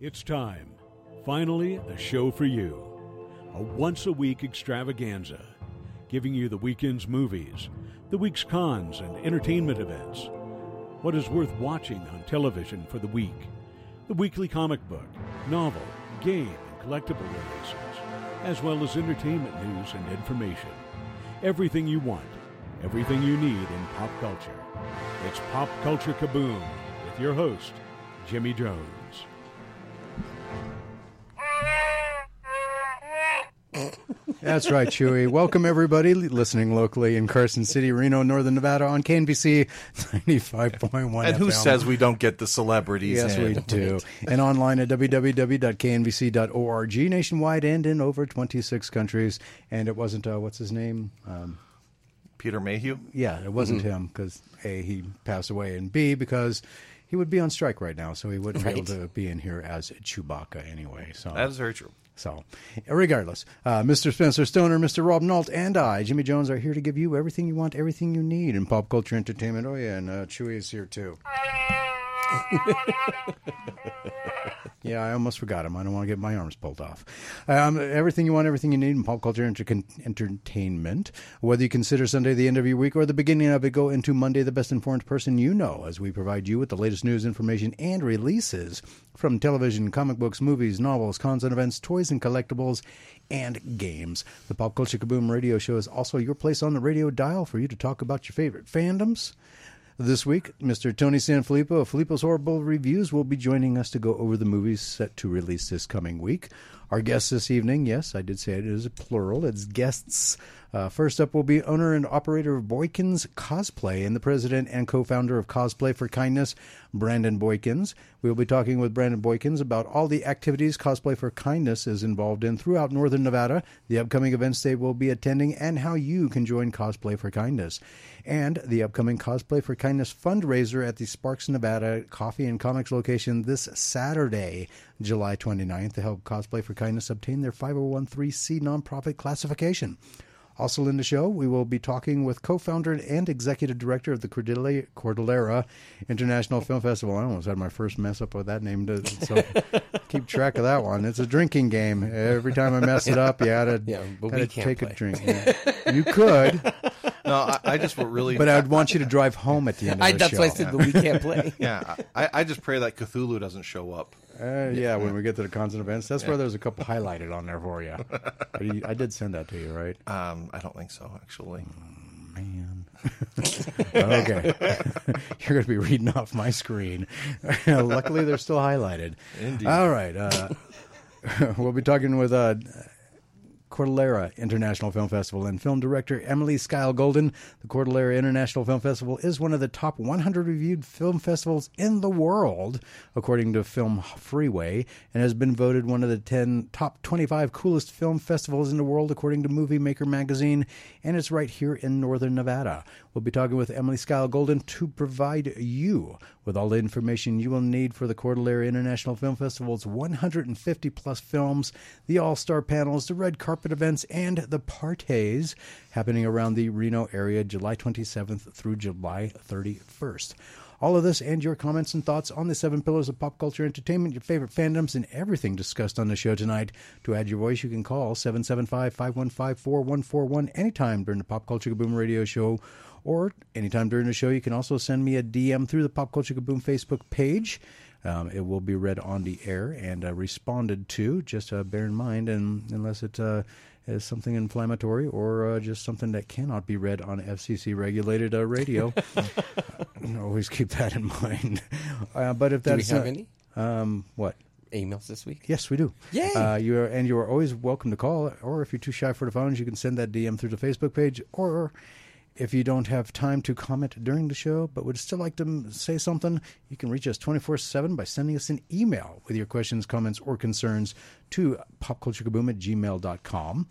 It's time. Finally, a show for you. A once a week extravaganza, giving you the weekend's movies, the week's cons and entertainment events, what is worth watching on television for the week, the weekly comic book, novel, game, and collectible releases, as well as entertainment news and information. Everything you want, everything you need in pop culture. It's Pop Culture Kaboom with your host, Jimmy Jones. That's right, Chewy. Welcome, everybody listening locally in Carson City, Reno, Northern Nevada on KNVC 95.1 And who FM. says we don't get the celebrities? Yes, in? we do. And online at www.knvc.org, nationwide and in over 26 countries. And it wasn't, uh, what's his name? Um, Peter Mayhew. yeah, it wasn't Mm-hmm. him because A, he passed away, and B, because he would be on strike right now, so he wouldn't be able to be in here as Chewbacca anyway. So That is very true. So, regardless, uh, Mr. Spencer Stoner, Mr. Rob Nault, and I, Jimmy Jones, are here to give you everything you want, everything you need in pop culture entertainment. Oh, yeah, and uh, Chewy is here too. yeah, I almost forgot him. I don't want to get my arms pulled off. Um, everything you want, everything you need in pop culture enter- entertainment. Whether you consider Sunday the end of your week or the beginning of it, go into Monday, the best informed person you know, as we provide you with the latest news, information, and releases from television, comic books, movies, novels, cons and events, toys and collectibles, and games. The Pop Culture Kaboom radio show is also your place on the radio dial for you to talk about your favorite fandoms. This week, Mr. Tony Sanfilippo of Filippo's Horrible Reviews will be joining us to go over the movies set to release this coming week. Our guests this evening, yes, I did say it is a plural, it's guests. Uh, first up will be owner and operator of Boykins Cosplay and the president and co founder of Cosplay for Kindness, Brandon Boykins. We will be talking with Brandon Boykins about all the activities Cosplay for Kindness is involved in throughout Northern Nevada, the upcoming events they will be attending, and how you can join Cosplay for Kindness. And the upcoming Cosplay for Kindness fundraiser at the Sparks, Nevada Coffee and Comics location this Saturday, July 29th, to help Cosplay for Kindness obtain their 5013C nonprofit classification. Also in the show, we will be talking with co-founder and executive director of the Cordillera, Cordillera International Film Festival. I almost had my first mess up with that name, to, so keep track of that one. It's a drinking game. Every time I mess it up, you gotta, Yeah, but gotta take play. a drink. Yeah. You could, No, I, I just really. but I'd want you to drive home at the end of I, the that's show. why I said, but we can't play. yeah, I, I just pray that Cthulhu doesn't show up. Uh, yeah, when we get to the constant events, that's where there's a couple highlighted on there for you. I did send that to you, right? Um, I don't think so, actually. Man. okay. You're going to be reading off my screen. Luckily, they're still highlighted. Indeed. All right. Uh, we'll be talking with uh, Cordillera International Film Festival and film director Emily Skye Golden. The Cordillera International Film Festival is one of the top 100 reviewed film festivals in the world, according to Film Freeway, and has been voted one of the 10 top 25 coolest film festivals in the world, according to Movie Maker magazine, and it's right here in northern Nevada. We'll be talking with Emily Skye Golden to provide you with all the information you will need for the Cordillera International Film Festival's 150 plus films, the all star panels, the red carpet events, and the parties happening around the Reno area July 27th through July 31st. All of this and your comments and thoughts on the seven pillars of pop culture entertainment, your favorite fandoms, and everything discussed on the show tonight. To add your voice, you can call 775 515 4141 anytime during the Pop Culture Boom radio show or anytime during the show. You can also send me a DM through the Pop Culture Kaboom Facebook page. Um, it will be read on the air and uh, responded to. Just uh, bear in mind, and unless it uh, is something inflammatory or uh, just something that cannot be read on FCC regulated uh, radio, always keep that in mind. Uh, but if Do we that's have any um, what? emails this week? Yes, we do. Yay! Uh, you are, and you are always welcome to call, or if you're too shy for the phones, you can send that DM through the Facebook page, or if you don't have time to comment during the show but would still like to say something, you can reach us 24 7 by sending us an email with your questions, comments, or concerns to popculturekaboom at gmail.com.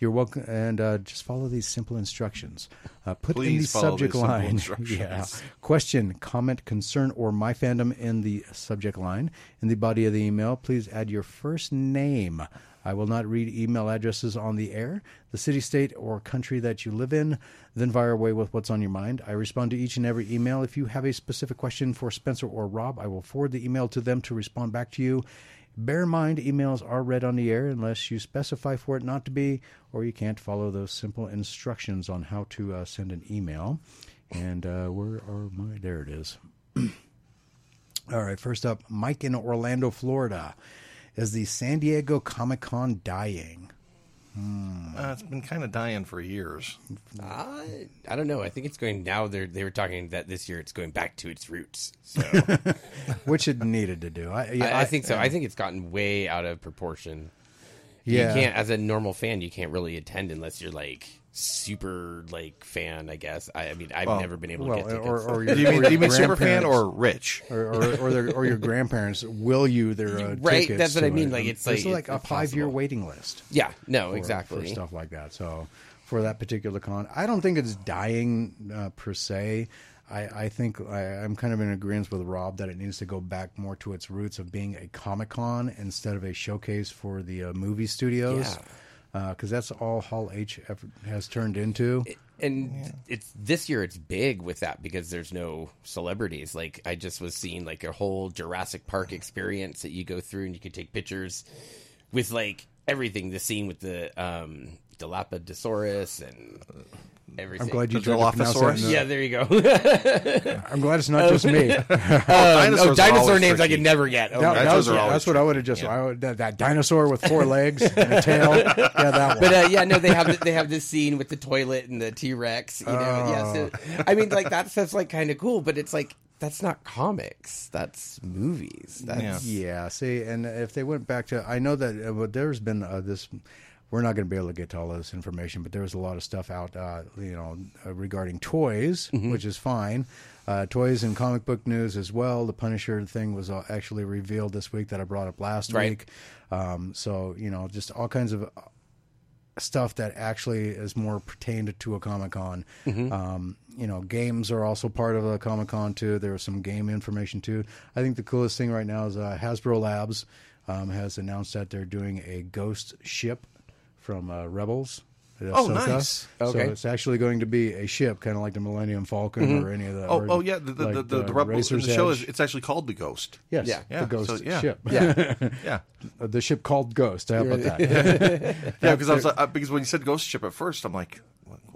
You're welcome, and uh, just follow these simple instructions. Uh, put in the subject line, yeah, question, comment, concern, or my fandom in the subject line. In the body of the email, please add your first name. I will not read email addresses on the air, the city, state, or country that you live in. Then fire away with what's on your mind. I respond to each and every email. If you have a specific question for Spencer or Rob, I will forward the email to them to respond back to you. Bear in mind, emails are read on the air unless you specify for it not to be, or you can't follow those simple instructions on how to uh, send an email. And uh, where are my? There it is. All right, first up, Mike in Orlando, Florida. Is the San Diego Comic Con dying? Uh, it's been kind of dying for years. Uh, I don't know. I think it's going now. They they were talking that this year it's going back to its roots. So Which it needed to do. I, yeah, I, I think so. I think it's gotten way out of proportion. Yeah. You can't, as a normal fan, you can't really attend unless you're like super like fan. I guess. I, I mean, I've Well- never been able well, to get tickets. or, or Do you mean, or do you mean super fan or rich? or or, or, their, or your grandparents will you their uh, Right, tickets that's what I mean, it. like, it's There's like- like a five year waiting list. yeah. No. for- exactly. for stuff like that. So for that particular con, I don't think it's dying uh, per se. I, I think I, I'm kind of in agreement with Rob that it needs to go back more to its roots of being a comic con instead of a showcase for the uh, movie studios. Because that's all Hall H ever has turned into. and it's this year it's big with that because there's no celebrities. Like i just was seeing like a whole jurassic park experience that you go through and you can take pictures with like everything. The scene with the um dilophosaurus and everything I'm glad you The tried to pronounce that. Dilophosaurus? yeah there you go I'm glad it's not just me. oh, dinosaurs are dinosaur always names i tricky. could never get oh, That, my that Dinosaurs was, are yeah, always that's what I would have just yeah. I would, that, that dinosaur with four legs and a tail. Yeah, that one. But uh, yeah, no, they have the, they have this scene with the toilet and the T Rex. You know, yeah. So, I mean, like that stuff's like kind of cool, but it's like that's not comics. That's movies. That's Yeah. Yeah, see, and if they went back to, I know that uh, well, there's been uh, this. We're not going to be able to get to all of this information, but there was a lot of stuff out, uh, you know, uh, regarding toys, which is fine. Uh, toys and comic book news as well. The Punisher thing was uh, actually revealed this week that I brought up last Right. week. Um, so you know, just all kinds of stuff that actually is more pertained to a Comic Con. Um, you know, games are also part of a Comic Con too. There was some game information too. I think the coolest thing right now is uh, Hasbro Labs um, has announced that they're doing a ghost ship from uh, Rebels. Oh, Ahsoka. nice. Okay. So it's actually going to be a ship, kind of like the Millennium Falcon or any of the. Oh, oh yeah. The the, like the, the, the, Rebel- Razor's the show Edge. is it's actually called the Ghost. yes, Yeah. Yeah, the ghost so, yeah. ship. yeah. Yeah, Uh, the ship called Ghost. How about that? yeah. Because I was like, uh, because when you said Ghost Ship at first, I'm like,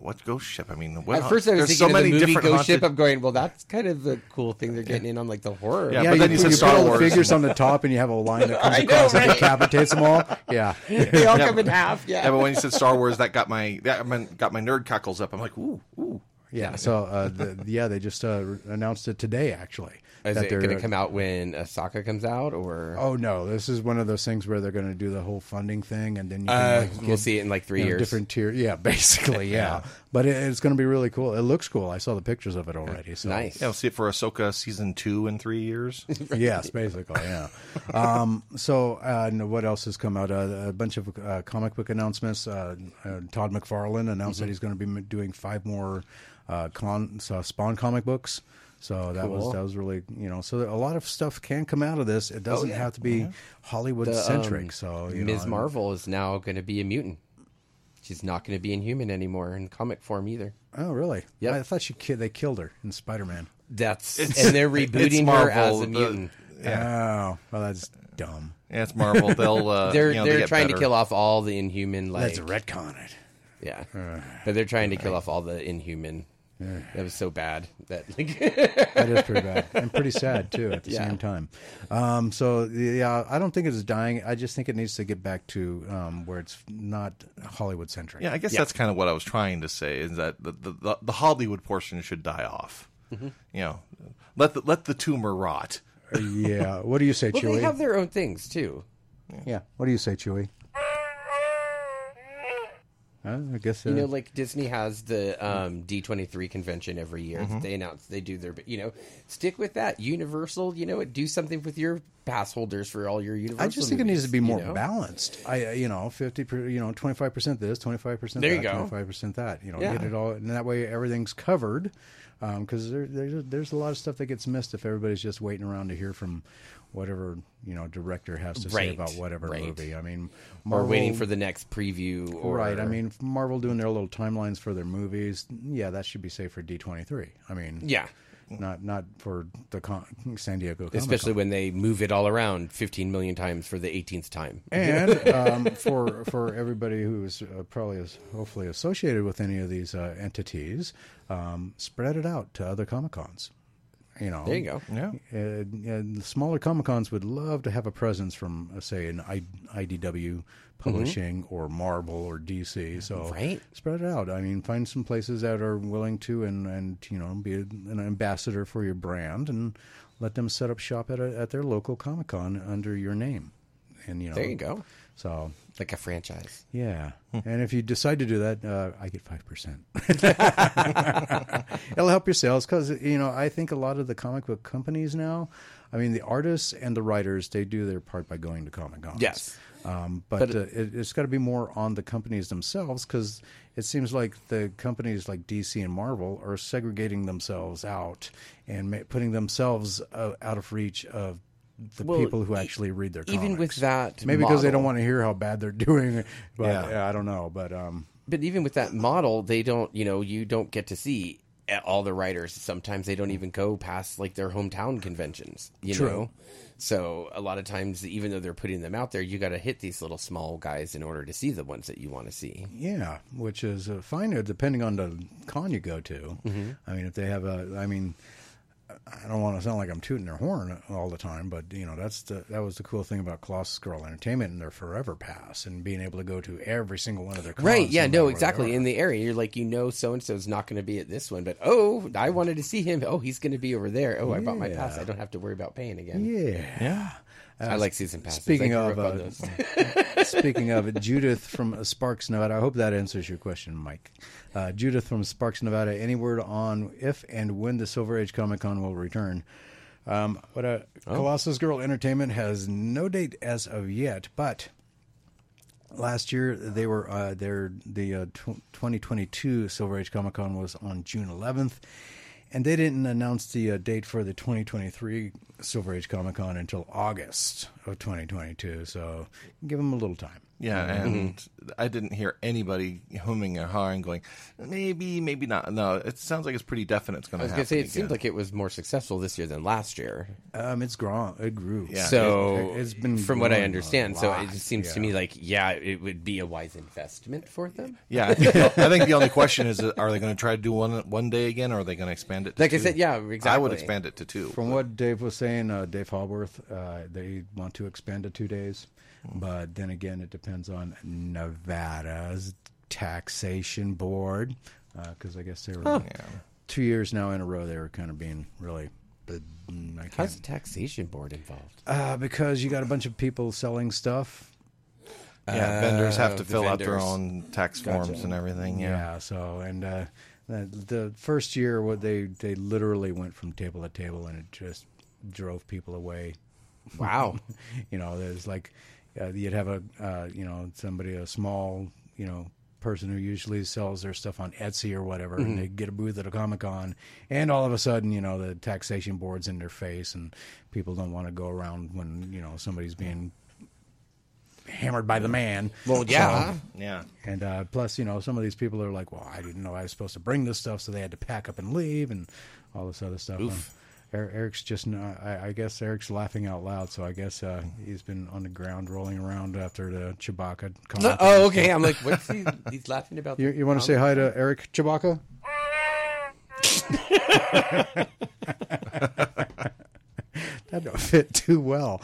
what, what Ghost Ship? I mean, what, At first, I was there's thinking so of many the movie different Ghost haunted- Ship. I'm going, well, that's kind of the cool thing they're getting in on, like the horror. Yeah, Yeah, but then you, you put- said you Star put all Wars. the figures on the top, and you have a line that comes I know, across and decapitates them all. Yeah, they all come in half. Yeah. Yeah, but when you said Star Wars, that got my that got my nerd cockles up. I'm like, ooh, ooh. yeah. So, uh, the, yeah, they just uh, announced it today, actually. Is that it going to come out when Ahsoka comes out, or Oh no, this is one of those things where they're going to do the whole funding thing, and then you can uh, like, we'll get, see it in like three you know, years? different tier. Yeah, basically, yeah. But it, it's going to be really cool. It looks cool. I saw the pictures of it already. So Nice. Yeah, we'll see it for Ahsoka season two in three years. yes, basically, yeah. Um, so, uh, what else has come out? Uh, a bunch of uh, comic book announcements. Uh, uh, Todd McFarlane announced Mm-hmm. that he's going to be doing five more uh, con uh, Spawn comic books. So that was that was really you know so a lot of stuff can come out of this. It doesn't yeah. have to be Hollywood The, centric. um, so you Ms. know, Marvel is now going to be a mutant. She's not going to be inhuman anymore in comic form either. Oh really? Yeah, I thought she ki- they killed her in Spider Man. That's It's- and they're it's rebooting her Marvel, as a the- mutant. Oh, well, that's dumb. Yeah, it's Marvel. They'll uh, they're you know, they they're get trying better. to kill off all the inhuman. Like Let's retcon it. yeah, but they're trying to kill off all the inhuman. That was so bad that like That is pretty bad and pretty sad too at the Yeah. same time. Um, so yeah, I don't think it's dying. I just think it needs to get back to um, where it's not Hollywood centric. Yeah, I guess Yeah. that's kind of what I was trying to say is that the the, the, the Hollywood portion should die off. Mm-hmm. You know, let the let the tumor rot. yeah. What do you say, well, Chewy? they have their own things too. Yeah. What do you say, Chewy? Uh, I guess uh, You know, like Disney has the um, D23 convention every year. Mm-hmm. They announce they do their, but, you know, stick with that. Universal, you know, do something with your pass holders for all your Universal. I just think it needs to be more you know? balanced. I, uh, you know, fifty, per, you know, twenty five percent this, twenty five percent There that, you go. twenty five percent that. You know, Yeah. get it all, and that way everything's covered. Because there, there's there's a lot of stuff that gets missed if everybody's just waiting around to hear from whatever you know director has to say about whatever right. movie. I mean, Or waiting for the next preview. Or, right. I mean, Marvel doing their little timelines for their movies. Yeah, that should be safe for D twenty three. I mean, yeah, not not for the con- San Diego, Comic-Con. Especially when they move it all around 15 million times for the 18th time. and um, for for everybody who's uh, probably is hopefully associated with any of these uh, entities, um, spread it out to other Comic Cons. You know, There you go. Yeah. And, and the smaller Comic Cons would love to have a presence from, uh, say, an I, IDW publishing or Marvel or DC. So Right. spread it out. I mean, find some places that are willing to and and you know be an ambassador for your brand and let them set up shop at a, at their local Comic Con under your name. And you know, There you go. So Like a franchise. yeah, and if you decide to do that, uh, I get five percent. It'll help your sales because you know I think a lot of the comic book companies now, I mean the artists and the writers, they do their part by going to comic cons. Yes. um, but, But- uh, it, it's got to be more on the companies themselves because it seems like the companies like DC and Marvel are segregating themselves out and ma- putting themselves uh, out of reach of the Well, people who actually read their even with that maybe because they don't want to hear how bad they're doing. But Yeah. yeah, I don't know. But um, But even with that model, they don't, you know, you don't get to see all the writers. Sometimes they don't even go past like their hometown conventions, you True. know? So a lot of times, even though they're putting them out there, you got to hit these little small guys in order to see the ones that you want to see. Yeah, which is uh, fine depending on the con you go to. Mm-hmm. I mean, if they have a, I mean, I don't want to sound like I'm tooting their horn all the time, but you know, that's the that was the cool thing about Colossus Girl Entertainment and their Forever Pass and being able to go to every single one of their cons. Right? Yeah. No. Exactly. In the area, you're like, you know, so and so's not going to be at this one, but oh, I wanted to see him. Oh, he's going to be over there. Oh, I bought my pass. I don't have to worry about paying again. yeah, Yeah. I like season passes. Speaking of, grew up on uh, those. speaking of it, Judith from Sparks, Nevada. I hope that answers your question, Mike. Uh, Judith from Sparks, Nevada. Any word on if and when the Silver Age Comic Con will return? Um, what uh, Oh. Colossus Girl Entertainment has no date as of yet, but last year they were uh, their the uh, tw 2022 Silver Age Comic Con was on June 11th, and they didn't announce the uh, date for the 2023 Silver Age Comic Con until August of 2022. So give them a little time. Yeah, and I didn't hear anybody humming or hawing, going, maybe, maybe not. No, it sounds like it's pretty definite. It's going I to was happen. going to say, it again. seemed like it was more successful this year than last year. Um, it's grown. It grew. Yeah. So, It- it's been from what I understand, so it just seems to me like, yeah, it would be a wise investment for them. Yeah, I think, I think the only question is, are they going to try to do one one day again, or are they going to expand it? To Like I said, yeah, exactly. I would expand it to two. From what Dave was saying, uh, Dave Hallworth, uh, they want to expand to two days, but then again, it depends on Nevada's taxation board, because I guess they were Yeah. two years now in a row. They were kind of being really. uh, I How's can't, the taxation board involved? uh, because you got a bunch of people selling stuff. yeah, vendors have Uh, to the fill out their own tax Gotcha. forms and everything. Yeah. Yeah. so and uh, the, the first year, what they they literally went from table to table, and it just drove people away. Wow. you know, there's like uh, you'd have a uh, you know somebody a small you know person who usually sells their stuff on Etsy or whatever, and they get a booth at a Comic Con, and all of a sudden you know the taxation board's in their face, and people don't want to go around when you know somebody's being hammered by the man. Well, yeah. So- Yeah. and uh, plus, you know, some of these people are like, "Well, I didn't know I was supposed to bring this stuff," so they had to pack up and leave, and all this other stuff. Er- Eric's just, not, I, I guess Eric's laughing out loud, so I guess uh, he's been on the ground rolling around after the Chewbacca. comment. oh, okay. I'm like, what's he? He's laughing about. You, you want to say hi to Eric Chewbacca? that don't fit too well.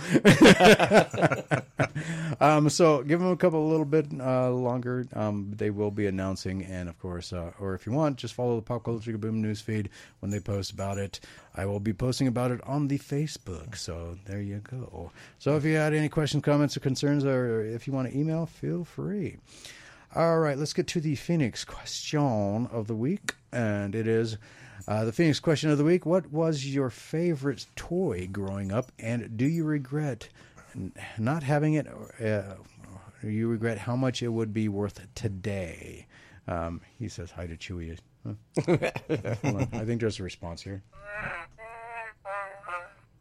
um, so give them a couple, a little bit uh, longer. Um, they will be announcing, and of course, uh, or if you want, just follow the Pop Culture Boom news feed when they post about it. I will be posting about it on the Facebook. So there you go. So if you had any questions, comments, or concerns, or if you want to email, feel free. All right, let's get to the Phoenix question of the week. And it is uh, the Phoenix question of the week What was your favorite toy growing up, and do you regret n- not having it? Uh, or you regret how much it would be worth today? Um, he says hi to Chewy. Huh? I think there's a response here.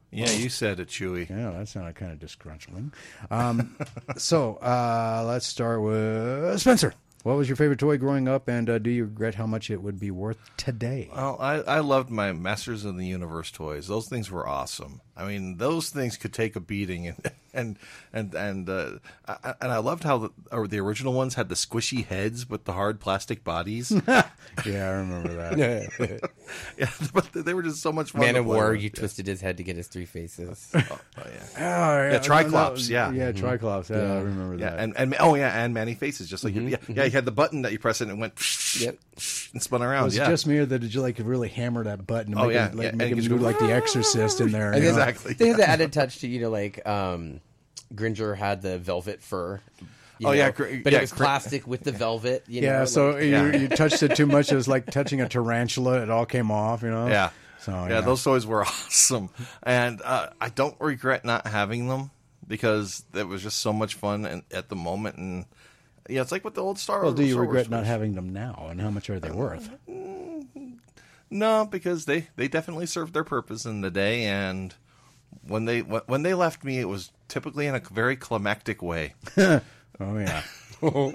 Yeah, you said it, Chewy. Yeah, that sounded kind of disgruntling. Um, so uh, let's start with Spencer. What was your favorite toy growing up, and uh, do you regret how much it would be worth today? Well, I, I loved my Masters of the Universe toys. Those things were awesome. I mean, those things could take a beating, and and and and uh, I, and I loved how the, or the original ones had the squishy heads with the hard plastic bodies. yeah, I remember that. yeah, but they were just so much fun. Man to of play War, with. you twisted his head to get his three faces. Oh, oh, yeah. Oh, yeah, Yeah, Triclops, yeah. yeah, mm-hmm. Triclops. Yeah, I remember Yeah, that. and, and oh yeah, and many faces just like you, yeah, yeah. You mm-hmm. had the button that you press it and it went Yep. and spun around. was yeah, it just me, or did you like really hammer that button? And Oh, make yeah, it, like, yeah, make you him just do like the Exorcist in there. I you think know? Exactly. They had the added touch to you know like um, Cringer had the velvet fur. you Oh, yeah, know, but yeah, it was Gr- plastic with the velvet. You Yeah, know, so like- you, Yeah. you touched it too much. It was like touching a tarantula. It all came off. You know. yeah. So yeah, those toys were awesome, and uh, I don't regret not having them because it was just so much fun and, at the moment. And yeah, it's like with the old Star. Well, do you Star Wars regret not toys. having them now, and how much are they worth? No, because they they definitely served their purpose in the day, and when they when when they left me, it was typically in a very climactic way. Oh yeah.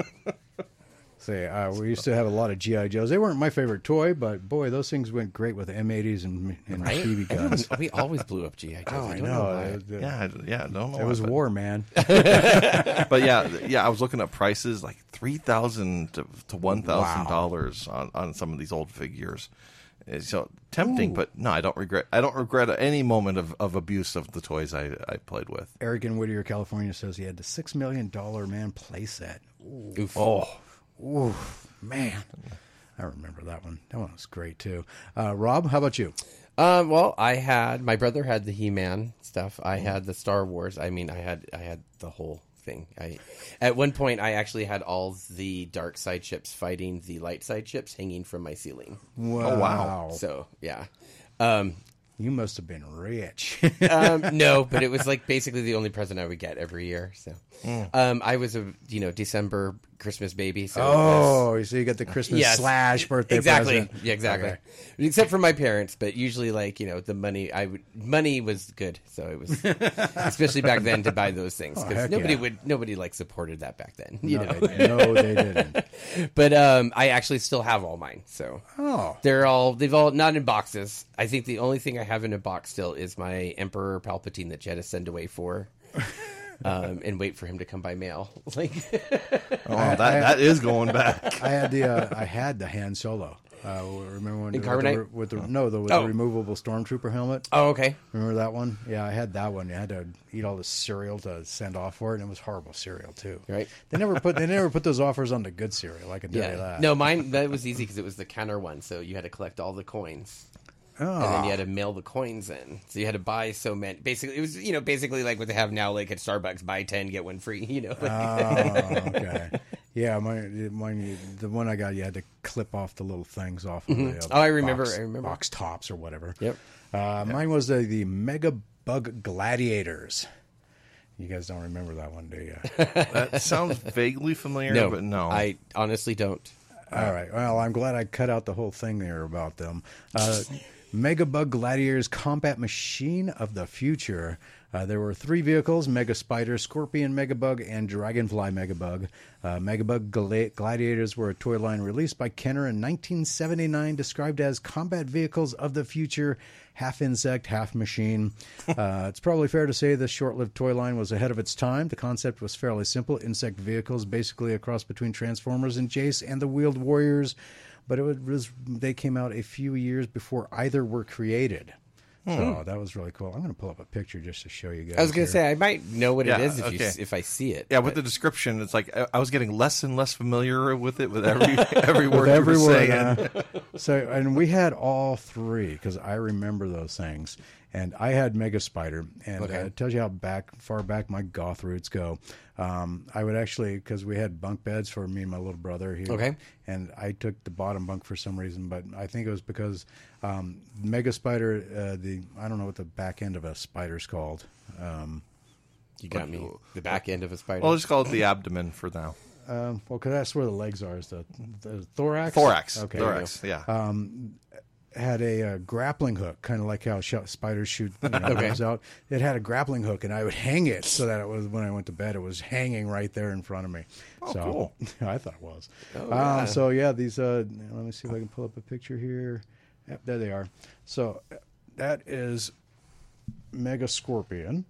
Say, uh, we used to have a lot of GI Joes. They weren't my favorite toy, but boy, those things went great with M80s and, and BB guns. we always blew up GI Joes. Oh, I I don't know. know. why. It, it- Yeah, yeah, I don't it was but- war, man. but yeah, yeah, I was looking at prices like three thousand to, to one thousand dollars on on some of these old figures. It's so tempting, but no, I don't regret. I don't regret any moment of, of abuse of the toys I I played with. Eric in Whittier, California says he had the $6 million man playset. Oof. Oh, Ooh, man. I remember that one. That one was great, too. Uh, Rob, how about you? Um, well, I had my brother had the He Man stuff. I Mm-hmm. had the Star Wars. I mean, I had I had the whole thing. I at one point I actually had all the dark side ships fighting the light side ships hanging from my ceiling. Wow. wow. So yeah. Um, You must have been rich. um, no, but it was like basically the only present I would get every year. So, um, I was a you know December Christmas baby. So oh, so you got the Christmas Yes. slash birthday exactly. present. Yeah, exactly. Okay. Except for my parents, but usually like you know the money I would money was good, so it was especially back then to buy those things because heck nobody yeah. would nobody like supported that back then, you No, know. they, no, they didn't. But um, I actually still have all mine, so Oh, they're all they've all not in boxes. I think the only thing I have in a box still is my Emperor Palpatine that to send away for. Um, and wait for him to come by mail. Like, oh, that that is going back. I had the uh, I had the Han Solo. Uh, remember when In with the, with the no the, with Oh. the removable stormtrooper helmet? oh, okay. Remember that one? Yeah, I had that one. You had to eat all the cereal to send off for it, and it was horrible cereal too. Right. They never put they never put those offers on the good cereal. I can tell you that. No, mine that was easy because it was the counter one, so you had to collect all the coins. Oh. and then you had to mail the coins in. So you had to buy so many. Basically, it was you know basically like what they have now, like at Starbucks, buy ten get one free. You know, like, Oh, okay. Yeah, mine, mine, the one I got, you had to clip off the little things off of the uh, Oh, I remember- box, I remember. box tops or whatever. Yep. Uh, Mine was the, the Mega Bug Gladiators. You guys don't remember that one, do you? That sounds vaguely familiar, no, but no. I honestly don't. All right. Well, I'm glad I cut out the whole thing there about them. Uh, Megabug Gladiators Combat Machine of the Future. Uh, there were three vehicles Mega Spider, Scorpion Megabug, and Dragonfly Megabug. Uh, Megabug Gla- Gladiators were a toy line released by Kenner in 1979, described as combat vehicles of the future, half insect, half machine. Uh, it's probably fair to say this short lived toy line was ahead of its time. The concept was fairly simple insect vehicles, basically a cross between Transformers and Jayce and the Wheeled Warriors, but it was they came out a few years before either were created. So hmm. that was really cool. I'm going to pull up a picture just to show you guys. I was going to say I might know what Yeah, it is if okay. s- if I see it. yeah, with the description, it's like I, I was getting less and less familiar with it with every every word With you every were word, saying. huh? so, and we had all three because I remember those things. And I had Mega Spider, and Okay. uh, it tells you how back far back my goth roots go. Um, I would actually because we had bunk beds for me and my little brother. He, Okay. and I took the bottom bunk for some reason, but I think it was because um, Mega Spider. Uh, the I don't know what the back end of a spider's called. Um, You got me. The back end of a spider. Well, just call it the abdomen for now. um, well, because that's where the legs are. Is the, the thorax? Thorax. Okay. Thorax. Yeah. Had a, uh grappling hook, kind of like how sh- spiders shoot you know, Okay. out. It had a grappling hook, and I would hang it so that it was when I went to bed, it was hanging right there in front of me. Oh, so cool. I thought it was. Oh, Um, yeah. so yeah, these. Uh, let me see if I can pull up a picture here. Yep, there they are. So that is Mega Scorpion.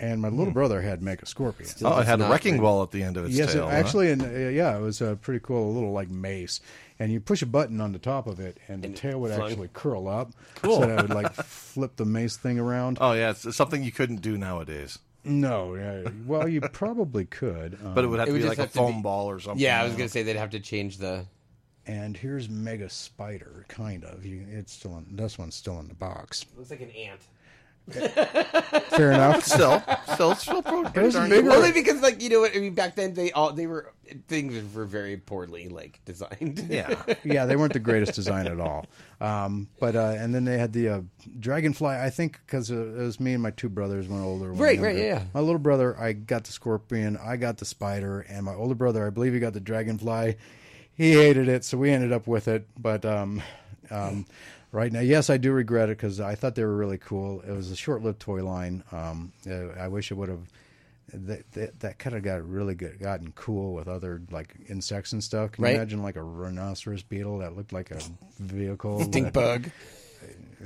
And my little brother had Mega Scorpion. Still Oh, it had a wrecking ball at the end of its yes, it, tail. huh? actually, and uh, yeah, it was a pretty cool. A little like mace, and you push a button on the top of it, and the And tail would flung. actually curl up, Cool. so that it would like flip the mace thing around. Oh yeah, it's, it's something you couldn't do nowadays. No, yeah, well, you probably could, um, But it would have It to would be like a foam be- ball or something. Yeah, I was gonna say they'd have to change the. And here's Mega Spider, kind of. You, it's still in, this one's still in the box. Looks like an ant. Fair enough. Still, still, still pretty darn bigger. Only because, like, you know what? I mean, back then they all they were things were very poorly like designed. Yeah. yeah, they weren't the greatest design at all. Um, but uh, and then they had the uh, dragonfly. I think because it was me and my two brothers, one older, one Right, right, younger. yeah, yeah. My little brother, I got the scorpion, I got the spider, and my older brother, I believe he got the dragonfly. He hated it, so we ended up with it. But um, um, right now, yes, I do regret it because I thought they were really cool. It was a short-lived toy line. Um, uh, I wish it would have that that, that kind of got really good, gotten cool with other like insects and stuff. Can Right. you imagine like a rhinoceros beetle that looked like a vehicle? Stink that- bug.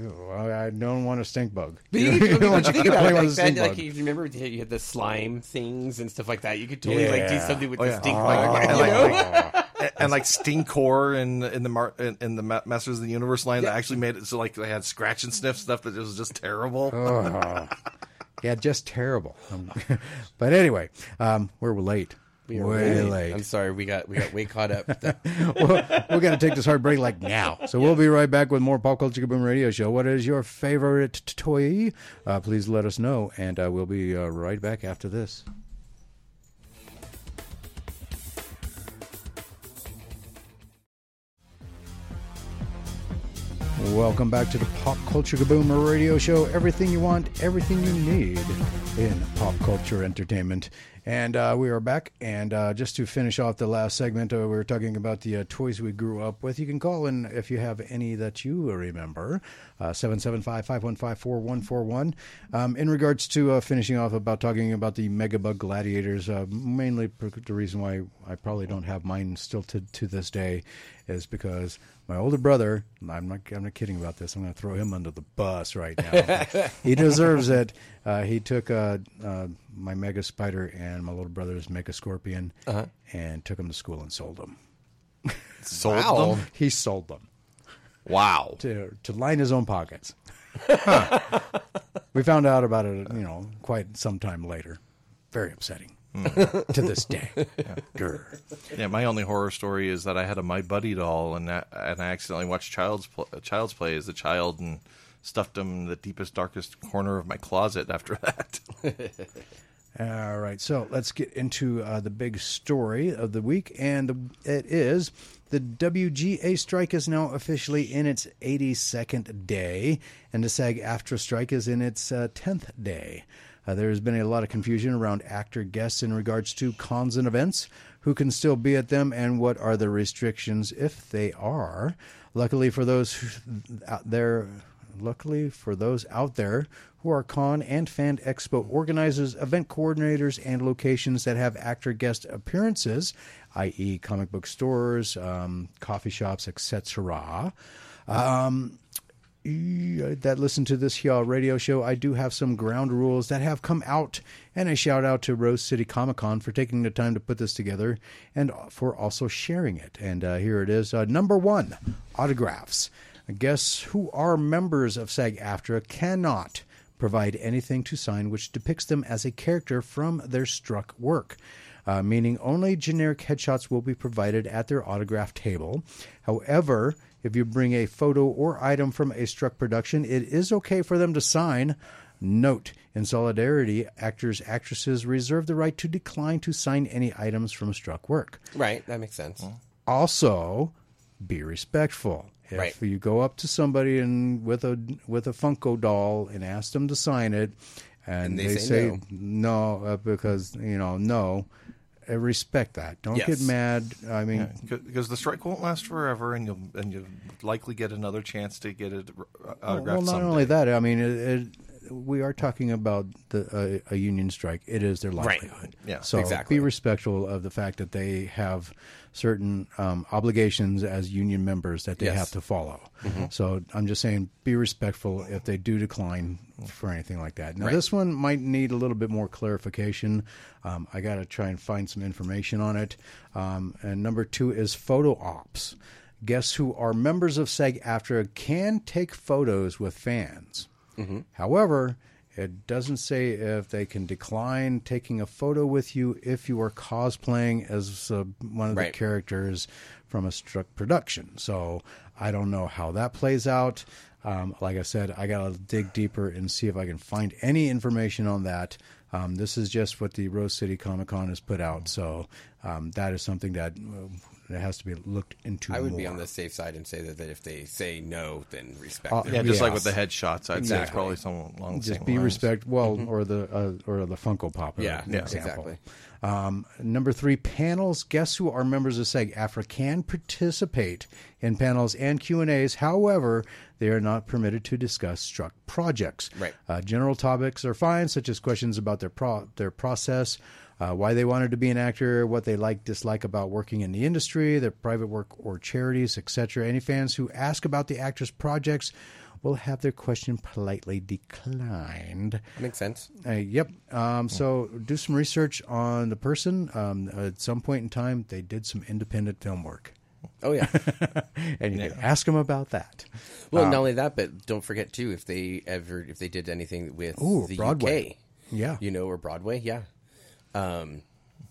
I don't want a stink bug. But you, could, but you think about it, like, that, like you remember you had the slime things and stuff like that. You could totally like do something with Oh, the yeah. stink Oh, bug. and you like- know? And, and like Stinkor in in the Mar- in, in the Masters of the Universe line that actually made it so like they had scratch and sniff stuff that was just terrible. Oh. yeah, just terrible. Um, but anyway, um, we're late. We are Way way- late. I'm sorry, we got we got way caught up. well, we're going to take this hard break like now. So we'll be right back with more Pop Culture boom Radio Show. What is your favorite toy? Uh, please let us know, and uh, we'll be uh, right back after this. Welcome back to the Pop Culture Kaboom Radio Show. Everything you want, everything you need in pop culture entertainment. And uh, we are back. And uh, just to finish off the last segment, uh, we were talking about the uh, toys we grew up with. You can call in if you have any that you remember. Uh, 775 515 4141. Um, In regards to uh, finishing off about talking about the Megabug Gladiators, uh, mainly the reason why I probably don't have mine still to, to this day is because my older brother, I'm not, I'm not kidding about this. I'm going to throw him under the bus right now. he deserves it. Uh, he took uh, uh, my Mega Spider and my little brother's Mega Scorpion uh-huh. and took them to school and sold them. Sold Wow. them. He sold them Wow. to to line his own pockets. we found out about it, you know, quite some time later. Very upsetting hmm. to this day. Grr. Yeah, my only horror story is that I had a My Buddy doll, and that, and I accidentally watched Child's Child's Play as a child, and stuffed them in the deepest, darkest corner of my closet. After that, All right, so let's get into uh, the big story of the week, and it is the WGA strike is now officially in its 82nd day, and the SAG-AFTRA strike is in its uh, 10th day. Uh, there has been a lot of confusion around actor guests in regards to cons and events, who can still be at them, and what are the restrictions if they are. Luckily for those out there Luckily for those out there who are con and fan expo organizers, event coordinators, and locations that have actor guest appearances, i.e., comic book stores, um, coffee shops, etc. Um, that listen to this here radio show, I do have some ground rules that have come out, and a shout out to Rose City Comic Con for taking the time to put this together and for also sharing it. And uh, here it is. Uh, number one, autographs. Guests who are members of SAG AFTRA cannot provide anything to sign which depicts them as a character from their struck work. Uh, meaning only generic headshots will be provided at their autograph table. However, if you bring a photo or item from a struck production, it is okay for them to sign. Note, in solidarity, actors, actresses reserve the right to decline to sign any items from struck work. right, that makes sense. Also, be respectful. If Right. you go up to somebody and with a with a Funko doll and ask them to sign it, and, And they they, say say, no, uh, because you know no, uh, respect that. Don't get mad. I mean, because the strike won't last forever, and you'll and you'll likely get another chance to get it uh, autographed. well, not someday. only that. I mean, it, it, we are talking about the, a, a union strike. It is their livelihood. Right. Yeah, so exactly. be respectful of the fact that they have certain um, obligations as union members that they Yes. have to follow. So I'm just saying, be respectful if they do decline for anything like that. Now, Right. this one might need a little bit more clarification. Um, I got to try and find some information on it. Um, and number two is photo ops. Guests who are members of SAG AFTRA can take photos with fans. However, it doesn't say if they can decline taking a photo with you if you are cosplaying as uh, one of Right. the characters from a struck production. So I don't know how that plays out. Um, like I said, I got to dig deeper and see if I can find any information on that. Um, this is just what the Rose City Comic Con has put out. So um, that is something that, that has to be looked into. I would be on the safe side and say that, that if they say no, then respect Uh, it. Yeah, just like with the headshots, I'd say it's probably some along the just same be lines. respect well or the uh, or the funko pop Yeah, yeah, example. exactly. um, number three panels guests who are members of SAG AFTRA can participate in panels and q&a's however they are not permitted to discuss struck projects Right. uh, general topics are fine such as questions about their pro- their process uh, why they wanted to be an actor, what they like, dislike about working in the industry, their private work or charities, etc. Any fans who ask about the actor's projects will have their question politely declined. Makes sense. Uh, yep. Um, so do some research on the person. Um, at some point in time, they did some independent film work, Oh yeah. and you can ask them about that. Well, Uh, not only that, but don't forget too if they ever if they did anything with Ooh, the Broadway. UK, Yeah. you know, or Broadway, yeah, um,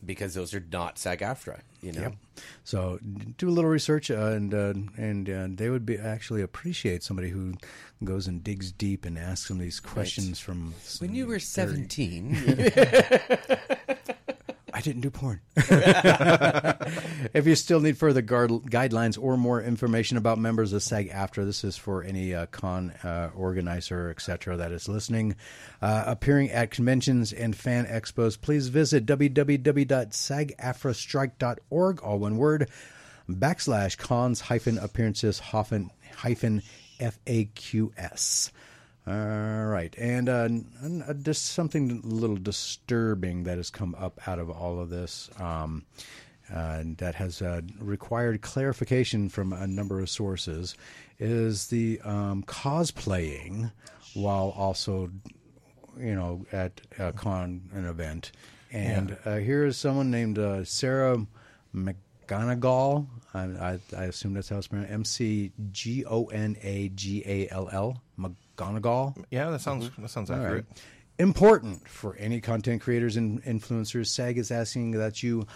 because those are not SAG-AFTRA, you know. Yep. So do a little research, uh, and uh, and uh, they would be actually appreciate somebody who goes and digs deep and asks them these questions from. When you were seventeen, I didn't do porn. if you still need further guard, guidelines or more information about members of SAG-AFTRA this is for any uh, con uh, organizer, etc., that is listening, uh, appearing at conventions and fan expos, please visit www.sagaftrastrike.org, all one word, backslash cons hyphen appearances hyphen, hyphen FAQS. All right, and uh, uh, just something a little disturbing that has come up out of all of this, um, uh, that has uh, required clarification from a number of sources, is the um, cosplaying while also, you know, at a con an event. And uh, here is someone named uh, Sarah McGonagall. I, I, I assume that's how it's pronounced. M C G O N A G A L L. McGonagall. Yeah, that sounds that sounds accurate. right. Important for any content creators and influencers. SAG is asking that you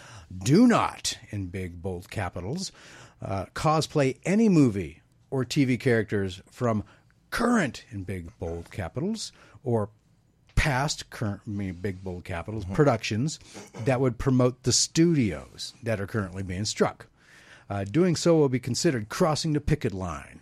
do not, in big bold capitals, uh, cosplay any movie or TV characters from current, in big bold capitals, or past current, I mean, big bold capitals, productions that would promote the studios that are currently being struck. Uh, doing so will be considered crossing the picket line.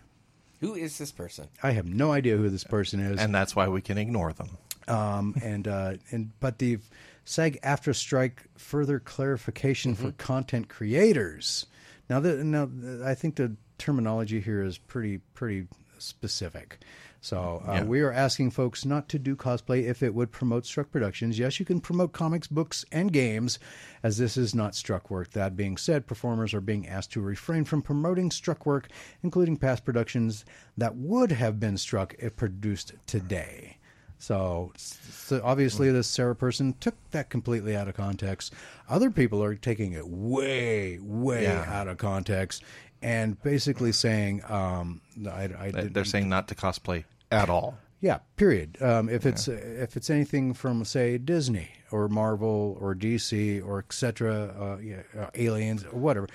Who is this person? I have no idea who this person is. And that's why we can ignore them. um, and uh, and but the SAG-AFTRA strike further clarification for content creators. Now, that now I think the terminology here is pretty pretty specific. So uh, Yeah. we are asking folks not to do cosplay if it would promote Struck Productions. Yes, you can promote comics, books, and games, as this is not Struck work. That being said, performers are being asked to refrain from promoting Struck work, including past productions that would have been struck if produced today. So, so obviously, this Sarah person took that completely out of context. Other people are taking it way, way Yeah. out of context, and basically saying, um, I, I they're saying not to cosplay at all. yeah, period. Um, if it's if it's anything from say Disney or Marvel or DC or etc. Uh, yeah, uh, aliens or whatever,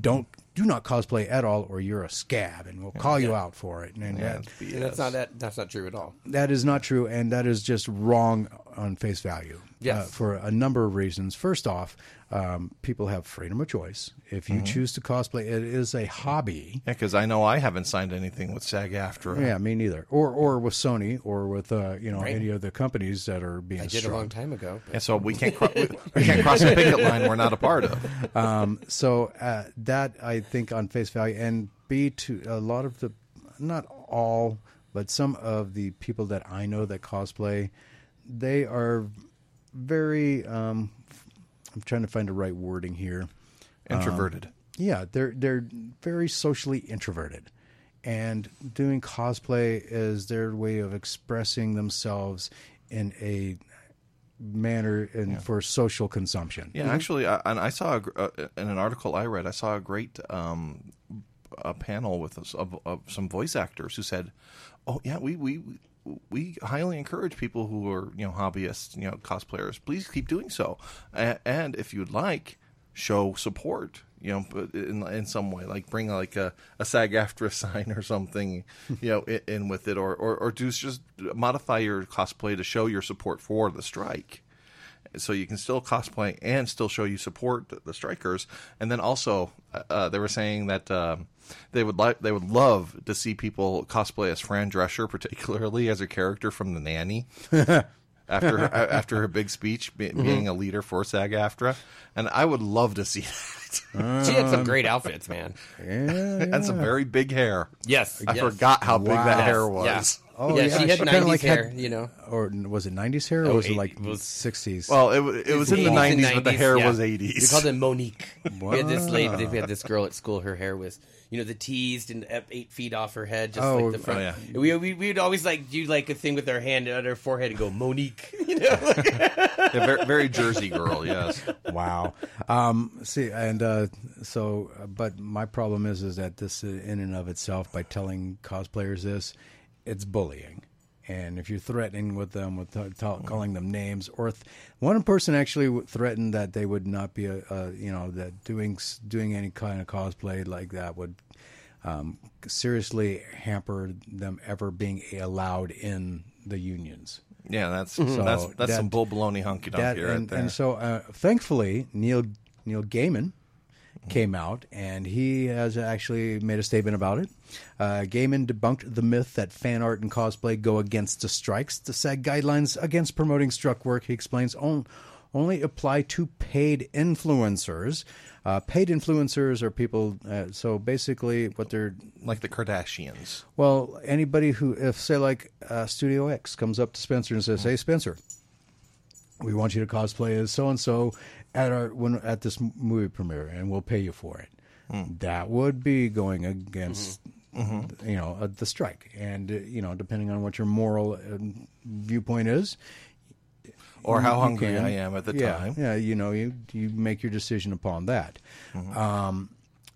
don't do not cosplay at all, or you're a scab, and we'll call you out for it. And Yeah, that, And that's not that. That's not true at all. that is not true, and that is just wrong on face value. Yes. uh, for a number of reasons. First off, um, people have freedom of choice. If you choose to cosplay, it is a hobby. Yeah, because I know I haven't signed anything with SAG-AFTRA. Yeah, me neither. Or or with Sony or with uh, you know Right. any of the companies that are being I did struck. a long time ago. but- Yeah, so we can't cro- we, we can't cross a picket line we're not a part of. Um, so uh, that I think on face value, and B to a lot of the, not all, but some of the people that I know that cosplay, they are very. Um, I'm trying to find the right wording here. Introverted. Yeah, they're they're very socially introverted, and doing cosplay is their way of expressing themselves in a manner and for social consumption. Yeah, actually, I, and I saw a, uh, in an article I read, I saw a great um, a panel with us of, of some voice actors who said, "Oh yeah, we we." We highly encourage people who are, you know, hobbyists, you know, cosplayers. Please keep doing so, A- and if you'd like, show support. You know, in in some way, like bring like a, a SAG-AFTRA sign or something, you know, in, in with it, or, or or do just modify your cosplay to show your support for the strike so you can still cosplay and still show you support the, strikers. And then also, uh, they were saying that um, they would like they would love to see people cosplay as Fran Drescher, particularly as a character from The Nanny. after her, after her big speech, be, mm-hmm. being a leader for SAG-AFTRA, and I would love to see that. She had some great outfits, man. Yeah, and some very big hair. Yes, I yes. forgot how big Wow. that hair was. Yeah. Oh, yeah, yeah, she had she 90s kinda like hair, had- you know. or was it '90s hair or Oh, was it like it was- '60s? Well, it, wa- it was in the 80s and 90s, but the hair yeah. was We called it Monique. We had this lady, Wow. we had this girl at school. Her hair was, you know, the teased and up eight feet off her head, just Oh, like the front. oh, yeah. We we we'd always like do like a thing with our hand on her forehead and go Monique. You know, like, Yeah, very, very Jersey girl, yes. wow. Um, see, and uh, so, uh, but my problem is, is that this, uh, in and of itself, by telling cosplayers this, it's bullying. And if you're threatening with them, with t- t- calling them names, or th- one person actually threatened that they would not be, a, a, you know, that doing doing any kind of cosplay like that would um, seriously hamper them ever being allowed in the unions. Yeah, that's So that's that's that- some bull baloney hunky that donkey right and, there. and so uh, thankfully Neil Neil Gaiman came out and he has actually made a statement about it. Uh, Gaiman debunked the myth that fan art and cosplay go against the strikes. The SAG guidelines against promoting struck work, he explains, on, only apply to paid influencers. Uh, paid influencers are people. Uh, so basically, what they're like the Kardashians. well, anybody who, if say like uh, Studio X comes up to Spencer and says, "Hey, Spencer, we want you to cosplay as so and so at our when at this movie premiere, and we'll pay you for it." That would be going against, you know, uh, the strike, and uh, you know, depending on what your moral um, viewpoint is, Or how hungry can. I am at the yeah, time. Yeah, you know, you you make your decision upon that. Mm-hmm. Um,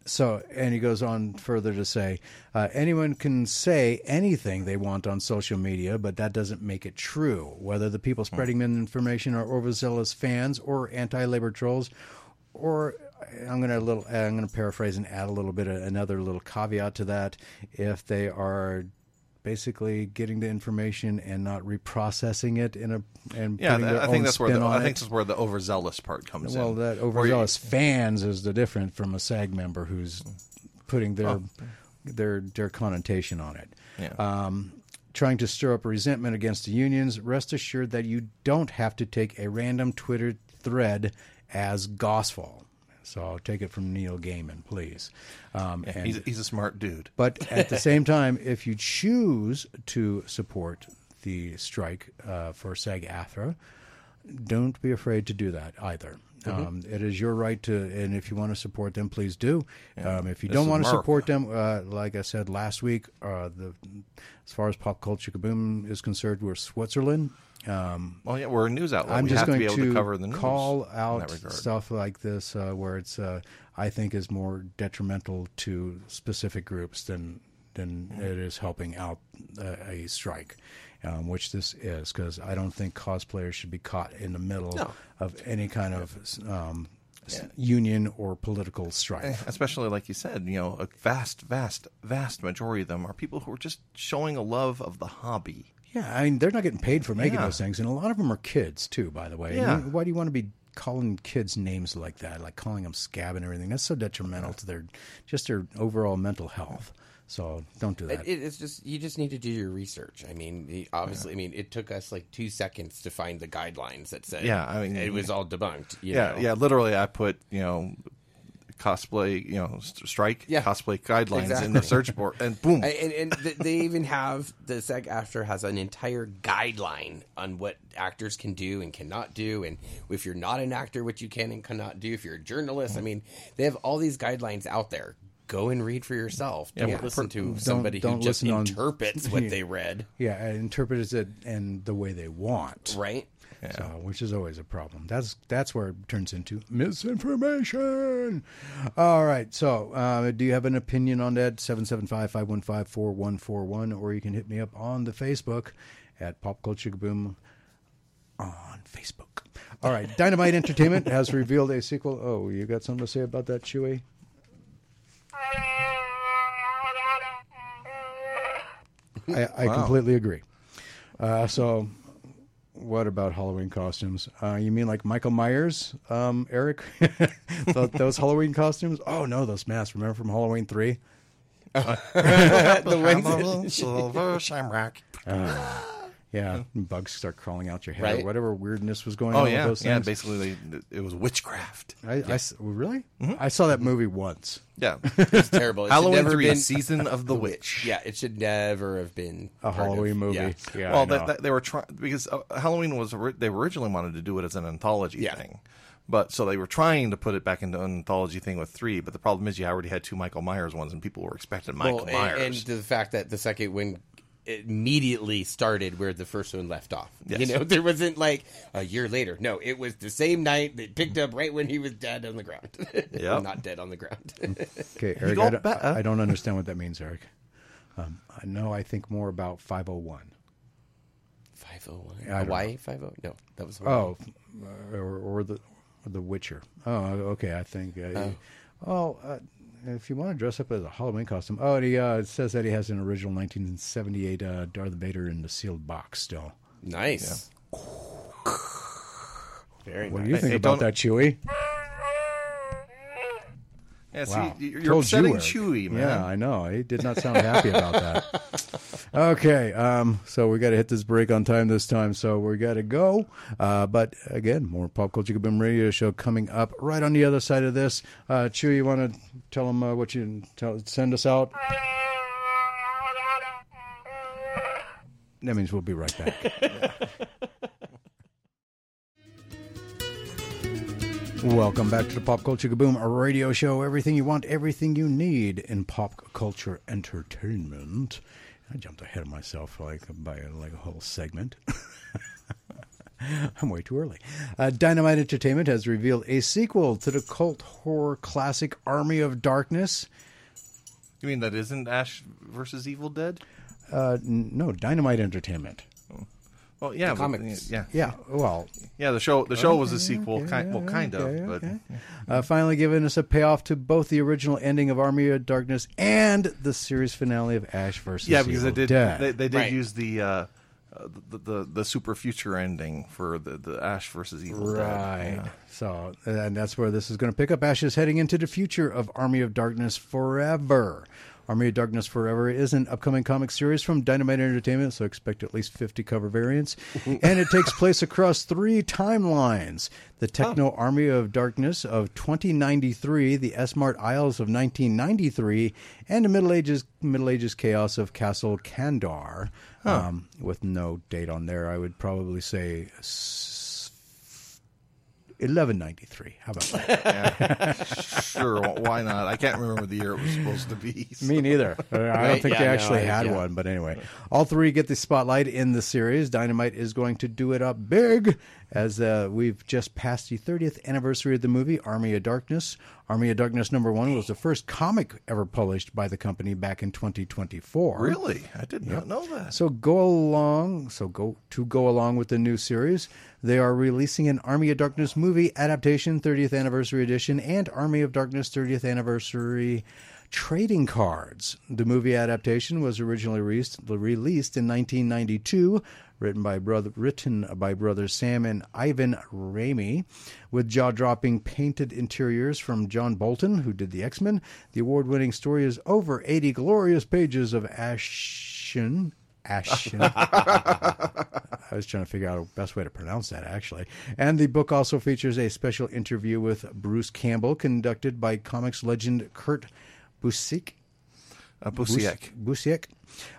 so, and he goes on further to say, uh, anyone can say anything they want on social media, but that doesn't make it true. Whether the people spreading misinformation are overzealous fans or anti-labor trolls, or I'm going to little, I'm going to paraphrase and add a little bit of another little caveat to that. If they are basically getting the information and not reprocessing it in a and Yeah, putting th- their I think that's where the, I think that's where the overzealous part comes Well, in. Well, that Where you- overzealous fans is the different from a SAG member who's putting their Oh. their their connotation on it. Yeah. Um, trying to stir up resentment against the unions. Rest assured that you don't have to take a random Twitter thread as gospel. So take it from Neil Gaiman, please. Um, Yeah, and- he's, he's a smart dude. but at the same time, if you choose to support the strike uh, for SAG-AFTRA, don't be afraid to do that either. Mm-hmm. Um, it is your right to, and if you want to support them, please do. Um, if you This don't want to support them, uh, like I said last week, uh, the as far as pop culture kaboom is concerned, we're Switzerland. Um, Well, yeah, we're a news outlet. I'm we just have going to be able to cover the news call out stuff like this uh, where it's uh, I think is more detrimental to specific groups than than Mm-hmm. it is helping out uh, a strike, um, which this is because I don't think cosplayers should be caught in the middle No. of any kind of um, s- union or political Eh, strife. Especially like you said, you know, a vast, vast, vast majority of them are people who are just showing a love of the hobby. Yeah, I mean they're not getting paid for making Yeah. those things, and a lot of them are kids too. By the way, Yeah. And why do you want to be calling kids names like that, like calling them scab and everything? That's so detrimental to their just their overall mental health. So don't do It, that. it, it's just you just need to do your research. I mean, the- obviously, I mean, it took us like two seconds to find the guidelines that said, Yeah, I mean, it was all debunked. You yeah, know? yeah. Literally, I put you know cosplay, you know, st- strike Yeah. cosplay guidelines in the search board, and boom. And, and, and th- they even have the SAG-AFTRA has an entire guideline on what actors can do and cannot do, and if you're not an actor, what you can and cannot do. If you're a journalist, I mm-hmm. mean, they have all these guidelines out there. Go and read for yourself. Don't Yeah, listen to don't- somebody don't who just listen on- interprets what Yeah. they read, yeah, and interprets it in the way they want. right? So, which is always a problem. That's that's where it turns into misinformation. All right. So, uh, do you have an opinion on that? 775-515-4141, or you can hit me up on the Facebook at Pop Culture Boom on Facebook. All right. Dynamite Entertainment has revealed a sequel. Oh, you got something to say about that, Chewy? I, I completely agree. Uh, so, what about Halloween costumes? Uh, you mean like Michael Myers, um, Eric? Those Halloween costumes? Oh no, those masks. Remember from Halloween three? the silver shamrock. Yeah, bugs start crawling out your head. Right. Or whatever weirdness was going Oh on yeah, with those things. yeah. Basically, they, it was witchcraft. I, I s- really? I saw that movie once. Yeah, It's terrible. It Halloween never three, been- season of the witch. Yeah, it should never have been A part of- Halloween movie. yeah. Yeah. Well, that, that, they were trying because uh, Halloween was they originally wanted to do it as an anthology Yeah. thing, but so they were trying to put it back into an anthology thing with three. But the problem is you already had two Michael Myers ones, and people were expecting Michael Well, and, Myers. and the fact that the second one immediately started where the first one left off. You know, there wasn't like a year later. No, it was the same night that picked up right when he was dead on the ground. Yep. not dead on the ground. Okay, Eric, I don't. I don't understand what that means, Eric. Um, I know I think more about 501. Five oh one. I don't Hawaii five oh. No, that was Oh, uh, or, or the or the Witcher. Oh, okay. I think. Uh, oh, uh, if you want to dress up as a Halloween costume. Oh, and he uh, it says that he has an original 1978 uh, Darth Vader in the sealed box still. nice. Very What nice. do you think hey, about don't- that, Chewy? Yeah, see, Wow. you're Told upsetting you, Chewy, man. Yeah, I know. He did not sound happy about that. Okay, um, so we got to hit this break on time this time, so we got to go. Uh, but again, more Pop Culture Boom Radio Show coming up right on the other side of this. Uh, Chew, you want to tell them uh, what you tell, send us out? That means we'll be right back. Welcome back to the Pop Culture Kaboom a radio show. Everything you want, everything you need in pop culture entertainment. I jumped ahead of myself like by like a whole segment. I'm way too early. Uh, Dynamite Entertainment has revealed a sequel to the cult horror classic Army of Darkness. You mean that isn't Ash versus Evil Dead? Uh, n- no, Dynamite Entertainment. Well, yeah, but- comics. yeah, Yeah, well, yeah. The show, the show was a sequel, okay, kind, well, kind okay, of, but uh, finally giving us a payoff to both the original ending of Army of Darkness and the series finale of Ash versus yeah, because Evil they did Dead. they, they did Right. use the, uh, uh, the the the super future ending for the the Ash versus Evil Dead. Right. Yeah. So, and that's where this is going to pick up. Ash is heading into the future of Army of Darkness Forever. Army of Darkness Forever is an upcoming comic series from Dynamite Entertainment, so expect at least 50 cover variants. and it takes place across three timelines the Techno Army of Darkness of 2093, the S-Mart aisles of 1993, and the Middle Ages, Middle Ages Chaos of Castle Kandar. Um, with no date on there, I would probably say 1193. How about that? Sure, why not? I can't remember the year it was supposed to be. so- Me neither. I don't Right, think yeah, they no, actually I- had yeah. one, but anyway, all three get the spotlight in the series. Dynamite is going to do it up big, as uh, we've just passed the 30th anniversary of the movie Army of Darkness. Army of Darkness number one was the first comic ever published by the company back in 2024. Really, I did not know that. So go along. So go to go along with the new series. They are releasing an Army of Darkness movie adaptation, 30th anniversary edition, and Army of Darkness 30th anniversary Trading Cards. The movie adaptation was originally released, released in 1992, written by brother written by brothers Sam and Ivan Raimi, with jaw-dropping painted interiors from John Bolton, who did the X-Men. The award-winning story is over 80 glorious pages of action Ashen. I was trying to figure out the best way to pronounce that, actually. And the book also features a special interview with Bruce Campbell, conducted by comics legend Kurt Busiek. Uh, Busiek. Busiek.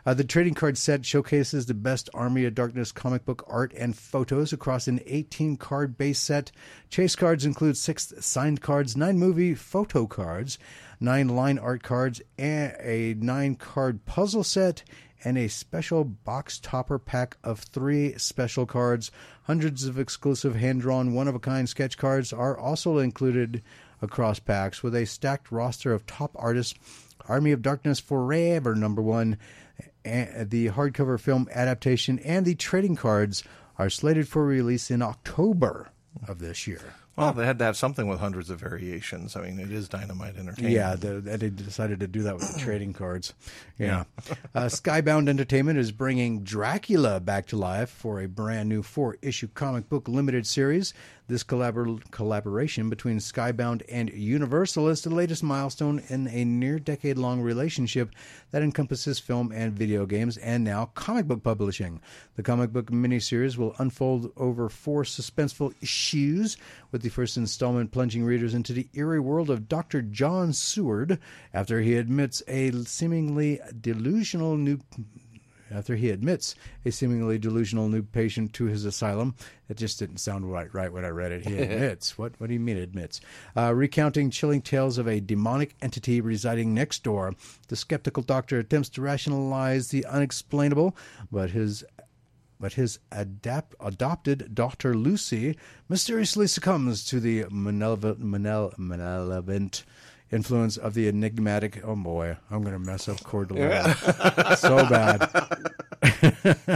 Uh, the trading card set showcases the best Army of Darkness comic book art and photos across an 18 card base set. Chase cards include six signed cards, nine movie photo cards, nine line art cards, and a nine card puzzle set, and a special box topper pack of three special cards. Hundreds of exclusive hand drawn, one of a kind sketch cards are also included across packs with a stacked roster of top artists. Army of Darkness Forever, number one, the hardcover film adaptation, and the trading cards are slated for release in October of this year. Well, they had to have something with hundreds of variations. I mean, it is Dynamite Entertainment. Yeah, the, they decided to do that with the trading cards. Yeah. uh, Skybound Entertainment is bringing Dracula back to life for a brand new four issue comic book limited series. This collabor- collaboration between Skybound and Universal is the latest milestone in a near decade long relationship that encompasses film and video games and now comic book publishing. The comic book miniseries will unfold over four suspenseful issues, with the first installment plunging readers into the eerie world of Dr. John Seward after he admits a seemingly delusional new after he admits a seemingly delusional new patient to his asylum. It just didn't sound right, right when I read it. He admits. what, what do you mean admits? Uh, recounting chilling tales of a demonic entity residing next door, the skeptical doctor attempts to rationalize the unexplainable, but his but his adapt, adopted daughter Lucy mysteriously succumbs to the malevolent, malevolent influence of the enigmatic. Oh boy, I'm going to mess up Coeur d'Alene so bad.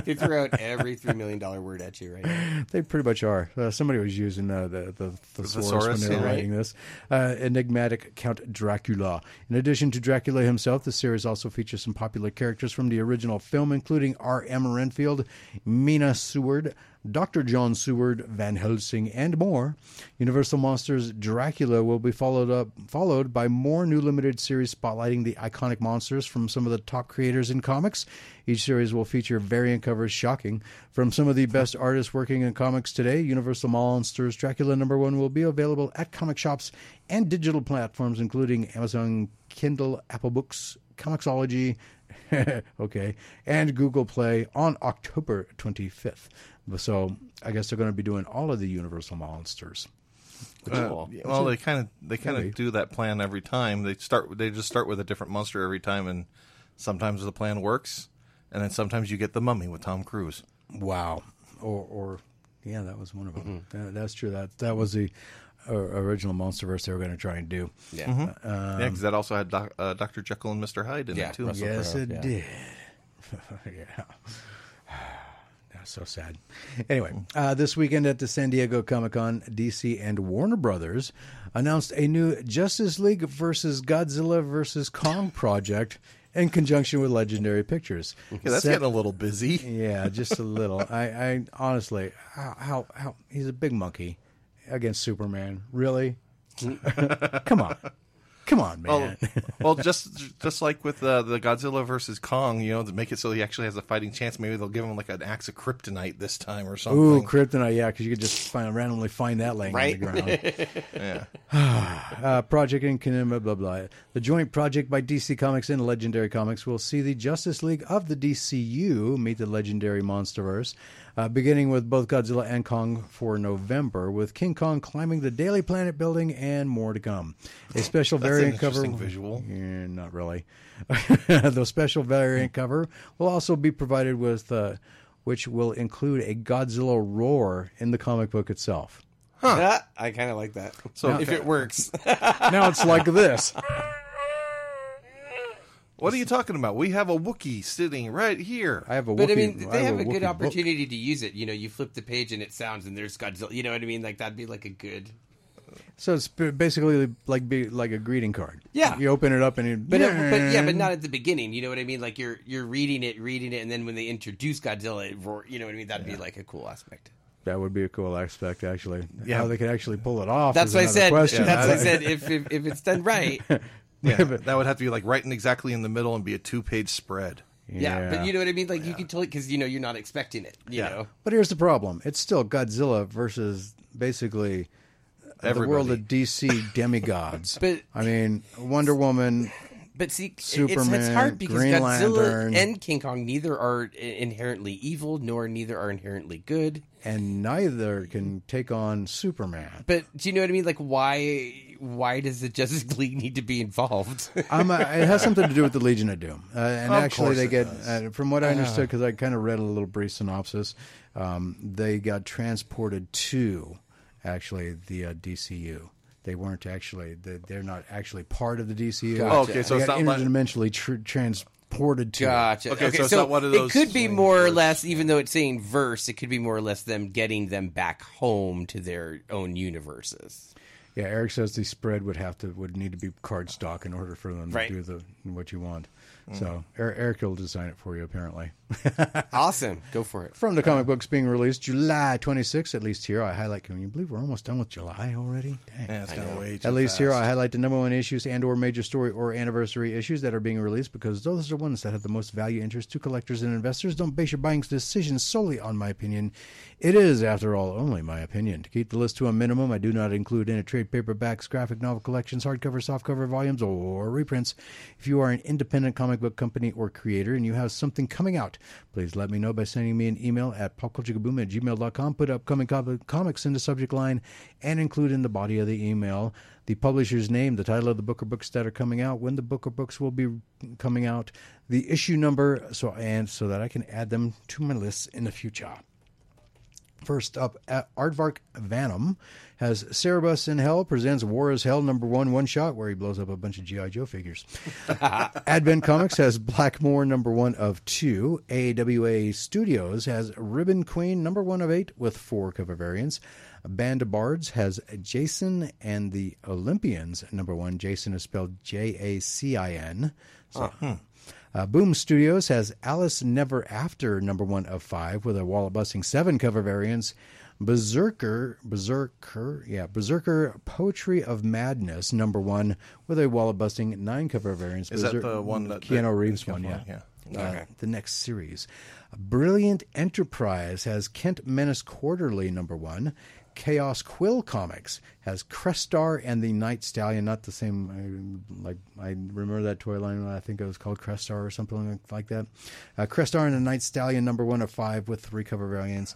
they threw out every three million dollar word at you right now. They pretty much are. Uh, somebody was using uh, the the thesaurus, when they were yeah. writing this. Uh, enigmatic Count Dracula. In addition to Dracula himself, the series also features some popular characters from the original film, including R. M. Renfield, Mina Seward. Dr. John Seward, Van Helsing, and more. Universal Monsters Dracula will be followed up followed by more new limited series spotlighting the iconic monsters from some of the top creators in comics. Each series will feature variant covers shocking from some of the best artists working in comics today. Universal Monsters Dracula number 1 will be available at comic shops and digital platforms including Amazon Kindle, Apple Books, Comixology, okay, and Google Play on October 25th. So I guess they're going to be doing all of the Universal monsters. Uh, Cool. well, they kind of they kind of do that plan every time. They start they just start with a different monster every time, and sometimes the plan works, and then sometimes you get the Mummy with Tom Cruise. Wow. Or, or yeah, that was one of them. That, that's true. That that was the original MonsterVerse they were going to try and do. Yeah. yeah, because that also had doc, uh, Doctor Jekyll and Mister Hyde in Yeah, it too. Russell Yes, Crowe, it yeah. did. yeah. That's so sad. Anyway, uh, this weekend at the San Diego Comic Con, DC and Warner Brothers announced a new Justice League versus Godzilla versus Kong project in conjunction with Legendary Pictures. Yeah, that's Set- getting a little busy. yeah, just a little. I, I honestly, how, how, how, he's a big monkey against Superman. Really? Come on, come on, man. Well, well, just just like with uh, the Godzilla versus Kong, you know, to make it so he actually has a fighting chance, maybe they'll give him like an axe of kryptonite this time or something. Ooh, kryptonite, yeah, because you could just find randomly find that laying Right? on the ground. yeah. uh, project in blah blah blah. The joint project by DC Comics and Legendary Comics will see the Justice League of the DCU meet the Legendary Monsterverse, uh, beginning with both Godzilla and Kong for November, with King Kong climbing the Daily Planet building and more to come. A special That's an variant cover. visual. Yeah, not really. the special variant cover will also be provided with, uh, which will include a Godzilla roar in the comic book itself. Ah, I kind of like that. So- if it works, now it's like this. What are you talking about? We have a Wookiee sitting right here. I have a Wookiee. but I Wookiee- mean, I they have a Wookiee good book. opportunity to use it. You know, you flip the page and it sounds, and there's Godzilla. You know what I mean? Like that'd be like a good. So it's basically like be like a greeting card. Yeah. you open it up and you. But, uh, but yeah, but not at the beginning. You know what I mean? Like you're you're reading it, reading it, and then when they introduce Godzilla, it roar, you know what I mean? That'd be like a cool aspect. That would be a cool aspect, actually. Yeah. How they could actually pull it off. That's is what I said. Question. That's what I said. If, if if it's done right, Yeah, that would have to be like right writing exactly in the middle and be a two-page spread. yeah. But you know what I mean? Like you can totally because you know you're not expecting it. You Yeah. know. But here's the problem: it's still Godzilla versus basically the world of DC demigods. But- I mean, Wonder Woman. But see, it's, it's hard because Green Godzilla Lantern. and King Kong neither are inherently evil, nor neither are inherently good. and neither can take on Superman. But do you know what I mean? Like, why? Why does the Justice League need to be involved? Um, uh, it has something to do with the Legion of Doom, uh, and Of actually they it get, uh, from what I understood, because I kind of read a little brief synopsis, um, they got transported to actually the uh, DCU. They weren't actually, they- they're not actually part of the DCU. Gotcha. Oh, okay, so they it's got not like interdimensionally tr- transported to. it. Gotcha. Okay, so it's not one of those It could be swing more or less, even though it's saying verse, it could be more or less them getting them back home to their own universes. Yeah, Eric says the spread would have to would need to be cardstock in order for them Right. to do the what you want. Mm. So Eric, Eric will design it for you apparently. Awesome. Go for it. From the comic books being released July 26th, at least here, I highlight. Can you believe we're almost done with July already? Dang. Yeah, it's gonna way too At least here, I highlight the number one issues and or major story or anniversary issues that are being released because those are the ones that have the most value interest to collectors and investors. Don't base your buying decisions solely on my opinion. It is, after all, only my opinion. To keep the list to a minimum, I do not include any trade paperbacks, graphic novel collections, hardcover, softcover volumes, or reprints. If you are an independent comic book company or creator and you have something coming out, please let me know by sending me an email at popculturekaboom at gmail.com. Put upcoming com- comics in the subject line and include in the body of the email the publisher's name, the title of the book or books that are coming out, when the book or books will be coming out, the issue number, so and so that I can add them to my lists in the future. First up, Aardvark Vanum has Cerebus in Hell presents War is Hell number one one shot where he blows up a bunch of G.I. Joe figures. Advent Comics has Blackmore number one of two. AWA Studios has Ribbon Queen number one of eight with four cover variants. Band of Bards has Jason and the Olympians number one. Jason is spelled J A C I N. So, uh-huh. Uh, Boom Studios has Alice Never After number one of five with a wallet busting seven cover variants. Berserker, Berserker, yeah, Berserker Poetry of Madness number one with a wallet busting nine cover variants. Is that the one that Keanu Reeves one? Yeah, one, Uh, the next series. Brilliant Enterprise has Kent Menace Quarterly number one. Chaos Quill Comics has Crestar and the Night Stallion, not the same. I, like I remember that toy line. I think it was called Crestar or something like that. Uh, Crestar and the Night Stallion, number one of five with three cover variants.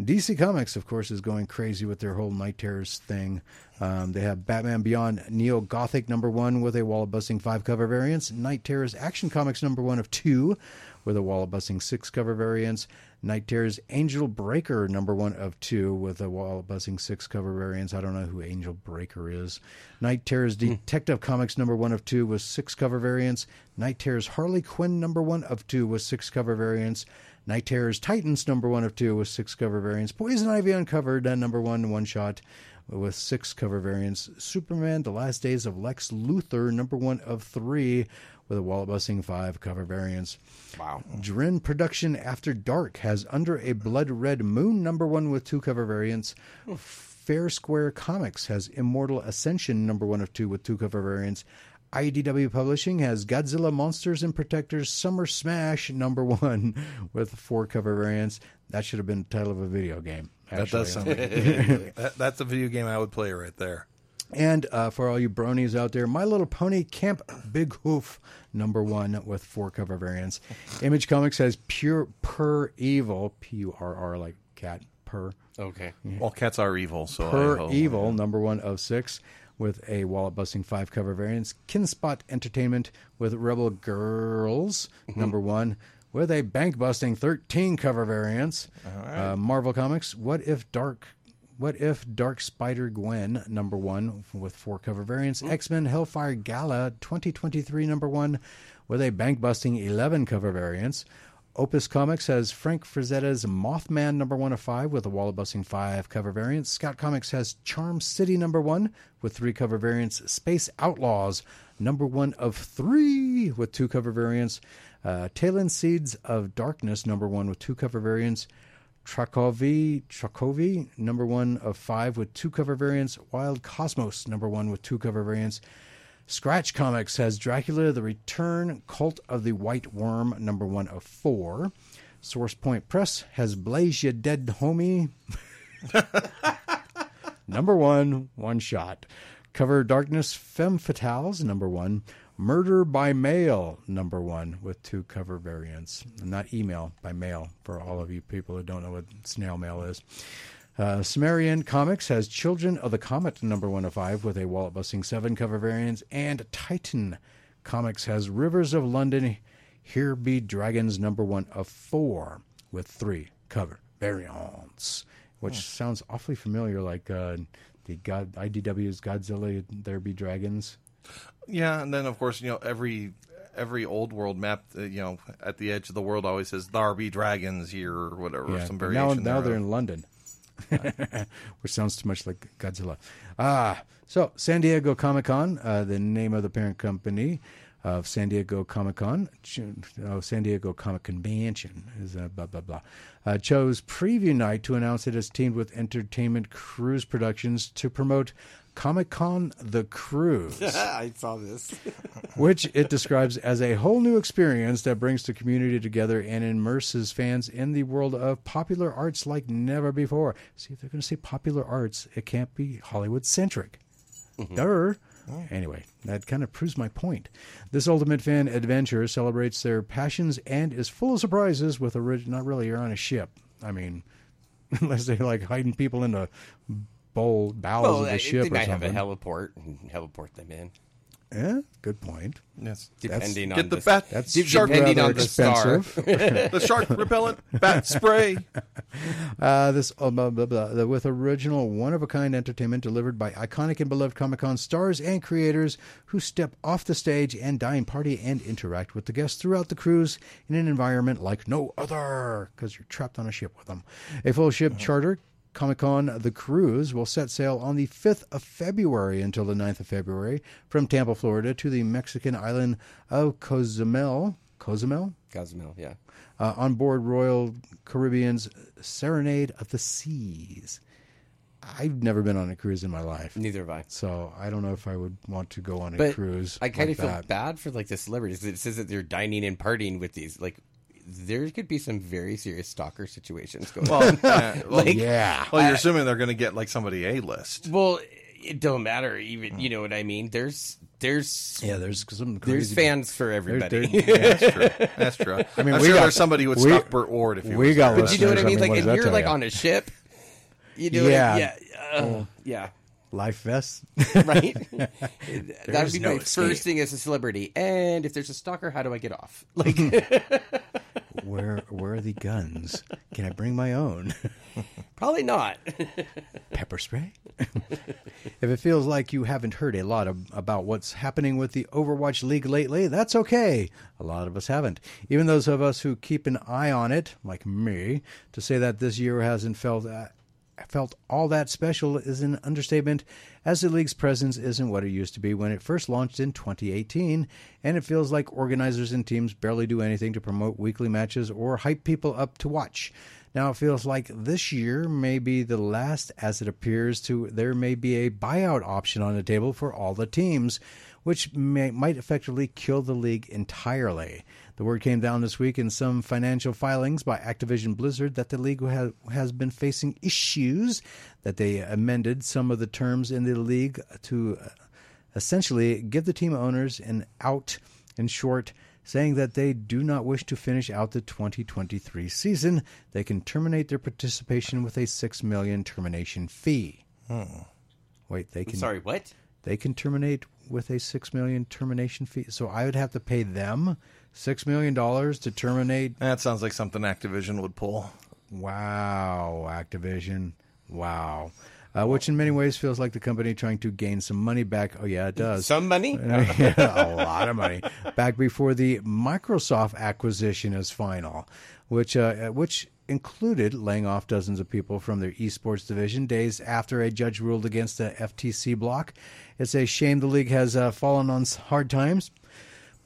DC Comics, of course, is going crazy with their whole Night Terrors thing. Um, they have Batman Beyond Neo Gothic number one with a wall of busting five cover variants. Night Terrors Action Comics number one of two with a wall of busting six cover variants. Night Terrors Angel Breaker number one of two with a wall of busting six cover variants. I don't know who Angel Breaker is. Night Terrors Detective Comics number one of two with six cover variants. Night Terrors Harley Quinn number one of two with six cover variants. Night Terrors Titans number one of two with six cover variants. Poison Ivy Uncovered uh, number one one shot with six cover variants. Superman The Last Days of Lex Luthor number one of three with a wallet busting five cover variants. Wow. Drin Production After Dark has Under a Blood Red Moon number one with two cover variants. Hmm. Fair Square Comics has Immortal Ascension number one of two with two cover variants. IDW Publishing has Godzilla Monsters and Protectors Summer Smash number one with four cover variants. That should have been the title of a video game. That does actually. sound like that, that's a video game I would play right there. And uh, for all you bronies out there, My Little Pony Camp Big Hoof, number one with four cover variants. Image Comics has Pure Per Evil, P U R R like cat, per. Okay. Well, cats are evil, so I Per Evil, number one of six, with a wallet busting five cover variants. Kinspot Entertainment with Rebel Girls, number one, with a bank busting 13 cover variants. Uh, Marvel Comics, What If Dark. What if Dark Spider Gwen number one with four cover variants? X Men Hellfire Gala 2023 number one with a bank busting 11 cover variants. Opus Comics has Frank Frazetta's Mothman number one of five with a wall busting five cover variants. Scout Comics has Charm City number one with three cover variants. Space Outlaws number one of three with two cover variants. Uh, Talon Seeds of Darkness number one with two cover variants. Trakovi, Trakovi, number one of five with two cover variants. Wild Cosmos, number one with two cover variants. Scratch Comics has Dracula the Return, Cult of the White Worm, number one of four. Source Point Press has Blaze Ya Dead Homie, number one, one shot. Cover Darkness Femme Fatales, number one. Murder by Mail, number one, with two cover variants. Not email, by mail, for all of you people who don't know what snail mail is. Uh, Sumerian Comics has Children of the Comet, number one of five, with a wallet busting seven cover variants. And Titan Comics has Rivers of London, Here Be Dragons, number one of four, with three cover variants. Which sounds awfully familiar, like uh, the God IDW's Godzilla, There Be Dragons. Yeah, and then of course you know every every old world map, uh, you know, at the edge of the world always says "There be dragons here" or whatever. Yeah, some but now, variation. now they're in London, which sounds too much like Godzilla. Ah, so San Diego Comic Con, uh, the name of the parent company of San Diego Comic Con, oh, San Diego Comic Convention is uh, blah blah blah, uh, chose preview night to announce it has teamed with Entertainment Cruise Productions to promote Comic Con The Cruise I saw this. which it describes as a whole new experience that brings the community together and immerses fans in the world of popular arts like never before. See, if they're going to say popular arts, it can't be Hollywood centric. Mm-hmm. Durr. Anyway, that kind of proves my point. This Ultimate Fan adventure celebrates their passions and is full of surprises with orig- not really, you're on a ship. I mean, unless they're like hiding people in the bowl bowels Well, of the they ship or might have a something. heliport and heliport them in, yeah, good point. Yes. depending on Get the the bat, That's shark, depending on the star. the shark repellent bat spray. Uh, this uh, blah, blah, blah, the- with original, one of a kind entertainment delivered by iconic and beloved Comic Con stars and creators who step off the stage and dine, party, and interact with the guests throughout the cruise in an environment like no other, because you're trapped on a ship with them. A full ship charter. Comic Con The Cruise will set sail on the 5th of February until the 9th of February from Tampa, Florida to the Mexican island of Cozumel. Cozumel? Cozumel, yeah. uh, on board Royal Caribbean's Serenade of the Seas. I've never been on a cruise in my life, Neither have I. so I don't know if I would want to go on a But cruise. I kind like of feel that. bad for like the celebrities. It says that they're dining and partying with these. Like, there could be some very serious stalker situations going on. Yeah, well, Like- Yeah, well, you're assuming they're going to get like somebody a list. Well, it don't matter. Even you know what I mean. There's there's yeah. There's some there's crazy fans for everybody. there- That's true. That's true. I mean, I'm we sure got- there's somebody who would we- stalk Burt Ward if he we was got there. but you know what I mean. I mean, Like, if you're like ya? on a ship, you know, Yeah. yeah, yeah, uh, yeah. Life vests. right? That'd be no my escape. first thing as a celebrity. And if there's a stalker, how do I get off? Like, where where are the guns? Can I bring my own? probably not. pepper spray. if it feels like you haven't heard a lot of, about what's happening with the Overwatch League lately, that's okay. A lot of us haven't. Even those of us who keep an eye on it, like me, to say that this year hasn't felt uh, felt all that special is an understatement, as the league's presence isn't what it used to be when it first launched in 2018, and it feels like organizers and teams barely do anything to promote weekly matches or hype people up to watch. Now it feels like this year may be the last, as it appears to there may be a buyout option on the table for all the teams, which may, might effectively kill the league entirely. The word came down this week in some financial filings by Activision Blizzard that the league ha- has been facing issues, that they amended some of the terms in the league to uh, essentially give the team owners an out. In short, saying that they do not wish to finish out the 2023 season, they can terminate their participation with a 6 million termination fee. Wait, they can Sorry, what? they can terminate with a six million termination fee. So I would have to pay them six million dollars to terminate. That sounds like something Activision would pull. Wow, Activision. Wow. uh, which in many ways feels like the company trying to gain some money back. Oh, yeah, it does. Some money? a lot of money back before the Microsoft acquisition is final, which uh, which included laying off dozens of people from their esports division days after a judge ruled against the FTC block. It's a shame the league has uh, fallen on hard times.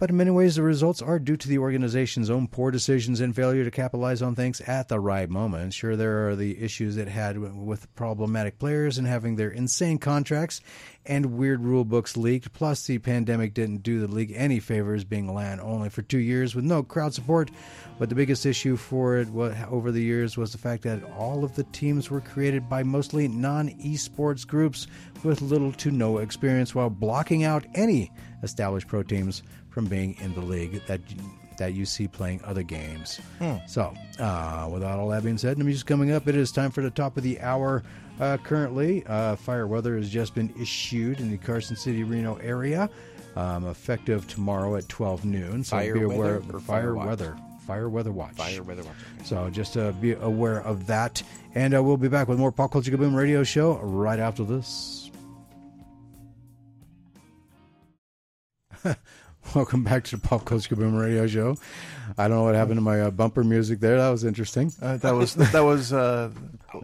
But in many ways, the results are due to the organization's own poor decisions and failure to capitalize on things at the right moment. Sure, there are the issues it had with problematic players and having their insane contracts and weird rule books leaked. Plus, the pandemic didn't do the league any favors, being LAN only for two years with no crowd support. But the biggest issue for it over the years was the fact that all of the teams were created by mostly non esports groups with little to no experience, while blocking out any established pro teams from being in the league that that you see playing other games. Hmm. So, uh, without all that being said, the music's coming up. It is time for the top of the hour. Uh, currently, uh, fire weather has just been issued in the Carson City, Reno area, um, effective tomorrow at 12 noon. So fire be aware of fire, fire weather. Fire weather watch. Fire weather watch. So just uh, be aware of that. And uh, we'll be back with more Pop Culture Kaboom radio show right after this. Welcome back to the Pop Culture Kaboom Radio Show. I don't know what happened to my uh, bumper music there. That was interesting. Uh, that was that was uh,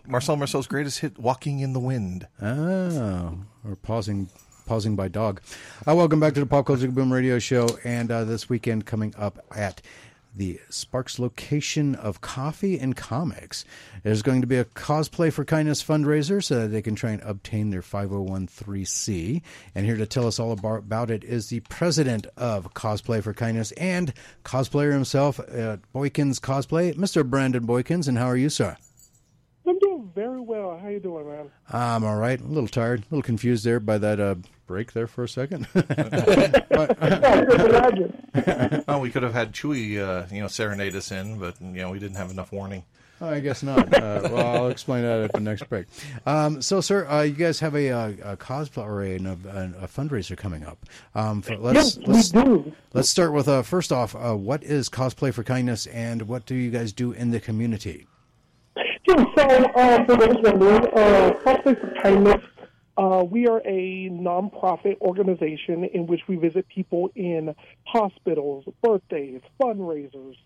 Marcel Marceau's greatest hit, "Walking in the Wind." Oh, or pausing, pausing by dog. Uh, welcome back to the Pop Culture Kaboom Radio Show, and uh, this weekend coming up at the Sparks location of coffee and comics. There's going to be a cosplay for kindness fundraiser so that they can try and obtain their 501c. And here to tell us all about it is the president of Cosplay for Kindness and cosplayer himself at Boykins Cosplay, Mr. Brandon Boykins. And how are you, sir? I'm doing very well. How are you doing, man? I'm all right. A little tired, a little confused there by that uh, break there for a second. oh, we could have had Chewy, uh, you know, serenade us in, but you know, we didn't have enough warning. Oh, I guess not. Uh, well, I'll explain that at the next break. Um, so, sir, uh, you guys have a, a, a cosplay and a, a, fundraiser coming up. Um, for, let's, yes, let's, we do. Let's start with uh, first off, uh, what is Cosplay for Kindness, and what do you guys do in the community? Yeah, so uh, for those wondering, uh, Cosplay for Kindness uh, we are a nonprofit organization in which we visit people in hospitals, birthdays, fundraisers,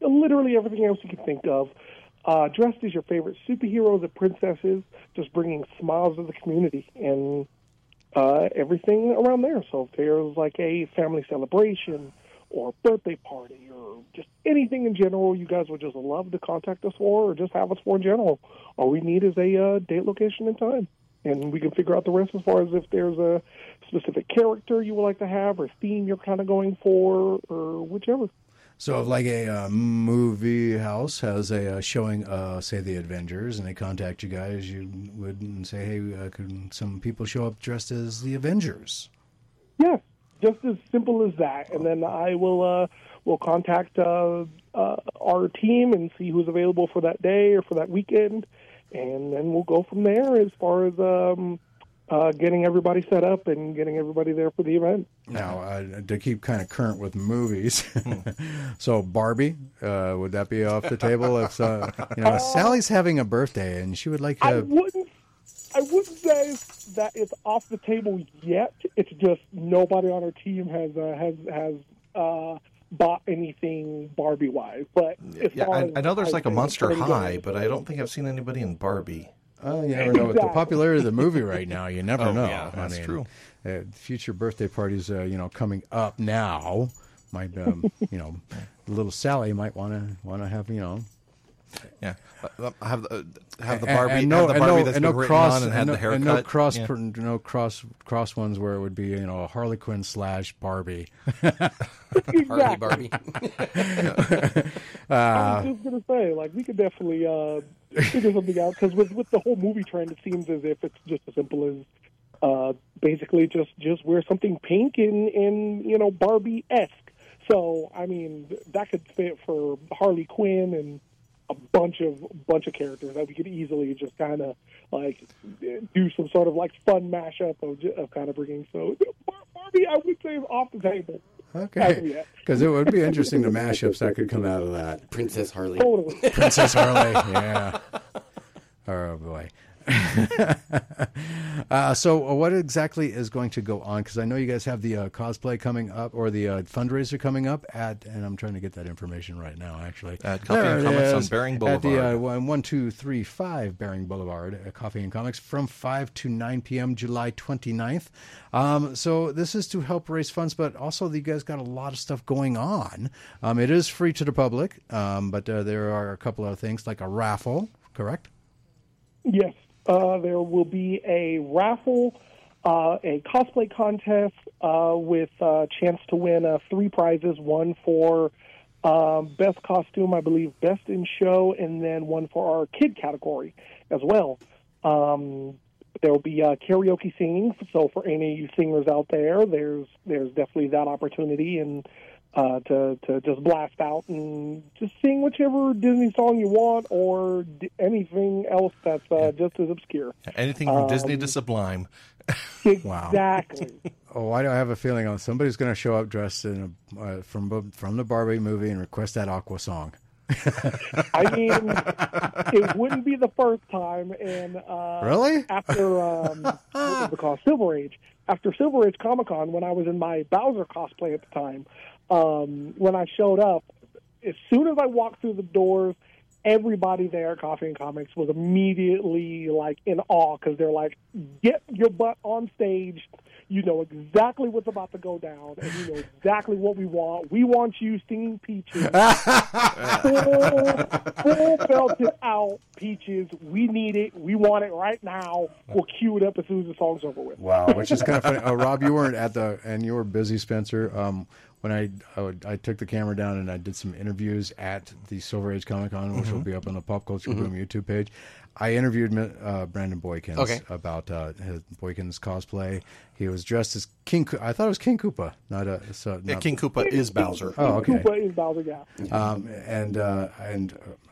literally everything else you can think of. Uh, dressed as your favorite superheroes and princesses, just bringing smiles to the community and uh, everything around there. So if there's like a family celebration or birthday party or just anything in general you guys would just love to contact us for or just have us for in general, all we need is a uh, date, location, and time and we can figure out the rest as far as if there's a specific character you would like to have or theme you're kind of going for or whichever. So, if like a uh, movie house has a uh, showing, uh, say the Avengers, and they contact you guys, you would say, "Hey, uh, could some people show up dressed as the Avengers?" Yeah, just as simple as that. And then I will uh, will contact uh, our team and see who's available for that day or for that weekend, and then we'll go from there as far as um, uh, getting everybody set up and getting everybody there for the event. Now, uh, to keep kind of current with movies, so Barbie, uh, would that be off the table? If uh, you know, Sally's having a birthday and she would like to. I wouldn't. I wouldn't say that it's off the table yet. It's just nobody on our team has uh, has has uh, bought anything Barbie wise. But yeah, I, I, know there's like a Monster High, but I don't think I've seen anybody in Barbie. Oh, you never know. With the popularity of the movie right now, you never oh, know. Yeah, that's I mean, true. Uh, future birthday parties, uh, you know, coming up now. Might um, you know, little Sally might want to want to have you know yeah, have the have the Barbie, and, and no, have the Barbie no, that's and no written cross, on and had no, the haircut. And no cross, yeah. per, no cross, cross ones where it would be you know Harley Quinn slash Barbie. Harley Barbie. uh, I was just gonna say, like, we could definitely uh, figure something out because with with the whole movie trend, it seems as if it's just as simple as uh, basically just just wear something pink and and you know Barbie esque. So I mean, that could fit for Harley Quinn and a bunch of bunch of characters that we could easily just kind of like do some sort of like fun mashup of, of kind of bringing. So Barbie, I would say, is off the table. Okay, because it would be interesting the mashups that could come out of that. Princess Harley, totally. Princess Harley, yeah. Oh boy. Uh, so, uh, what exactly is going to go on? Because I know you guys have the uh, cosplay coming up or the uh, fundraiser coming up at, and I'm trying to get that information right now. Actually, At Coffee There and it Comics on is. Baring At the uh, Boulevard. one one two three five Baring Boulevard, uh, Coffee and Comics from five to nine p.m. July 29th. Um, so this is to help raise funds, but also you guys got a lot of stuff going on. Um, it is free to the public, um, but uh, there are a couple of things like a raffle. Correct. Yes, uh, there will be a raffle, uh, a cosplay contest uh, with a chance to win uh, three prizes: one for um, best costume, I believe, best in show, and then one for our kid category as well. Um, there will be uh, karaoke singing, so for any singers out there, there's there's definitely that opportunity and. Uh, to to just blast out and just sing whichever Disney song you want, or d- anything else that's uh, just as obscure. Anything from Disney Um, to Sublime. Wow. Exactly. Oh, I don't have a feeling on somebody's going to show up dressed in a, uh, from from the Barbie movie and request that Aqua song. I mean, it wouldn't be the first time. And uh, Really? after um, what was it called, Silver Age, after Silver Age Comic Con, when I was in my Bowser cosplay at the time, um, when I showed up, as soon as I walked through the doors, everybody there at Coffee and Comics was immediately like in awe because they're like, "Get your butt on stage." You know exactly what's about to go down, and you know exactly what we want. We want you singing Peaches, full, full belted out Peaches. We need it. We want it right now. We'll cue it up as soon as the song's over with. Wow, which is kind of funny. Uh, Rob, you weren't at the, and you were busy, Spencer. Um, when I, I would- I took the camera down and I did some interviews at the Silver Age Comic Con, which will be up on the Pop Culture Boom YouTube page. I interviewed uh, Brandon Boykins Okay. about uh, his Boykins cosplay. He was dressed as King. Koo- I thought it was King Koopa, not a. So, Yeah, King Koopa is Bowser. Oh, okay. Koopa is Bowser, yeah. um, and uh, and uh, I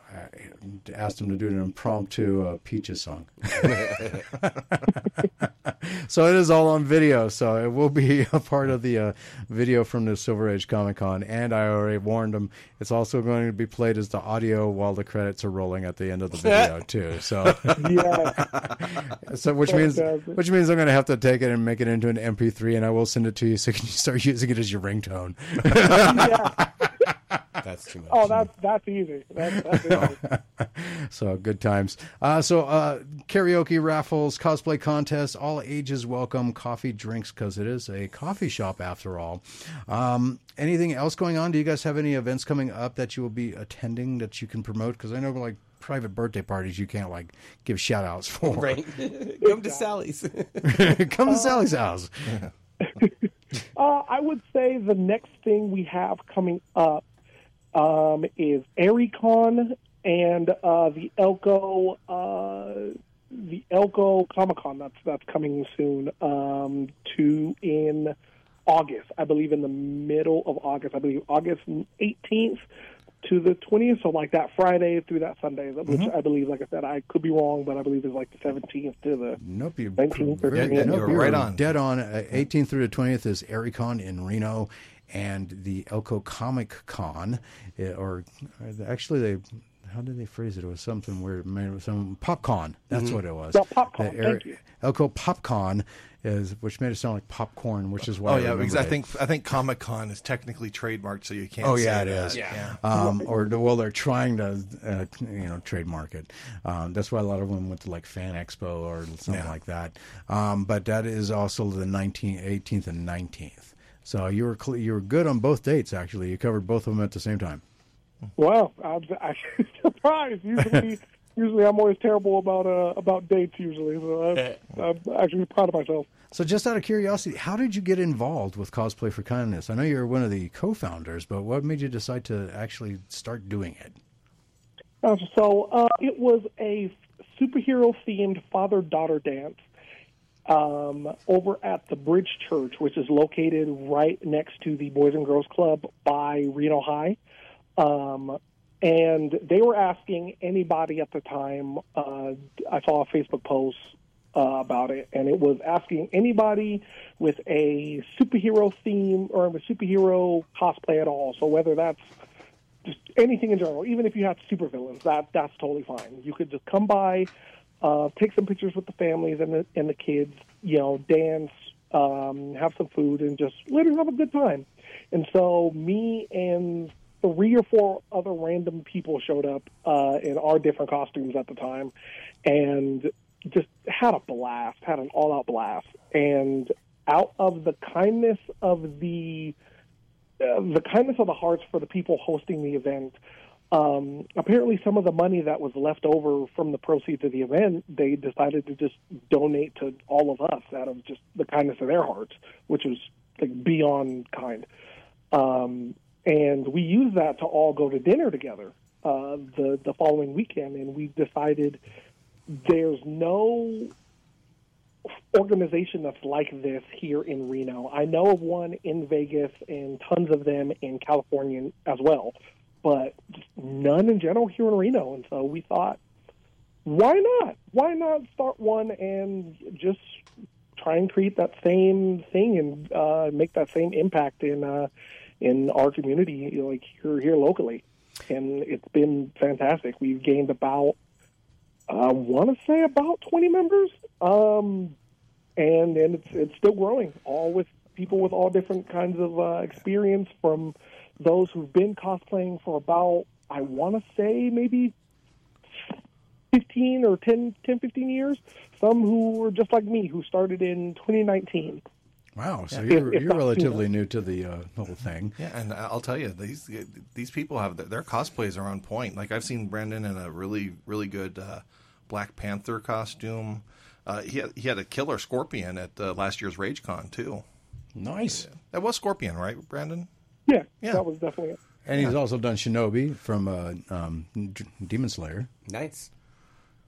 asked him to do an impromptu uh, Peaches song. so it is all on video. So it will be a part of the uh, video from the Silver Age Comic Con. And I already warned him it's also going to be played as the audio while the credits are rolling at the end of the video too. So Yeah. so which means which means I'm going to have to take it and make it into an MP3, and I will send it to you so you can start using it as your ringtone. yeah. That's too much. Oh, that's that's easy. That's, that's easy. So good times. Uh, so uh, karaoke raffles, cosplay contests, all ages welcome. Coffee, drinks, because it is a coffee shop after all. Um, anything else going on? Do you guys have any events coming up that you will be attending that you can promote? Because I know like private birthday parties you can't like give shout outs for. Right. Come to Sally's. Come to Sally's house. Uh, I would say the next thing we have coming up um, is ArieCon and uh, the Elko uh, the Elko Comic Con that's that's coming soon um, to in August. I believe in the middle of August. I believe August 18th to the 20th. So like that Friday through that Sunday, which I believe, like I said, I could be wrong, but I believe it's like the 17th to the Nope, you Thank you. very- Yeah, yeah, nope, you were you right on. Dead on. Uh, 18th through the 20th is ArieCon in Reno, and the Elko Comic Con, uh, or uh, actually they. How did they phrase it? It was something weird. Maybe Some PopCon. That's what it was. Yeah, PopCon, The thank you. Elko PopCon is, which made it sound like popcorn, which is why. Oh I yeah, remembered because I think I think Comic Con is technically trademarked, so you can't. Oh say yeah, it that. is. Yeah. Um, or well, they're trying to, uh, you know, trademark it. Um, that's why a lot of them went to like Fan Expo or something Yeah. like that. Um, but that is also the 19th, 18th, and 19th. So you were cl- you were good on both dates. Actually, you covered both of them at the same time. Wow, I'm actually surprised. Usually, usually I'm always terrible about uh, about dates. Usually, so I, I'm actually proud of myself. So, just out of curiosity, how did you get involved with Cosplay for Kindness? I know you're one of the co-founders, but what made you decide to actually start doing it? Uh, so uh, it was a superhero themed father daughter dance um, over at the Bridge Church, which is located right next to the Boys and Girls Club by Reno High. Um, and they were asking anybody at the time. Uh, I saw a Facebook post uh, about it, and it was asking anybody with a superhero theme or a superhero cosplay at all. So whether that's just anything in general, even if you have supervillains, that that's totally fine. You could just come by, uh, take some pictures with the families and the and the kids. You know, dance, um, have some food, and just literally have a good time. And so, me and three or four other random people showed up uh, in our different costumes at the time, and just had a blast, had an all-out blast. And out of the kindness of the uh, the kindness of the hearts for the people hosting the event. Um, apparently, some of the money that was left over from the proceeds of the event, they decided to just donate to all of us out of just the kindness of their hearts, which was like beyond kind. Um, and we used that to all go to dinner together uh, the the following weekend, and we decided there's no organization that's like this here in Reno. I know of one in Vegas and tons of them in California as well, but none in general here in Reno. And so we thought, why not? Why not start one and just try and create that same thing and uh, make that same impact in uh, in our community, you know, like here here locally. And it's been fantastic. We've gained about I want to say about 20 members, um, and and it's it's still growing. All with people with all different kinds of uh, experience, from those who've been cosplaying for about I want to say maybe 15 or 10, 10, 15 years. Some who were just like me, who started in 2019. Wow, so If- you're, if you're relatively new to the uh, whole thing. Yeah, and I'll tell you, these these people have their cosplays are on point. Like I've seen Brandon in a really really good uh, Black Panther costume. Uh, he had, he had a killer scorpion at uh, last year's RageCon too. Nice. That was Scorpion, right, Brandon? Yeah, Yeah. that was definitely it. And he's also done Shinobu from uh, um, D- Demon Slayer. Nice.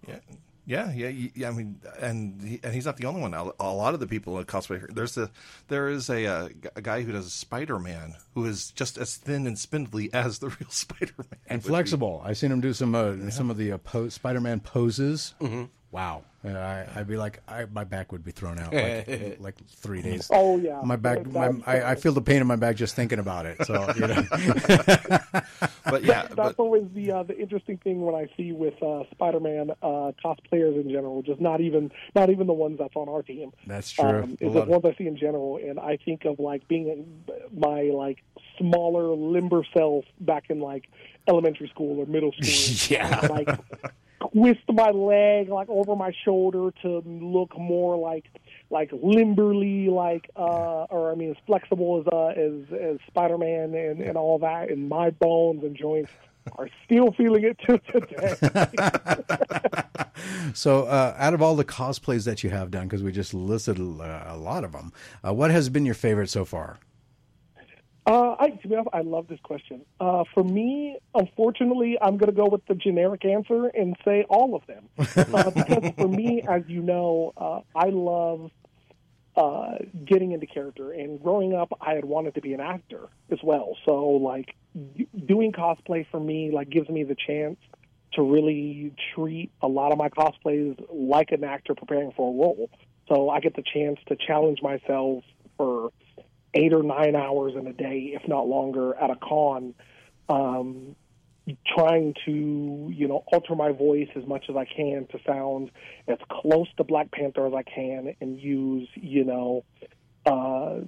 Yeah, yeah, yeah. yeah I mean, and he, and he's not the only one. A a lot of the people in cosplay. There's a there is a, uh, g- a guy who does Spider Man who is just as thin and spindly as the real Spider Man and flexible. I've seen him do some uh, some of the uh, po- Spider-Man poses. Wow, I, I'd be like, I, my back would be thrown out like, like three days. Oh yeah, My back, my, I, I feel the pain in my back just thinking about it. So you know, But yeah, that's but always the uh, the interesting thing when I see with uh, Spider-Man uh, cosplayers in general, just not even not even the ones that's on our team. That's true. Um, is the ones I see in general, and I think of like being my like smaller, limber self back in like elementary school or middle school. Yeah. Like twist my leg like over my shoulder to look more like like limberly like uh or I mean as flexible as uh as as Spider Man and, and all that and my bones and joints are still feeling it to today. so uh, out of all the cosplays that you have done, because we just listed a lot of them, uh, what has been your favorite so far? Uh, I, to be honest, I love this question. Uh, for me, unfortunately, I'm going to go with the generic answer and say all of them. Uh, because for me, as you know, uh, I love uh, getting into character. And growing up, I had wanted to be an actor as well. So, like, doing cosplay for me, like, gives me the chance to really treat a lot of my cosplays like an actor preparing for a role. So I get the chance to challenge myself for eight or nine hours in a day, if not longer, at a con, um, trying to you know alter my voice as much as I can to sound as close to Black Panther as I can, and use you know. Uh,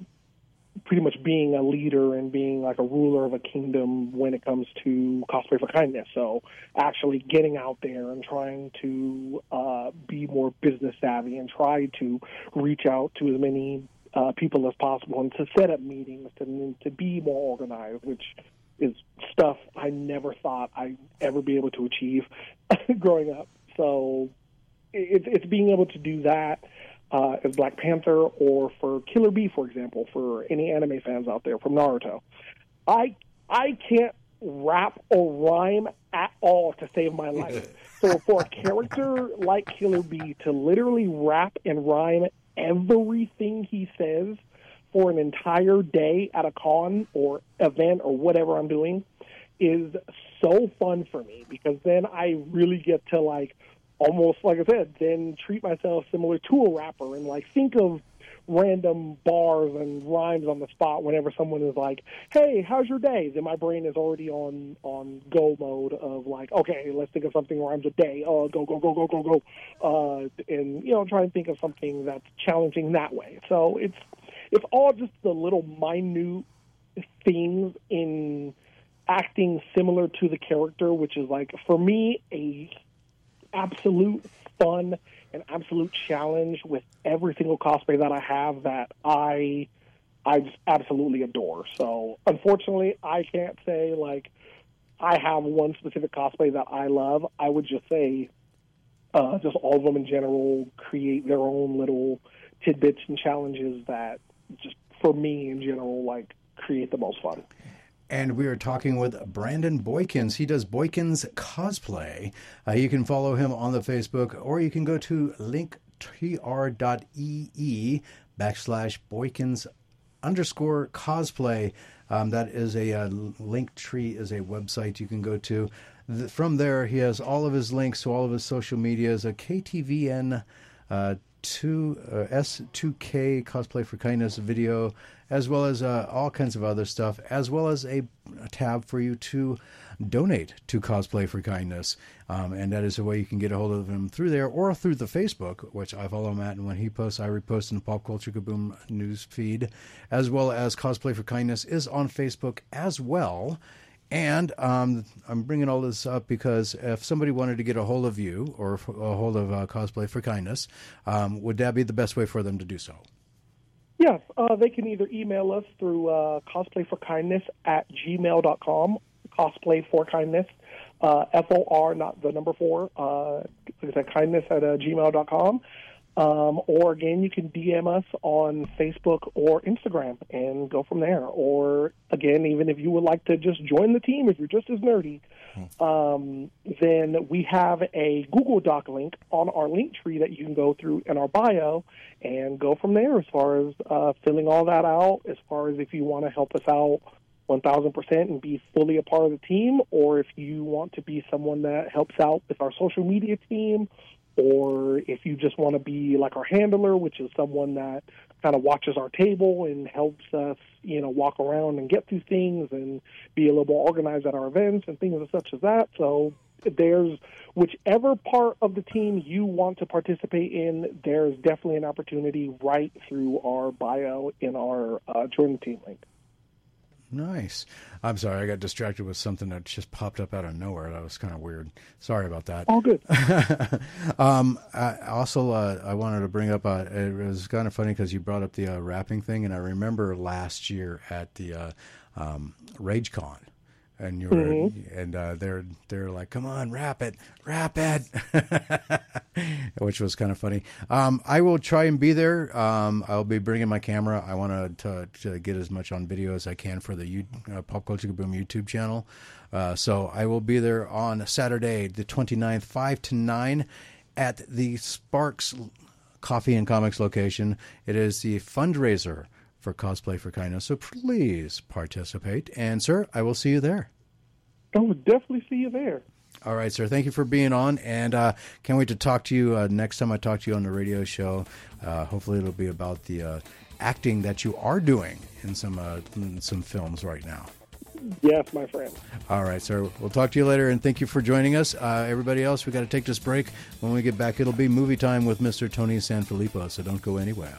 pretty much being a leader and being like a ruler of a kingdom when it comes to cosplay for kindness. So actually getting out there and trying to uh, be more business savvy and try to reach out to as many uh, people as possible and to set up meetings and to be more organized, which is stuff I never thought I'd ever be able to achieve growing up. So it's it's being able to do that uh, as Black Panther or for Killer Bee, for example, for any anime fans out there from Naruto. I I can't rap or rhyme at all to save my life. so for a character like Killer Bee to literally rap and rhyme everything he says for an entire day at a con or event or whatever I'm doing is so fun for me because then I really get to like almost like I said, then treat myself similar to a rapper and like think of random bars and rhymes on the spot whenever someone is like, "Hey, how's your day?" Then my brain is already on on go mode of like, "Okay, let's think of something rhymes a day. Oh, go go go go go go," uh, and you know, try and think of something that's challenging that way. So it's it's all just the little minute things in acting similar to the character, which is like for me a absolute fun and absolute challenge with every single cosplay that I have that I I just absolutely adore. So unfortunately, I can't say like I have one specific cosplay that I love. I would just say uh, just all of them in general create their own little tidbits and challenges that just for me in general like create the most fun. And we are talking with Brandon Boykins. He does Boykins cosplay. Uh, you can follow him on the Facebook, or you can go to linktr.ee backslash Boykins underscore cosplay. Um, that is a uh, Linktree is a website you can go to. The, from there, he has all of his links to all of his social medias. A KTVN. Uh, two uh, S2K cosplay for kindness video, as well as uh, all kinds of other stuff, as well as a, a, tab for you to donate to cosplay for kindness, um, and that is a way you can get a hold of him through there or through the Facebook, which I follow Matt, and when he posts, I repost in the Pop Culture Kaboom news feed, as well as cosplay for kindness is on Facebook as well. And um, I'm bringing all this up because if somebody wanted to get a hold of you or a hold of uh, Cosplay for Kindness, um, would that be the best way for them to do so? Yes, uh, they can either email us through uh, cosplayforkindness at gmail.com, cosplay for kindness, uh, F O R, not the number four, uh, like I said, kindness at uh, gmail.com. Um, or again, you can DM us on Facebook or Instagram and go from there. Or again, even if you would like to just join the team, if you're just as nerdy, um, then we have a Google Doc link on our link tree that you can go through in our bio and go from there as far as uh, filling all that out, as far as if you want to help us out 1000% and be fully a part of the team, or if you want to be someone that helps out with our social media team or if you just want to be like our handler, which is someone that kind of watches our table and helps us, you know, walk around and get through things and be a little more organized at our events and things such as that. So there's whichever part of the team you want to participate in, there's definitely an opportunity right through our bio in our uh, join the team link. Nice. I'm sorry, I got distracted with something that just popped up out of nowhere. That was kind of weird. Sorry about that. All good. um, I also, uh, I wanted to bring up. Uh, it was kind of funny because you brought up the uh, rapping thing, and I remember last year at the uh, um, RageCon and you're mm-hmm. and uh, they're they're like, "Come on, rap it, rap it," which was kind of funny. Um, I will try and be there. Um, I'll be bringing my camera. I want to to get as much on video as I can for the U, uh, Pop Culture Boom YouTube channel. Uh, so I will be there on Saturday, the 29th, five to nine, at the Sparks Coffee and Comics location. It is the fundraiser for Cosplay for Kindness. So please participate. And, sir, I will see you there. I will definitely see you there. All right, sir. Thank you for being on, and uh, can't wait to talk to you uh, next time I talk to you on the radio show. Uh, hopefully, it'll be about the uh, acting that you are doing in some uh, in some films right now. Yes, my friend. All right, sir. We'll talk to you later, and thank you for joining us. Uh, everybody else, we got to take this break. When we get back, it'll be movie time with Mr. Tony Sanfilippo. So don't go anywhere.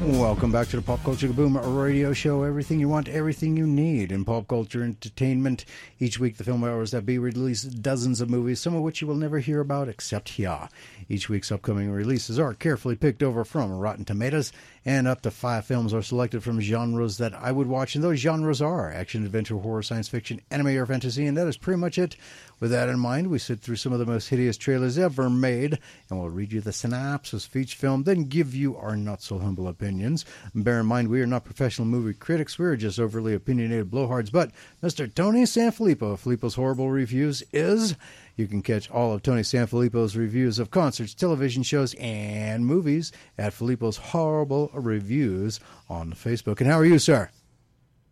Welcome back to the Pop Culture Kaboom radio show. Everything you want, everything you need in pop culture entertainment. Each week, the film hours that be release dozens of movies, some of which you will never hear about except here. Each week's upcoming releases are carefully picked over from Rotten Tomatoes, and up to five films are selected from genres that I would watch, and those genres are action, adventure, horror, science fiction, anime, or fantasy, and that is pretty much it. With that in mind, we sit through some of the most hideous trailers ever made, and we'll read you the synopsis of each film, then give you our not so humble opinions. Bear in mind, we are not professional movie critics, we're just overly opinionated blowhards. But Mr. Tony Sanfilippo of Filippo's Horrible Reviews is. You can catch all of Tony Sanfilippo's reviews of concerts, television shows, and movies at Filippo's Horrible Reviews on Facebook. And how are you, sir?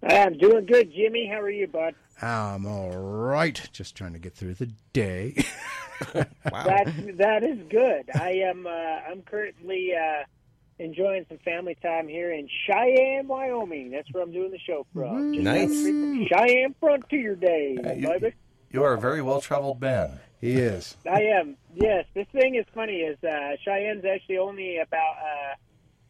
I'm doing good, Jimmy. How are you, bud? I'm all right. Just trying to get through the day. Wow. That that is good. I am. Uh, I'm currently uh, enjoying some family time here in Cheyenne, Wyoming. That's where I'm doing the show from. Just Nice. down the street from Cheyenne Frontier Day, you- baby. You are a very well traveled man. he is. I am. Yes. This thing is funny. Is uh, Cheyenne's actually only about. Uh,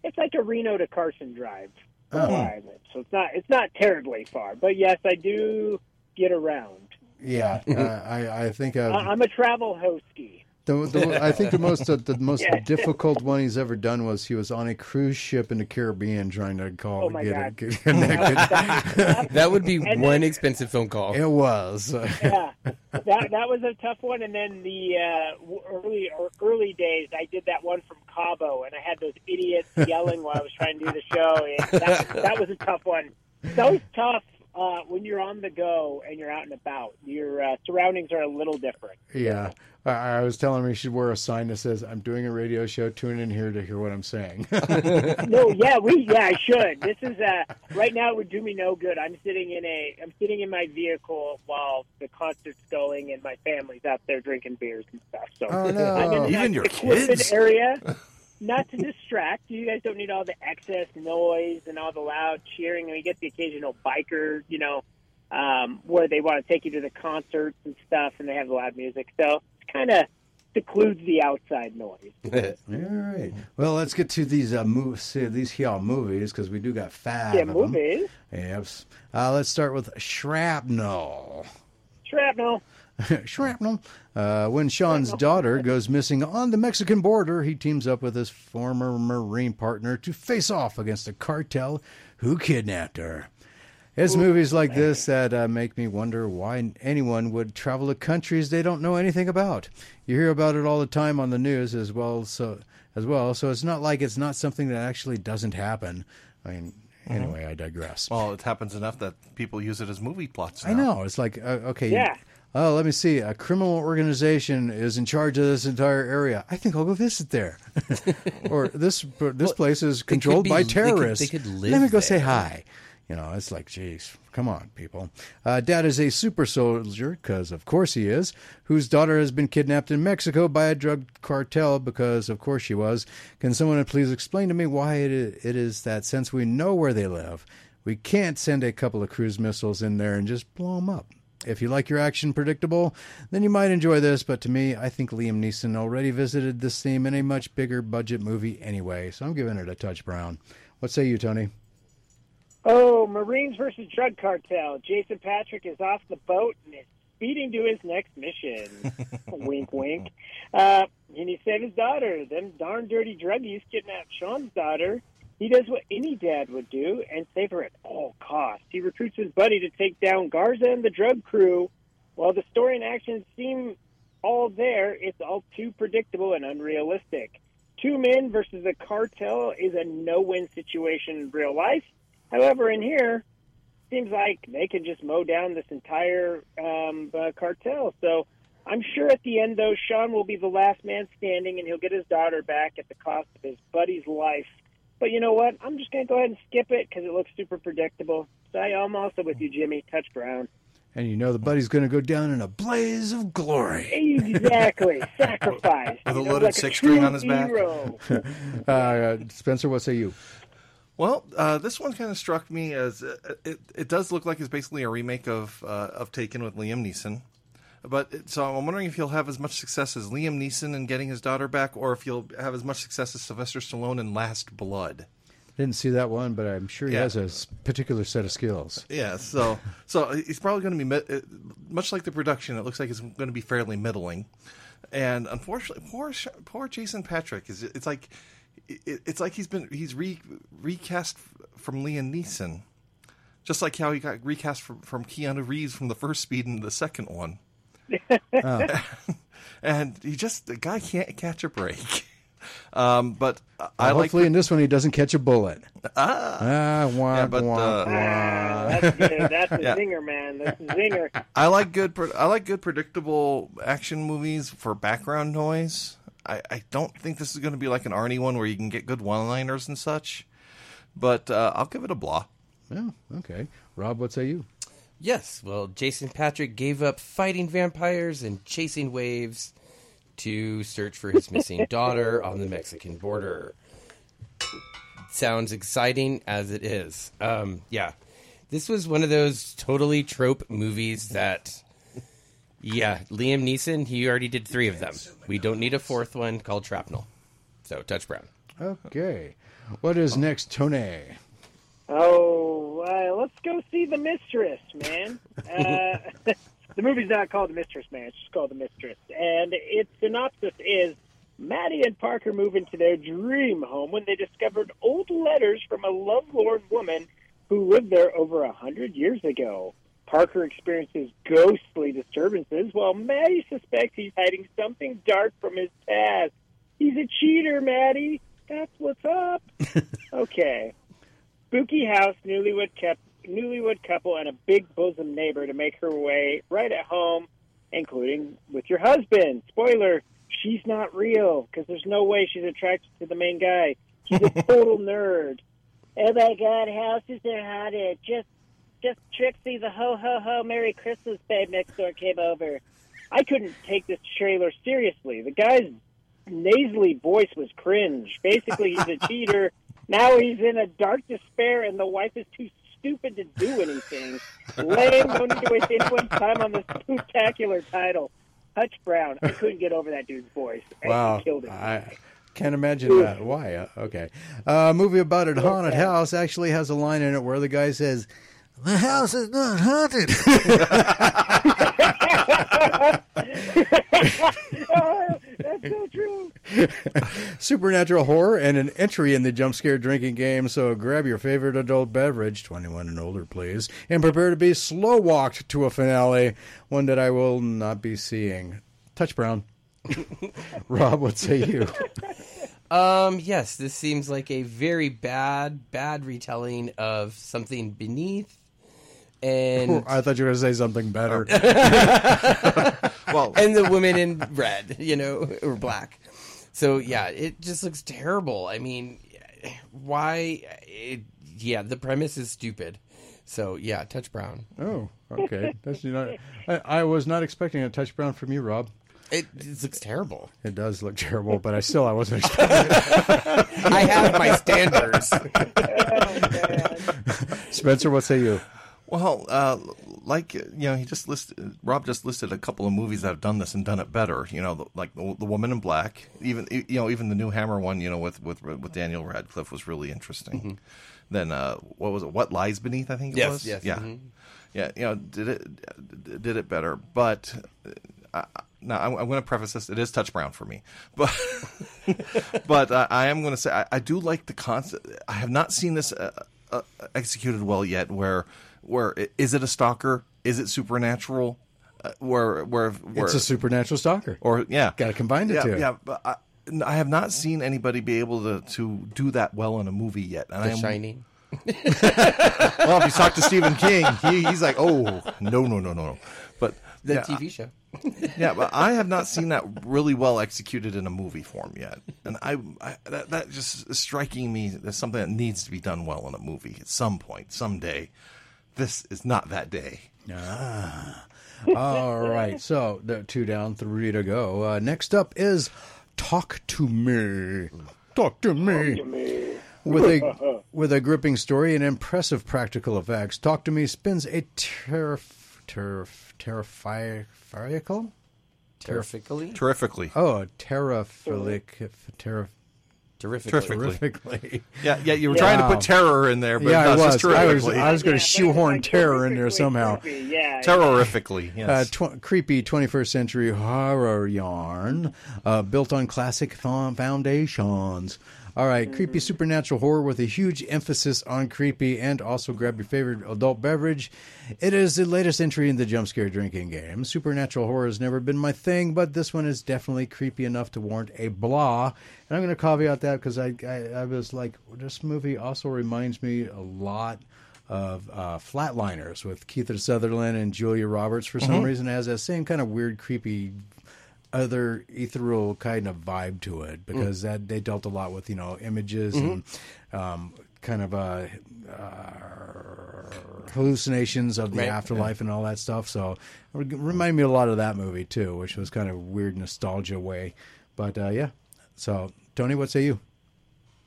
it's like a Reno to Carson drive. From Oh. where I live. So it's not. It's not terribly far. But yes, I do get around. Yeah, uh, I I think uh, I- I'm a travel hostie. The, the I think the most uh, the most Yeah. difficult one he's ever done was he was on a cruise ship in the Caribbean trying to call Oh, my get, God. get connected. That would be And one then- expensive phone call. it was. yeah, that that was a tough one. And then the uh, early early days, I did that one from Cabo, and I had those idiots yelling while I was trying to do the show. That, that was a tough one. It's always tough uh, when you're on the go and you're out and about. Your uh, surroundings are a little different. Yeah. I, I was telling him he should wear a sign that says, I'm doing a radio show. Tune in here to hear what I'm saying. No, yeah, we yeah, I should. This is uh right now it would do me no good. I'm sitting in a I'm sitting in my vehicle while the concert's going and my family's out there drinking beers and stuff. So Oh, no. I'm in Even that your kids? area. Not to distract. You guys don't need all the excess noise and all the loud cheering. And we get the occasional biker, you know, um, where they want to take you to the concerts and stuff, and they have loud music. So it kind of secludes the outside noise. All right. Well, let's get to these uh, movies, these here movies, because we do got five Yeah, of them. movies. Yes. Uh, let's start with Shrapnel. Shrapnel. Shrapnel. Uh, when Sean's daughter goes missing on the Mexican border, he teams up with his former Marine partner to face off against a cartel who kidnapped her. It's movies like this that uh, make me wonder why anyone would travel to countries they don't know anything about. You hear about it all the time on the news as well, so as well. So it's not like it's not something that actually doesn't happen. I mean, anyway, I digress. Well, it happens enough that people use it as movie plots. Now. I know. It's like, uh, okay. Yeah. Oh, let me see. A criminal organization is in charge of this entire area. I think I'll go visit there. or this this place is controlled be- by they could- terrorists. they could Let me go say hi. You know, it's like, geez, come on, people. Uh, Dad is a super soldier, because of course he is, whose daughter has been kidnapped in Mexico by a drug cartel, because of course she was. Can someone please explain to me why it it is that since we know where they live, we can't send a couple of cruise missiles in there and just blow them up? If you like your action predictable, then you might enjoy this, but to me, I think Liam Neeson already visited this theme in a much bigger budget movie anyway, so I'm giving it a touch brown. What say you, Tony? Oh, Marines versus drug cartel. Jason Patric is off the boat and is speeding to his next mission. wink, wink. Uh, and he saved his daughter. Them darn dirty druggies kidnapped Sean's daughter. He does what any dad would do and save her at all costs. He recruits his buddy to take down Garza and the drug crew. While the story and action seem all there, it's all too predictable and unrealistic. Two men versus a cartel is a no-win situation in real life. However, in here, seems like they can just mow down this entire um, uh, cartel. So I'm sure at the end, though, Sean will be the last man standing, and he'll get his daughter back at the cost of his buddy's life. But you know what? I'm just going to go ahead and skip it because it looks super predictable. So I, I'm also with you, Jimmy. Touch brown. And you know the buddy's going to go down in a blaze of glory. Exactly. Sacrifice. With a You know, loaded like six true string on his back. Uh, Spencer, what say you? Well, uh, this one kind of struck me as uh, it, it does look like it's basically a remake of uh, of Taken with Liam Neeson. But so I'm wondering if he'll have as much success as Liam Neeson in getting his daughter back, or if he'll have as much success as Sylvester Stallone in Last Blood. Didn't see that one, but I'm sure he Yeah. has a particular set of skills. Yeah, so so he's probably going to be uh, much like the production. It looks like it's going to be fairly middling, and unfortunately, poor poor Jason Patric is. It's like it's like he's been he's re, recast from Liam Neeson, just like how he got recast from, from Keanu Reeves from the first Speed and the second one. and he just the guy can't catch a break. Um, but I like Hopefully, in this one, he doesn't catch a bullet. Ah, wah, Yeah, but, wah, uh, wah. Ah, that's good. That's a Yeah. zinger, man. That's a zinger. I like good. pre- I like good predictable action movies for background noise. I, I don't think this is going to be like an Arnie one where you can get good one-liners and such. But uh, I'll give it a blah. Yeah, okay. Rob, what say you? Yes, well, Jason Patric gave up fighting vampires and chasing waves to search for his missing daughter on the Mexican border. Sounds exciting as it is. Um, yeah, this was one of those totally trope movies that, yeah, Liam Neeson, he already did three of them. We don't need a fourth one called Shrapnel. So, Touch Brown. Okay. What is next, Tony? Oh, uh, let's go see The Mistress, man. Uh, the movie's not called The Mistress, man. It's just called The Mistress. And its synopsis is Maddie and Parker move into their dream home when they discovered old letters from a lovelorn woman who lived there over a hundred years ago. Parker experiences ghostly disturbances while Maddie suspects he's hiding something dark from his past. He's a cheater, Maddie. That's what's up. okay. Spooky house, newlywed, kept, newlywed couple, and a big bosom neighbor to make her way right at home, including with your husband. Spoiler, she's not real because there's no way she's attracted to the main guy. She's a total nerd. Oh my God, houses are haunted. Just, just Trixie, the ho ho ho Merry Christmas babe next door came over. I couldn't take this trailer seriously. The guy's nasally voice was cringe. Basically, he's a cheater. Now he's in a dark despair, and the wife is too stupid to do anything. Lame. Don't need to waste anyone's time on this spectacular title. Touch Brown. I couldn't get over that dude's voice. And Wow. killed it. I can't imagine that. Why? Uh, okay. A movie about a haunted house actually has a line in it where the guy says, The house is not haunted. that's so true. Supernatural horror and an entry in the jump scare drinking game. So grab your favorite adult beverage, 21 and older, please, and prepare to be slow walked to a finale, one that I will not be seeing. Touch Brown. Rob, what say you? Um, yes, this seems like a very bad, bad retelling of something beneath. And I thought you were going to say something better. Well, and the women in red, you know, or black. So yeah, it just looks terrible. I mean, why? It, yeah, the premise is stupid. So yeah, touch brown. Oh, okay. That's not. I, I was not expecting a touch brown from you, Rob. It, it looks terrible. It does look terrible, but I still I wasn't expecting it. I have my standards. Spencer, what say you? Well, uh, like you know, he just listed. Rob just listed a couple of movies that have done this and done it better. You know, the, like the, the Woman in Black. Even you know, even the new Hammer one. You know, with with with Daniel Radcliffe was really interesting. Then uh, what was it? What lies beneath? I think it Yes, was. yes, Yeah, mhm. yeah. You know, did it did it better, but. Uh, now I'm, I'm going to preface this. It is touch brown for me, but but uh, I am going to say I, I do like the concept. I have not seen this uh, uh, executed well yet. Where where i- is it a stalker? Is it supernatural? Uh, where where where It's a supernatural stalker. or yeah, Gotta combine the yeah, two. Yeah, but I, I have not seen anybody be able to to do that well in a movie yet. And I The am, Shining. well, if you talk to Stephen King, he, he's like, oh no no no no no. But The yeah, TV show. yeah, but I have not seen that really well executed in a movie form yet, and I, I that, that just is striking me as something that needs to be done well in a movie at some point, someday. This is not that day. All right. So the two down, three to go. Uh, next up is Talk to Me. Talk to me. With a with a gripping story and impressive practical effects, Talk to Me spins a terrif terrif terrifical Terrifically. Terrifically, oh terraphilic terra Terrifically. Terrifically. terrifically. yeah, yeah. You were trying to put terror in there, but Yeah, I no, it's was. just I was. I was going to but shoehorn like terror in there somehow. creepy, Yeah, Terrorifically, Uh, yes. tw- creepy 21st century horror yarn uh, built on classic fo- foundations. All right, creepy supernatural horror with a huge emphasis on creepy, and also grab your favorite adult beverage. It is the latest entry in the jump scare drinking game. Supernatural horror has never been my thing, but this one is definitely creepy enough to warrant a blah. And I'm going to caveat that because I, I I was like, this movie also reminds me a lot of uh, Flatliners with Keith Sutherland and Julia Roberts. For some reason, it has that same kind of weird, creepy, other ethereal kind of vibe to it because that they dealt a lot with you know images and um, kind of a uh, hallucinations of the Right. afterlife and all that stuff. So it reminded me a lot of that movie too, which was kind of weird nostalgia way. But uh, yeah. So Tony, what say you?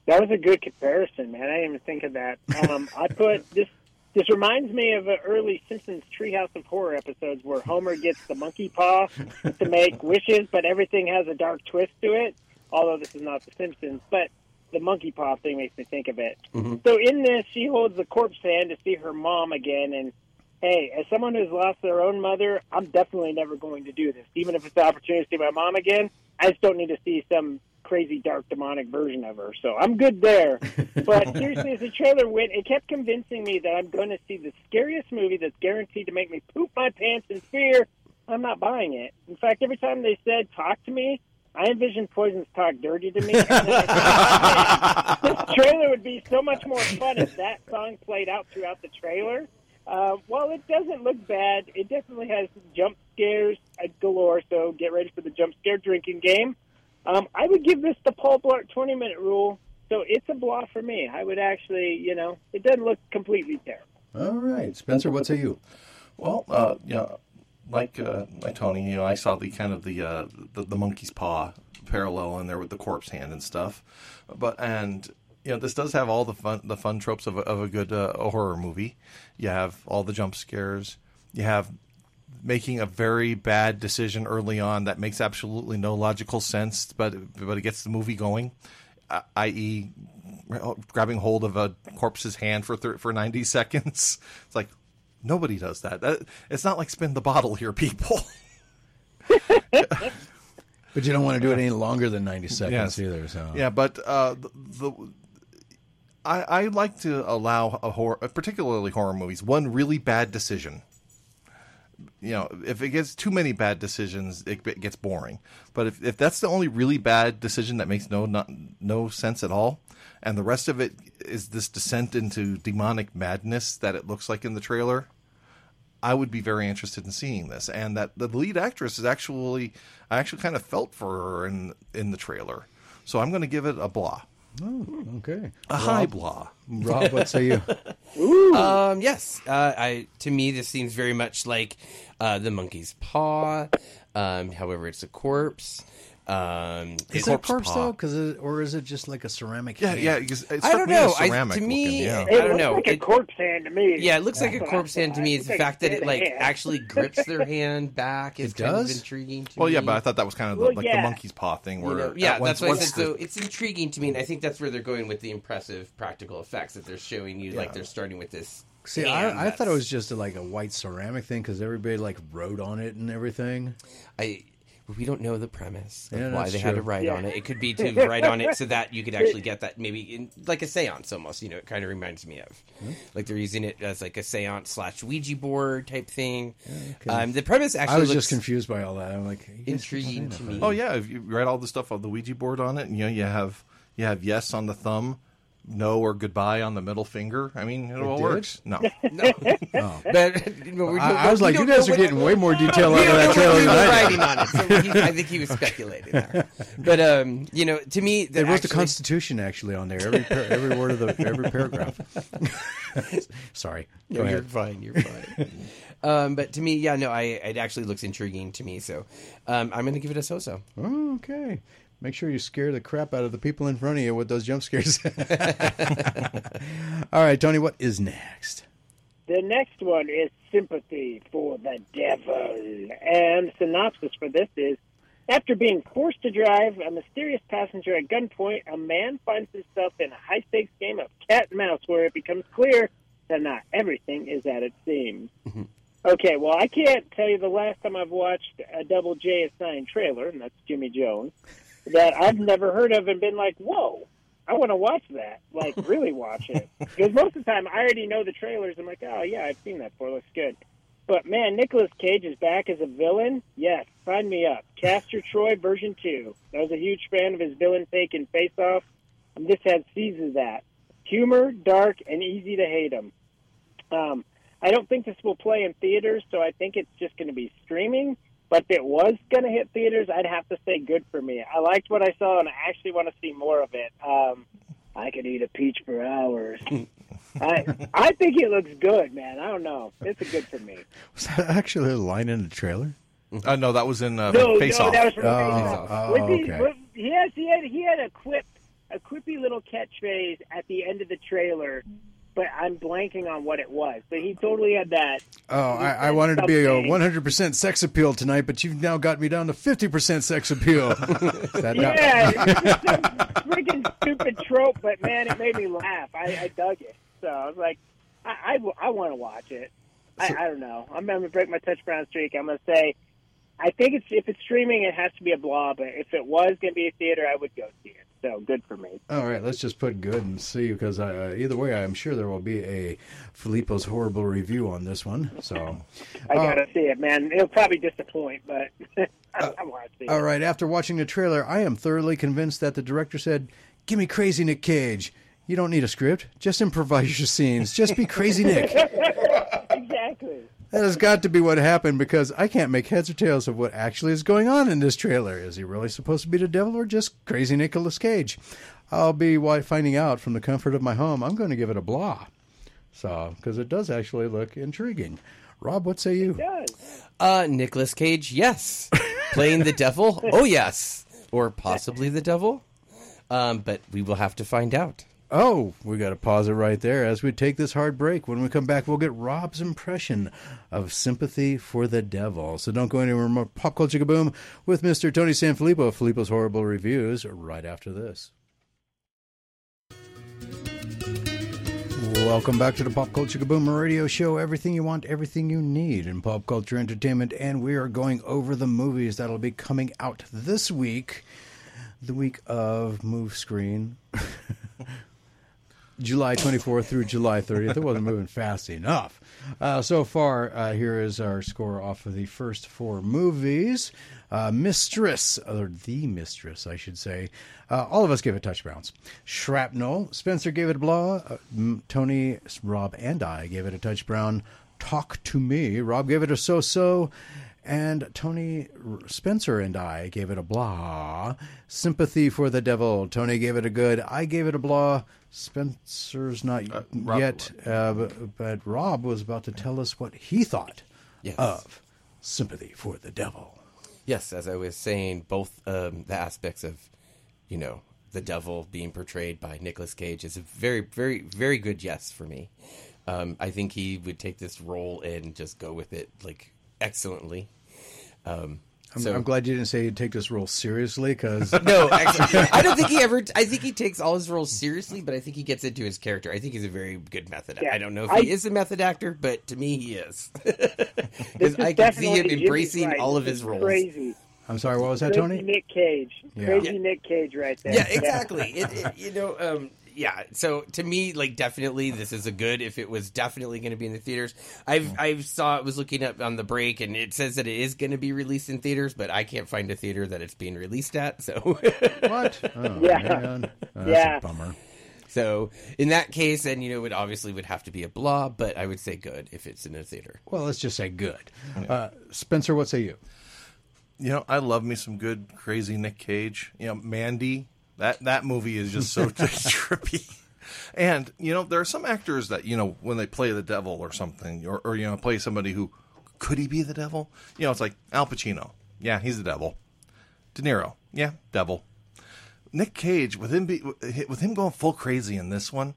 That was a good comparison, man. I didn't even think of that. Um, I put this. This reminds me of an early Simpsons Treehouse of Horror episodes where Homer gets the monkey paw to make wishes, but everything has a dark twist to it. Although this is not the Simpsons, but the monkey paw thing makes me think of it. Mm-hmm. So in this, she holds the corpse hand to see her mom again, and hey, as someone who's lost their own mother, I'm definitely never going to do this. Even if it's the opportunity to see my mom again, I just don't need to see some crazy dark demonic version of her. So I'm good there. But seriously, as the trailer went, it kept convincing me that I'm going to see the scariest movie that's guaranteed to make me poop my pants in fear. I'm not buying it. In fact, every time they said "talk to me," I envisioned Poison's talk dirty to me. I this trailer would be so much more fun if that song played out throughout the trailer. Uh, while it doesn't look bad, it definitely has jump scares galore. So get ready for the jump scare drinking game. Um, I would give this the Paul Blart 20 minute rule. So it's a blah for me. I would actually, you know, it doesn't look completely terrible. All right, Spencer, what say you? Well, uh, know, like uh, like Tony, you know, I saw the kind of the, uh, the the monkey's paw parallel in there with the corpse hand and stuff, but and you know, this does have all the fun the fun tropes of a, of a good uh, horror movie. You have all the jump scares. You have making a very bad decision early on that makes absolutely no logical sense, but but it gets the movie going. Uh, i.e., grabbing hold of a corpse's hand for thir- for ninety seconds. It's like nobody does that. that. It's not like spin the bottle here, people. But you don't want to do it any longer than ninety seconds Yes. either. So Yeah, but uh, the, the I, I like to allow a horror, particularly horror movies, one really bad decision. You know, if it gets too many bad decisions, it, it gets boring. But if, if that's the only really bad decision that makes no not, no sense at all, and the rest of it is this descent into demonic madness that it looks like in the trailer, I would be very interested in seeing this. And that the lead actress is actually, I actually kind of felt for her in in the trailer. So I'm going to give it a blah, okay. a high blah. Rob, what say you? Um, yes. Uh, I to me this seems very much like uh, the monkey's paw. Um, however, it's a corpse. Um, Is it a corpse corpse paw. though? Because or is it just like a ceramic? Yeah, hand? yeah. It's, it I don't me as know. I- to me, looking, yeah. I It don't looks know. like a corpse hand to me. Yeah, it looks like a That's what I corpse hand to me. thought. It's the Looks fact that it like hand. actually grips their hand back. Is It kind does? of intriguing to well, me. yeah, but I thought that was kind of the, Well, like yeah. the monkey's paw thing, You where know, yeah, once- that's why I said the- so. It's intriguing to me, and I think that's where they're going with the impressive practical effects that they're showing you. Like they're starting with this. See, I, I thought it was just a, like a white ceramic thing because everybody like wrote on it and everything. I we don't know the premise of Yeah, why that's they had to write Yeah. on it. It could be to write on it so that you could actually get that maybe in like a séance almost. You know, it kind of reminds me of Hmm. like they're using it as like a séance slash Ouija board type thing. Um, the premise actually I was looks just confused by all that. I'm like, you guys keep intriguing to me. Oh yeah, if you write all the stuff on the Ouija board on it, and you know you have you have yes on the thumb, no or goodbye on the middle finger. I mean, it, all did? works. No, no, but no, we- I, I was like, you guys are getting way more detail out of that trailer than I did. writing on it. So he, I think he was speculating there. But um, you know, to me, They that wrote the Constitution actually on there, every par- every word of the every paragraph. Sorry, go No, you're ahead. fine. You're fine. um, but to me, yeah, no, I it actually looks intriguing to me. So um, I'm going to give it a so-so. Oh, okay. Make sure you scare the crap out of the people in front of you with those jump scares. All right, Tony, what is next? The next one is Sympathy for the Devil. And synopsis for this is After being forced to drive a mysterious passenger at gunpoint, a man finds himself in a high stakes game of cat and mouse where it becomes clear that not everything is as it seems. Mm-hmm. Okay, well, I can't tell you the last time I've watched a Double J assigned trailer, and that's Jimmy Jones, that I've never heard of and been like, whoa, I want to watch that. Like, really watch it. Because most of the time, I already know the trailers. I'm like, oh, yeah, I've seen that before. Looks good. But man, Nicolas Cage is back as a villain. Yes, sign me up. Castor Troy version two. I was a huge fan of his villain take in Face Off. And this has seizes that. Humor, dark, and easy to hate him. Um, I don't think this will play in theaters, so I think it's just going to be streaming. But if it was going to hit theaters, I'd have to say good for me. I liked what I saw, and I actually want to see more of it. Um, I could eat a peach for hours. I I think it looks good, man. I don't know. It's a good for me. Was that actually a line in the trailer? Uh, no, that was in uh, No, Face no, Off. that was from Oh, Face Off. oh, Was he, okay. was- he has he had he had a quip a quippy little catchphrase at the end of the trailer, but I'm blanking on what it was. But he totally had that. Oh, I, I said wanted to be a 100% sex appeal tonight, but you've now got me down to 50% sex appeal. Is that not- Yeah, it's just some freaking stupid trope, but man, it made me laugh. I, I dug it. So I was like, I, I, want to watch it. I, I don't know. I'm going to break my touch brown streak. I'm going to say, I think it's if it's streaming, it has to be a blob. But if it was going to be a theater, I would go see it. So good for me. All right, let's just put good and see because uh, either way, I'm sure there will be a Filippo's horrible review on this one. So, I Uh, gotta see it, man. It'll probably disappoint, but I, I want to see it. all right, after watching the trailer, I am thoroughly convinced that the director said, "Give me crazy Nick Cage. You don't need a script. Just improvise your scenes. Just be crazy Nick." exactly. That has got to be what happened because I can't make heads or tails of what actually is going on in this trailer. Is he really supposed to be the devil or just crazy Nicolas Cage? I'll be wi- finding out from the comfort of my home. I'm going to give it a blah. So, because it does actually look intriguing. Rob, what say you? does. Uh, Nicolas Cage, yes. Playing the devil, oh yes, or possibly the devil. Um, but we will have to find out. Oh, we got to pause it right there as we take this hard break. When we come back, we'll get Rob's impression of sympathy for the devil. So don't go anywhere more. Pop Culture Kaboom with Mr. Tony Sanfilippo of Filippo's Horrible Reviews right after this. Welcome back to the Pop Culture Kaboom radio show. Everything you want, everything you need in pop culture entertainment. And we are going over the movies that'll be coming out this week, the week of Move Screen. July 24th through July 30th. It wasn't moving fast enough. Uh, so far, uh, here is our score off of the first four movies. Uh, Mistress, or The Mistress, I should say. Uh, all of us gave it touch brown. Shrapnel, Spencer gave it a blah. Uh, Tony, Rob, and I gave it a touch brown. Talk to Me, Rob gave it a so so. And Tony Spencer and I gave it a blah. Sympathy for the Devil. Tony gave it a good. I gave it a blah. Spencer's not Rob- yet, uh, but, but Rob was about to tell us what he thought Yes. of Sympathy for the Devil. Yes, as I was saying, both um, the aspects of, you know, the devil being portrayed by Nicolas Cage is a very, very, very good yes for me. Um, I think he would take this role and just go with it like excellently. Um, I'm, so I'm glad you didn't say you'd take this role seriously because no, actually, I don't think he ever. I think he takes all his roles seriously, but I think he gets into his character. I think he's a very good method. Yeah, I don't know if I- he is a method actor, but to me, he is. Because I can see him embracing right. all of his is roles. Crazy. I'm sorry, what was that, Crazy Tony? Nick Cage. Yeah. Crazy Yeah. Nick Cage right there. yeah, exactly. it, it, you know, um, yeah. So to me, like, definitely, this is a good. If it was definitely going to be in the theaters, I've I've saw it was looking up on the break, and it says that it is going to be released in theaters, but I can't find a theater that it's being released at. So, What? Oh, Yeah. man. Oh, that's Yeah. a bummer. so in that case, then you know, it obviously would have to be a blah, but I would say good if it's in a theater. Well, let's just say good. Uh, Spencer, what say you? You know, I love me some good crazy Nick Cage. You know, Mandy. That that movie is just so trippy. And you know, there are some actors that you know when they play the devil or something, or, or you know, play somebody who could he be the devil? You know, it's like Al Pacino. Yeah, he's the devil. De Niro. Yeah, devil. Nick Cage with him be, with him going full crazy in this one.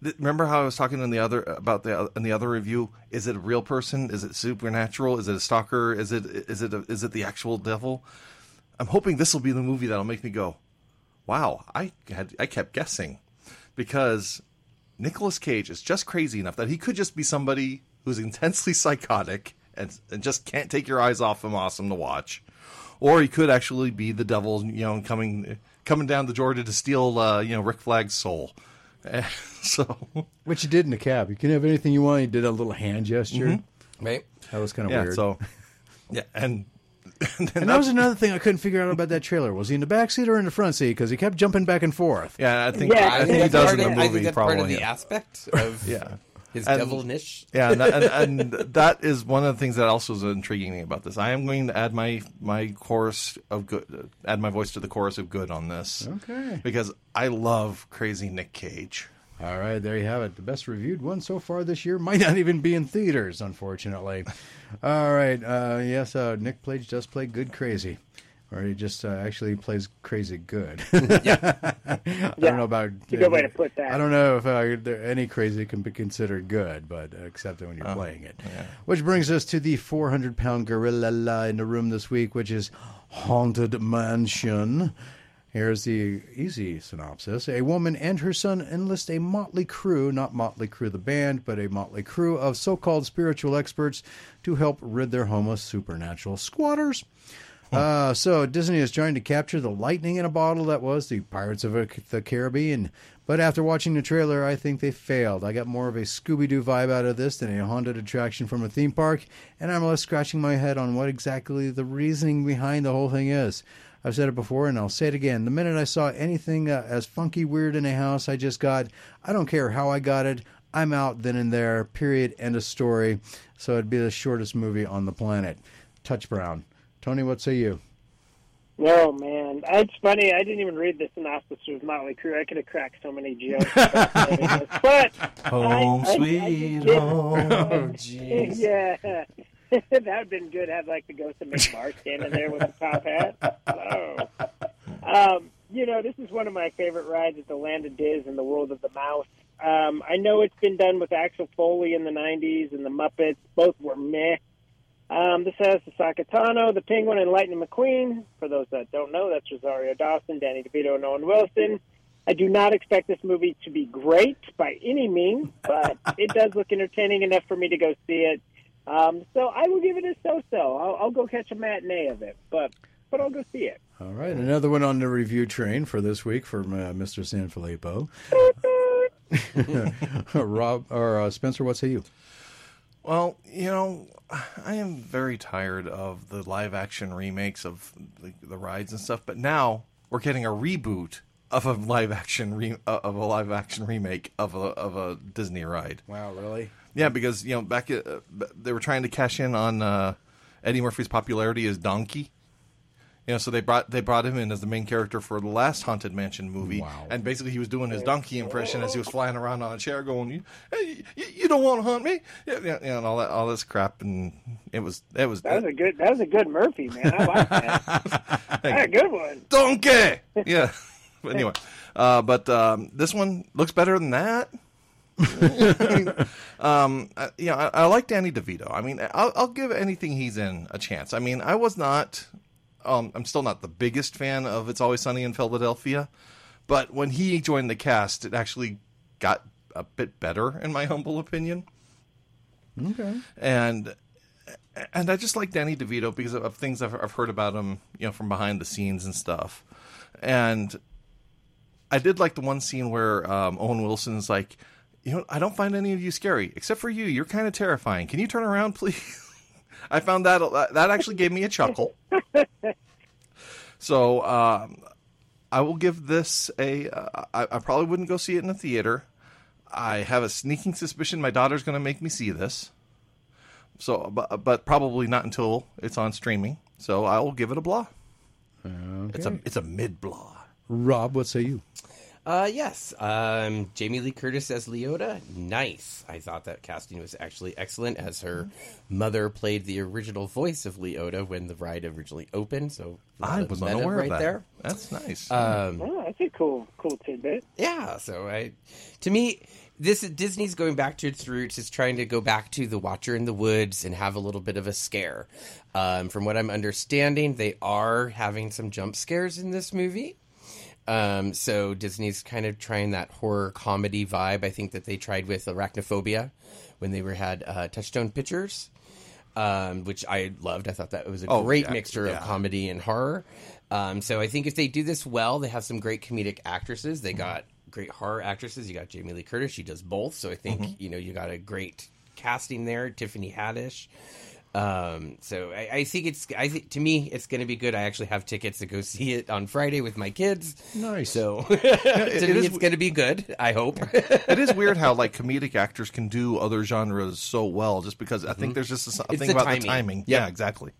Remember how I was talking in the other about the in the other review? Is it a real person? Is it supernatural? Is it a stalker? Is it is it a, is it the actual devil? I'm hoping this will be the movie that'll make me go, "Wow, I had I kept guessing," because Nicolas Cage is just crazy enough that he could just be somebody who's intensely psychotic and, and just can't take your eyes off him. Awesome to watch, or he could actually be the devil, you know, coming coming down to Georgia to steal, uh, you know, Rick Flag's soul. so which you did in the cab. You can have anything you want. You did a little hand gesture. Right? That was kind of yeah, weird. so yeah, and and, and that was another thing I couldn't figure out about that trailer. Was he in the back seat or in the front seat? Because he kept jumping back and forth. yeah, I think Yeah, I, I think he does in the movie I think that's probably. part of the aspect of yeah. his And- devilish. Yeah, and, and, and that is one of the things that also is intriguing me about this. I am going to add my my chorus of good, add my voice to the chorus of good on this. Okay. Because I love crazy Nick Cage. All right, there you have it. The best reviewed one so far this year might not even be in theaters, unfortunately. All right, uh, yes, uh, Nick Cage does play good crazy, or he just uh, actually plays crazy good. yeah. I don't know about a good way to put that. I don't know if uh, there, any crazy can be considered good, but uh, except when you're playing it. Which brings us to the 400 pound gorilla in the room this week, which is Haunted Mansion. Here's the easy synopsis. A woman and her son enlist a motley crew, not Motley Crue the band, but a motley crew of so called spiritual experts to help rid their home of supernatural squatters. Uh, so Disney is trying to capture the lightning in a bottle that was the Pirates of the Caribbean. But after watching the trailer, I think they failed. I got more of a Scooby Doo vibe out of this than a haunted attraction from a theme park, and I'm left scratching my head on what exactly the reasoning behind the whole thing is. I've said it before and I'll say it again. The minute I saw anything uh, as funky weird in a house, I just got, I don't care how I got it, I'm out then and there, period, end of story. So it'd be the shortest movie on the planet. Touch Brown. Tony, what say you? Oh man, it's funny. I didn't even read the synopsis of Motley Crue. I could have cracked so many jokes. but Home I- I- sweet I did- home. Oh, jeez. yeah, that would have been good. Have like the ghost of Mick Mars standing there with a top hat. Hello. Um, you know, this is one of my favorite rides at the Land of Diz in the World of the Mouse. Um, I know it's been done with Axel Foley in the '90s and the Muppets. Both were meh. Um, this has the Ahsoka Tano, the Penguin, and Lightning McQueen. For those that don't know, that's Rosario Dawson, Danny DeVito, and Owen Wilson. I do not expect this movie to be great by any means, but it does look entertaining enough for me to go see it. Um, so I will give it a so-so. I'll, I'll go catch a matinee of it, but but I'll go see it. All right, another one on the review train for this week from uh, Mr. Sanfilippo. Rob or uh, Spencer, what say you? Well, you know, I am very tired of the live action remakes of the, the rides and stuff, but now we're getting a reboot of a live action re- uh, of a live action remake of a of a Disney ride. Wow, really? Yeah, because you know back uh, they were trying to cash in on uh, Eddie Murphy's popularity as Donkey. You know, so they brought they brought him in as the main character for the last Haunted Mansion movie, Wow. and basically he was doing his donkey impression as he was flying around on a chair, going, "You, hey, you, you don't want to hunt me," yeah, yeah, yeah, and all that all this crap, and it was it was That was a good. That was a good Murphy man. I like that. That's a good one. donkey. Yeah. but anyway, uh, but um, this one looks better than that. um, I, you know, I, I like Danny DeVito. I mean, I'll, I'll give anything he's in a chance. I mean, I was not, um, I'm still not the biggest fan of It's Always Sunny in Philadelphia, but when he joined the cast, it actually got a bit better, in my humble opinion. Okay. And and I just like Danny DeVito because of, of things I've, I've heard about him, you know, from behind the scenes and stuff. And I did like the one scene where um, Owen Wilson's like, you know, I don't find any of you scary except for you. You're kind of terrifying. Can you turn around, please? I found that that actually gave me a chuckle. so um, I will give this a. Uh, I, I probably wouldn't go see it in a theater. I have a sneaking suspicion my daughter's going to make me see this. So, but, but probably not until it's on streaming. So I will give it a blah. It's a it's a mid blah. Rob, what say you? Uh, yes. Um, Jamie Lee Curtis as Leota. Nice. I thought that casting was actually excellent as her mother played the original voice of Leota when the ride originally opened. So a I was meta unaware right of that. there. That's nice. Um, Oh, that's a cool, cool tidbit. yeah. So I, to me, this Disney's going back to its roots. Is trying to go back to the Watcher in the Woods and have a little bit of a scare. Um, from what I'm understanding, they are having some jump scares in this movie. Um, so Disney's kind of trying that horror comedy vibe. I think that they tried with Arachnophobia when they were had uh, Touchstone Pictures, um, which I loved. I thought that was a Oh, great yeah, mixture yeah. of comedy and horror. Um, so I think if they do this well, they have some great comedic actresses. They got great horror actresses. You got Jamie Lee Curtis; she does both. So I think Mm-hmm. you know you got a great casting there. Tiffany Haddish. Um, so I, I think it's I think to me it's going to be good. I actually have tickets to go see it on Friday with my kids. Nice. So to me, is- it's going to be good. I hope. it is weird how like comedic actors can do other genres so well, just because I think there's just a, a thing the about the timing. timing. Yep. Yeah, exactly.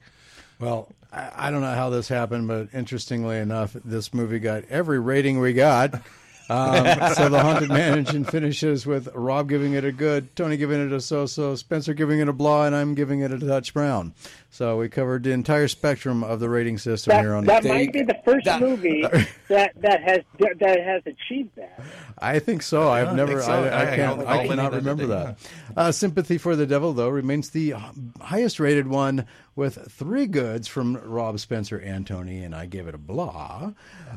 Well, I, I don't know how this happened, but interestingly enough, this movie got every rating we got. Um, so the Haunted Mansion finishes with Rob giving it a good, Tony giving it a so-so, Spencer giving it a blah, and I'm giving it a touch brown. So we covered the entire spectrum of the rating system That, here on. that There you might be the first That- movie that that has that has achieved that. I think so. I've I never. so. I, I, I- I can't. I I cannot remember that- that. Uh, Sympathy for the Devil, though, remains the highest rated one with three goods from Rob Spencer and Tony, and I gave it a blah.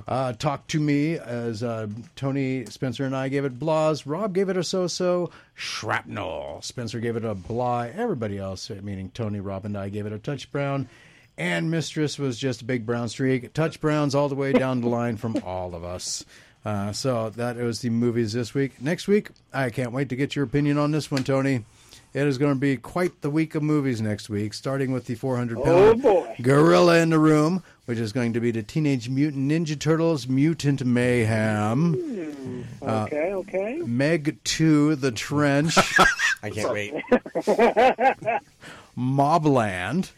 Uh, Talk to Me, as uh, Tony Spencer and I gave it blahs. Rob gave it a so-so. Shrapnel. Spencer gave it a blah. Everybody else, meaning Tony, Rob, and I, gave it a touch brown. And Mistress was just a big brown streak. Touch browns all the way down the line from all of us. Uh, so that was the movies this week. Next week, I can't wait to get your opinion on this one, Tony. It is going to be quite the week of movies next week, starting with the 400 pound Oh, gorilla in the room, which is going to be the Teenage Mutant Ninja Turtles Mutant Mayhem. Uh, okay, okay. Meg 2, The Trench, I can't wait. Mobland.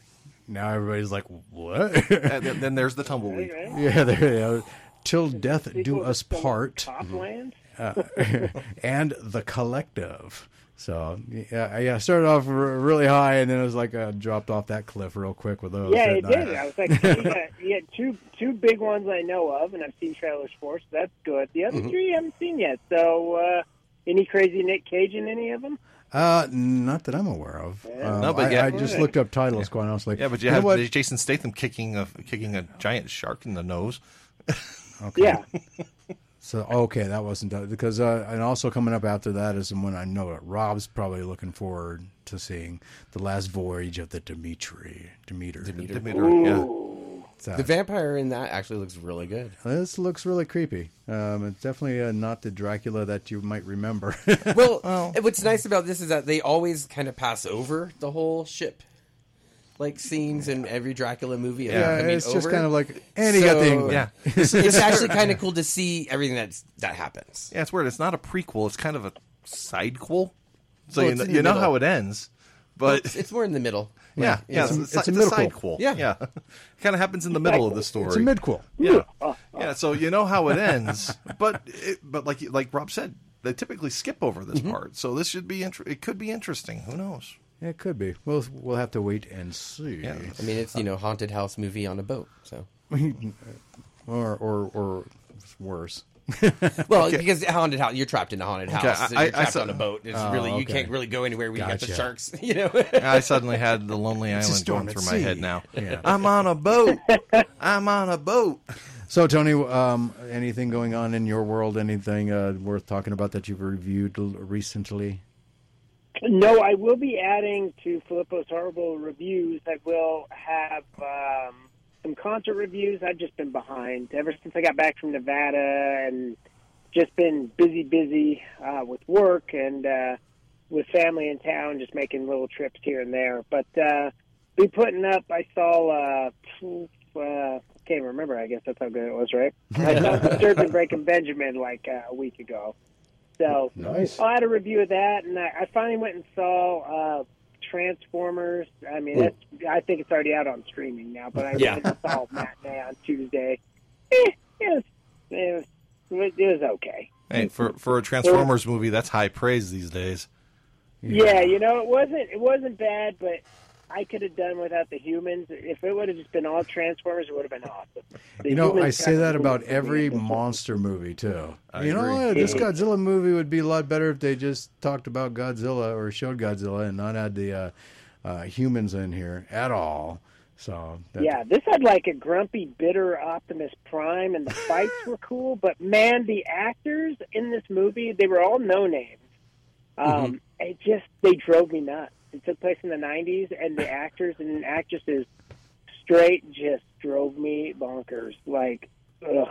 Now everybody's like, what? Uh, then, then there's the tumbleweed. yeah, there you go. Till Death Do Us Part. Topland. Uh, and the collective. So yeah, yeah, I started off r- really high, and then it was like uh, dropped off that cliff real quick with those. Yeah, And it did. I was like, you got, you got two two big ones I know of, and I've seen trailers for, so that's good. The other three I haven't seen yet. So, uh, any crazy Nick Cage in any of them? Uh, not that I'm aware of. Um, No, but I, yeah. I just looked up titles quite honestly. Yeah, but you know have what? Jason Statham kicking a kicking a giant shark in the nose. Okay. Yeah. So okay, that wasn't done because uh, and also coming up after that is when I know that Rob's probably looking forward to seeing the last voyage of the Dimitri. Demeter. Demeter, yeah. So, The vampire in that actually looks really good. this looks really creepy. Um, it's definitely uh, not the Dracula that you might remember. Well, what's nice about this is that they always kind of pass over the whole ship, like scenes in every Dracula movie. yeah, they're coming it's just over. kind of like, and he got the So- England. Yeah. it's actually kind of cool to see everything that's that happens. Yeah, it's weird. It's not a prequel. It's kind of a sidequel. So Well, you it's know, in the you know middle. how it ends, but It's, it's more in the middle. yeah, yeah, it's it's, a- a, it's a a midquel. sidequel. Yeah. yeah, it kind of happens in the middle of the story. It's a midquel. Yeah, yeah. So you know how it ends, but it, but like like Rob said, they typically skip over this Mm-hmm. part. So this should be inter- it could be interesting. Who knows? It could be. We'll we'll have to wait and see. Yeah. I mean, it's you know haunted house movie on a boat. So or or or worse. well, because haunted house, you're trapped in a haunted house. Okay, I- you're I trapped saw- on a boat. It's Oh, really you okay. can't really go anywhere. We got the sharks. You know. I suddenly had the Lonely a Island storm going at through my head now. Yeah. I'm on a boat. I'm on a boat. So Tony, um, anything going on in your world? Anything uh, worth talking about that you've reviewed recently? No, I will be adding to Filippo's horrible reviews. I will have um, some concert reviews. I've just been behind ever since I got back from Nevada, and just been busy, busy uh, with work and uh, with family in town, just making little trips here and there. But uh, be putting up. I saw. Uh, uh, can't remember. I guess that's how good it was, right? I saw Disturbed Breaking Benjamin like uh, a week ago. So Nice. I had a review of that, and I, I finally went and saw uh, Transformers. I mean, that's, I think it's already out on streaming now, but I Yeah. went and saw matinee on Tuesday. Eh, it, was, it, was, it was okay. Hey, for for a Transformers movie, that's high praise these days. Yeah. you know, it wasn't it wasn't bad, but I could have done without the humans. If it would have just been all Transformers, it would have been awesome. The You know, I say that about every monster movie too. I you know, agree. what? this Godzilla movie would be a lot better if they just talked about Godzilla or showed Godzilla and not had the uh, uh, humans in here at all. So that, Yeah, this had like a grumpy, bitter Optimus Prime, and the fights were cool. But man, the actors in this movie, they were all no names. Um, It just they drove me nuts. It took place in the '90s, and the actors and actresses straight just drove me bonkers. Like, ugh.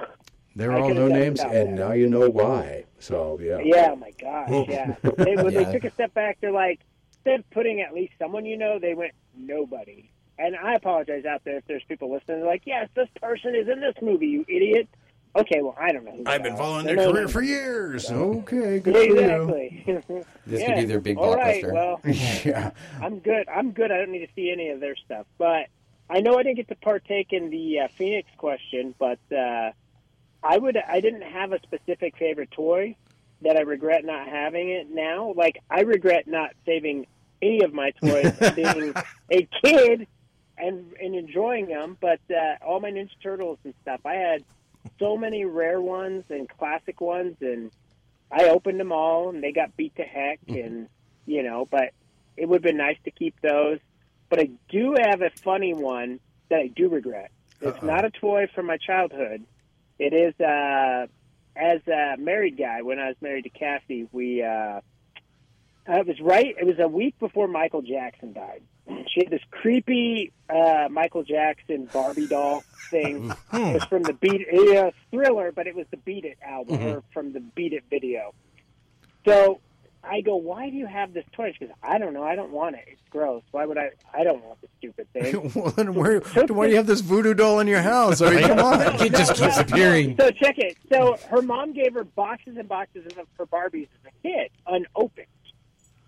they were I all no names, and now you know why. So yeah, Yeah, my gosh, yeah. They, when Yeah. they took a step back, they're like, instead of putting at least someone you know, they went nobody. And I apologize out there if there's people listening. They're like, yes, this person is in this movie, you idiot. Okay, well, I don't know. I've been following their no career names. for years. Okay, good for you. Exactly. This yeah. could be their big All right, blockbuster. well, Yeah, I'm good. I'm good. I don't need to see any of their stuff. But I know I didn't get to partake in the uh, Phoenix question, but uh, I would. I didn't have a specific favorite toy that I regret not having it now. Like I regret not saving any of my toys being a kid and and enjoying them. But uh, all my Ninja Turtles and stuff, I had so many rare ones and classic ones, and I opened them all, and they got beat to heck, and you know. But it would have been nice to keep those. But I do have a funny one that I do regret. It's not a toy from my childhood. It is uh, as a married guy when I was married to Kathy, We uh, Uh, it was right. It was a week before Michael Jackson died. She had this creepy uh, Michael Jackson Barbie doll thing. Hmm. it was from the Beat it, yeah, Thriller, but it was the Beat It album mm-hmm. or from the Beat It video. So I go, why do you have this toy? She goes, I don't know. I don't want it. It's gross. Why would I? I don't want this stupid thing. well, then where, why do you have this voodoo doll in your house? I mean, come on. It just keeps appearing. So check it. So her mom gave her boxes and boxes of her Barbies as a kid, unopened.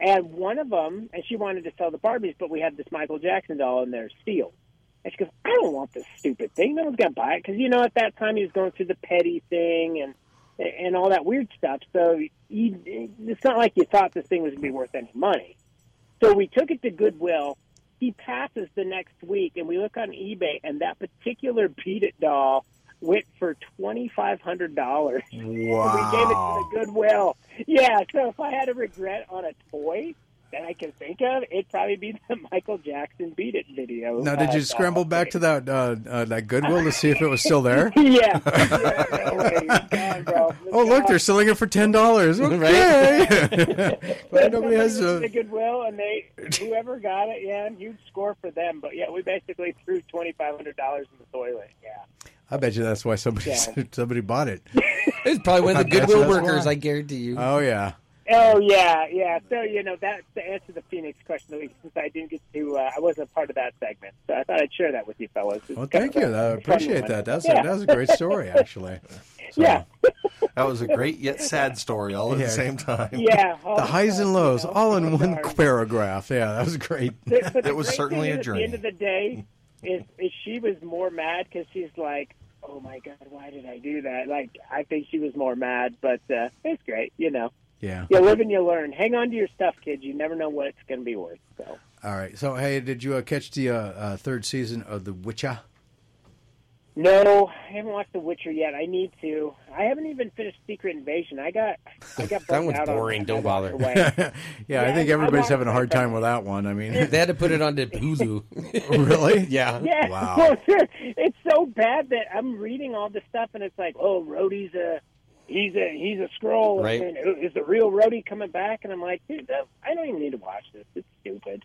And one of them, and she wanted to sell the Barbies, but we had this Michael Jackson doll in there sealed. And she goes, I don't want this stupid thing. No one's gonna buy it because you know at that time he was going through the petty thing and and all that weird stuff. So he, it's not like you thought this thing was gonna be worth any money. So we took it to Goodwill. He passes the next week, and we look on eBay, and that particular Beat It doll went for twenty five hundred dollars. Wow. we gave it to the Goodwill. Yeah, so if I had a regret on a toy that I can think of, it'd probably be the Michael Jackson Beat It video. Now, did uh, you scramble doll back to that uh, uh, that Goodwill to see if it was still there? yeah. yeah no way. It's gone, bro. It's Oh, look, they're selling it for ten dollars. Okay, but nobody has a. to Goodwill, and they whoever got it, yeah, huge score for them. But yeah, we basically threw twenty five hundred dollars in the toilet. Yeah. I bet you that's why somebody Yeah. somebody bought it. It's probably one of the I bet Goodwill workers. why. I guarantee you. Oh yeah. Oh yeah, yeah. So you know that's to answer to the Phoenix question. At least since I didn't get to, uh, I wasn't a part of that segment, so I thought I'd share that with you fellas. It's Well, thank you. a I fun appreciate one. that. That's yeah. a, that's a great story, actually. So, yeah, That was a great yet sad story all at Yeah. the same time. yeah. The highs and lows, you know, all in one sorry. paragraph. Yeah, that was great. But- but It was certainly a is, At the end of the day, is, is she was more mad because she's like, "Oh my god, why did I do that?" Like, I think she was more mad, but uh, it's great. You know, Yeah. you live and you learn. Hang on to your stuff, kids. You never know what it's going to be worth. So, All right. So, hey, did you uh, catch the uh, uh, third season of The Witcher? No, I haven't watched The Witcher yet. I need to. I haven't even finished Secret Invasion. I got, I got That burnt one's out on boring. that. Don't bother. away. yeah, I think I everybody's watched having a hard time with that one. I mean, They had to put it onto Hulu. really? yeah. Yeah. Wow. Well. It's so bad that I'm reading all this stuff, and it's like, oh, Rhodey's a he's a he's a Skrull. Right. And is the real Rhodey coming back? And I'm like, dude, that, I don't even need to watch this. It's stupid.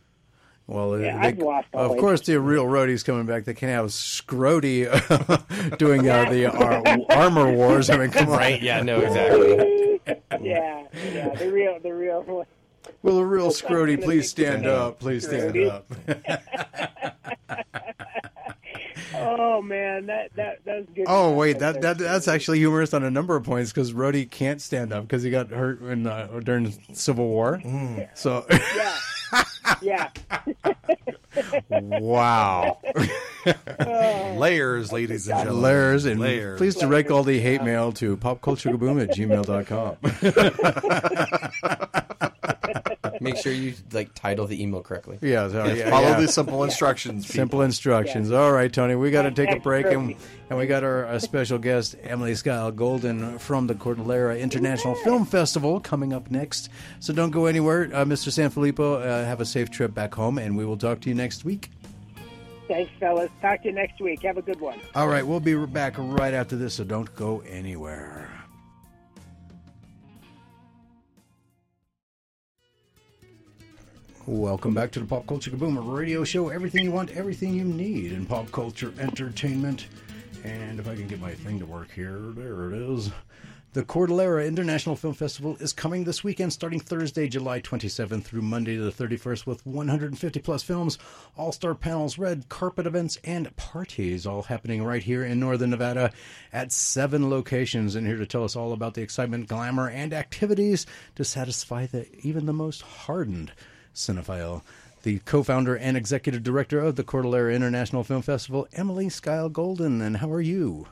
Well, Yeah, they- I've lost all of course, the real Rhodey's coming back. They can't have Scrody doing uh, the ar- armor wars. I mean, come on. Right. Yeah. No. Exactly. yeah, yeah. The real the real. Will a real Scrody please stand up? Please stand up. Oh man, that that that was good. Oh wait, that, that that's actually humorous on a number of points because Rhodey can't stand up because he got hurt in uh, during Civil War. So Yeah, yeah. wow, Layers, ladies and gentlemen. layers and Layers. please direct all the hate mail to popculturekaboom at gmail.com. Make sure you like title the email correctly. yeah, so, yeah, Follow yeah. the simple instructions. people. Simple instructions. All right, Tony, we got to take a break, and, and we got our, special guest, Emily Skye Golden from the Cordillera International Film Festival, coming up next. So don't go anywhere. Uh, Mr. Sanfilippo, uh, have a safe trip back home, and we will talk to you next week. Thanks, fellas. Talk to you next week. Have a good one. All right, we'll be back right after this, so don't go anywhere. Welcome back to the Pop Culture Kaboom, radio show. Everything you want, everything you need in pop culture entertainment. And if I can get my thing to work here, there it is. The Cordillera International Film Festival is coming this weekend, starting Thursday, July 27th through Monday the 31st, with 150 plus films, all star panels, red carpet events, and parties, all happening right here in Northern Nevada at seven locations. And here to tell us all about the excitement, glamour, and activities to satisfy the even the most hardened cinephile. The co-founder and executive director of the Cordillera International Film Festival, Emily Skye Golden. And how are you?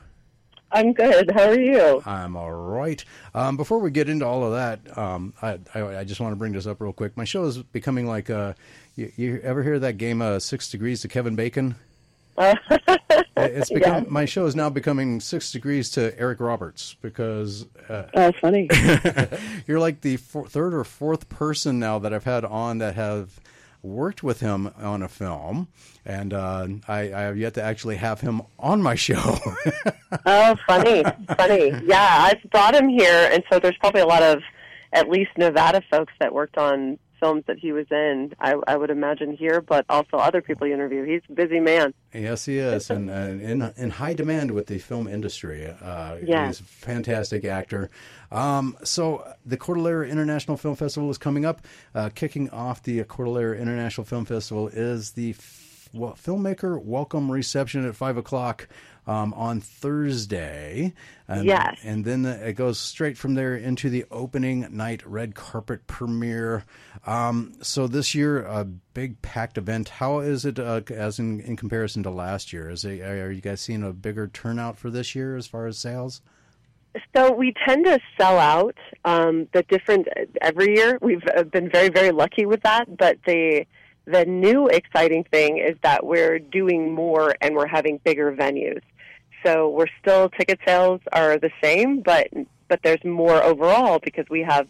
I'm good. How are you? I'm all right. Um, before we get into all of that, um, I, I, I just want to bring this up real quick. My show is becoming like uh, you, you ever hear that game uh, Six Degrees to Kevin Bacon? Uh, It's become my show is now becoming Six Degrees to Eric Roberts because uh, oh, funny. you're like the four, third or fourth person now that I've had on that have worked with him on a film, and uh, I, I have yet to actually have him on my show. oh, funny, funny. Yeah, I've brought him here, and so there's probably a lot of at least Nevada folks that worked on films that he was in. I, I would imagine here, but also other people you interview. He's a busy man. yes, he is, and, and in in high demand with the film industry. Uh, Yeah. he's a fantastic actor. Um, so the Cordillera International Film Festival is coming up. Uh, kicking off the Cordillera International Film Festival is the f- filmmaker welcome reception at five o'clock. Um, on Thursday, and, Yes. and then it goes straight from there into the opening night red carpet premiere. Um, so this year, a big packed event. How is it uh, as in, in comparison to last year? Is it, are you guys seeing a bigger turnout for this year as far as sales? So we tend to sell out um, the different every year. We've uh, been very very lucky with that. But the the new exciting thing is that we're doing more and we're having bigger venues. So we're still ticket sales are the same, but but there's more overall because we have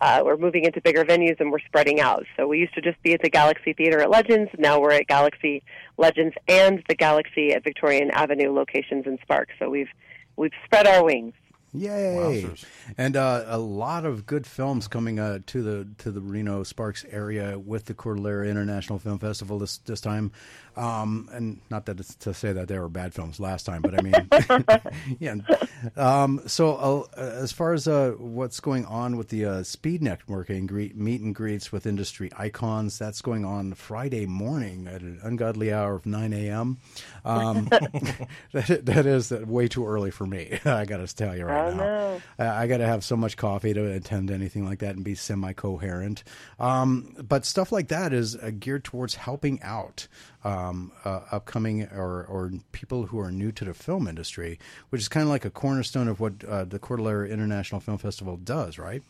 uh, we're moving into bigger venues and we're spreading out. So we used to just be at the Galaxy Theater at Legends. Now we're at Galaxy Legends and the Galaxy at Victorian Avenue locations in Spark. So we've we've spread our wings. Yay! Wowzers. And uh, a lot of good films coming uh, to the to the Reno Sparks area with the Cordillera International Film Festival this this time. Um, and not that it's to say that there were bad films last time, but I mean, yeah. Um, so uh, as far as uh, what's going on with the uh, speed networking greet, meet and greets with industry icons, that's going on Friday morning at an ungodly hour of nine a.m. Um, that, that is way too early for me. I got to tell you right Oh, now. no. I I got to have so much coffee to attend anything like that and be semi coherent. Um, but stuff like that is uh, geared towards helping out um, uh, upcoming or, or people who are new to the film industry, which is kind of like a cornerstone of what uh, the Cordillera International Film Festival does, right?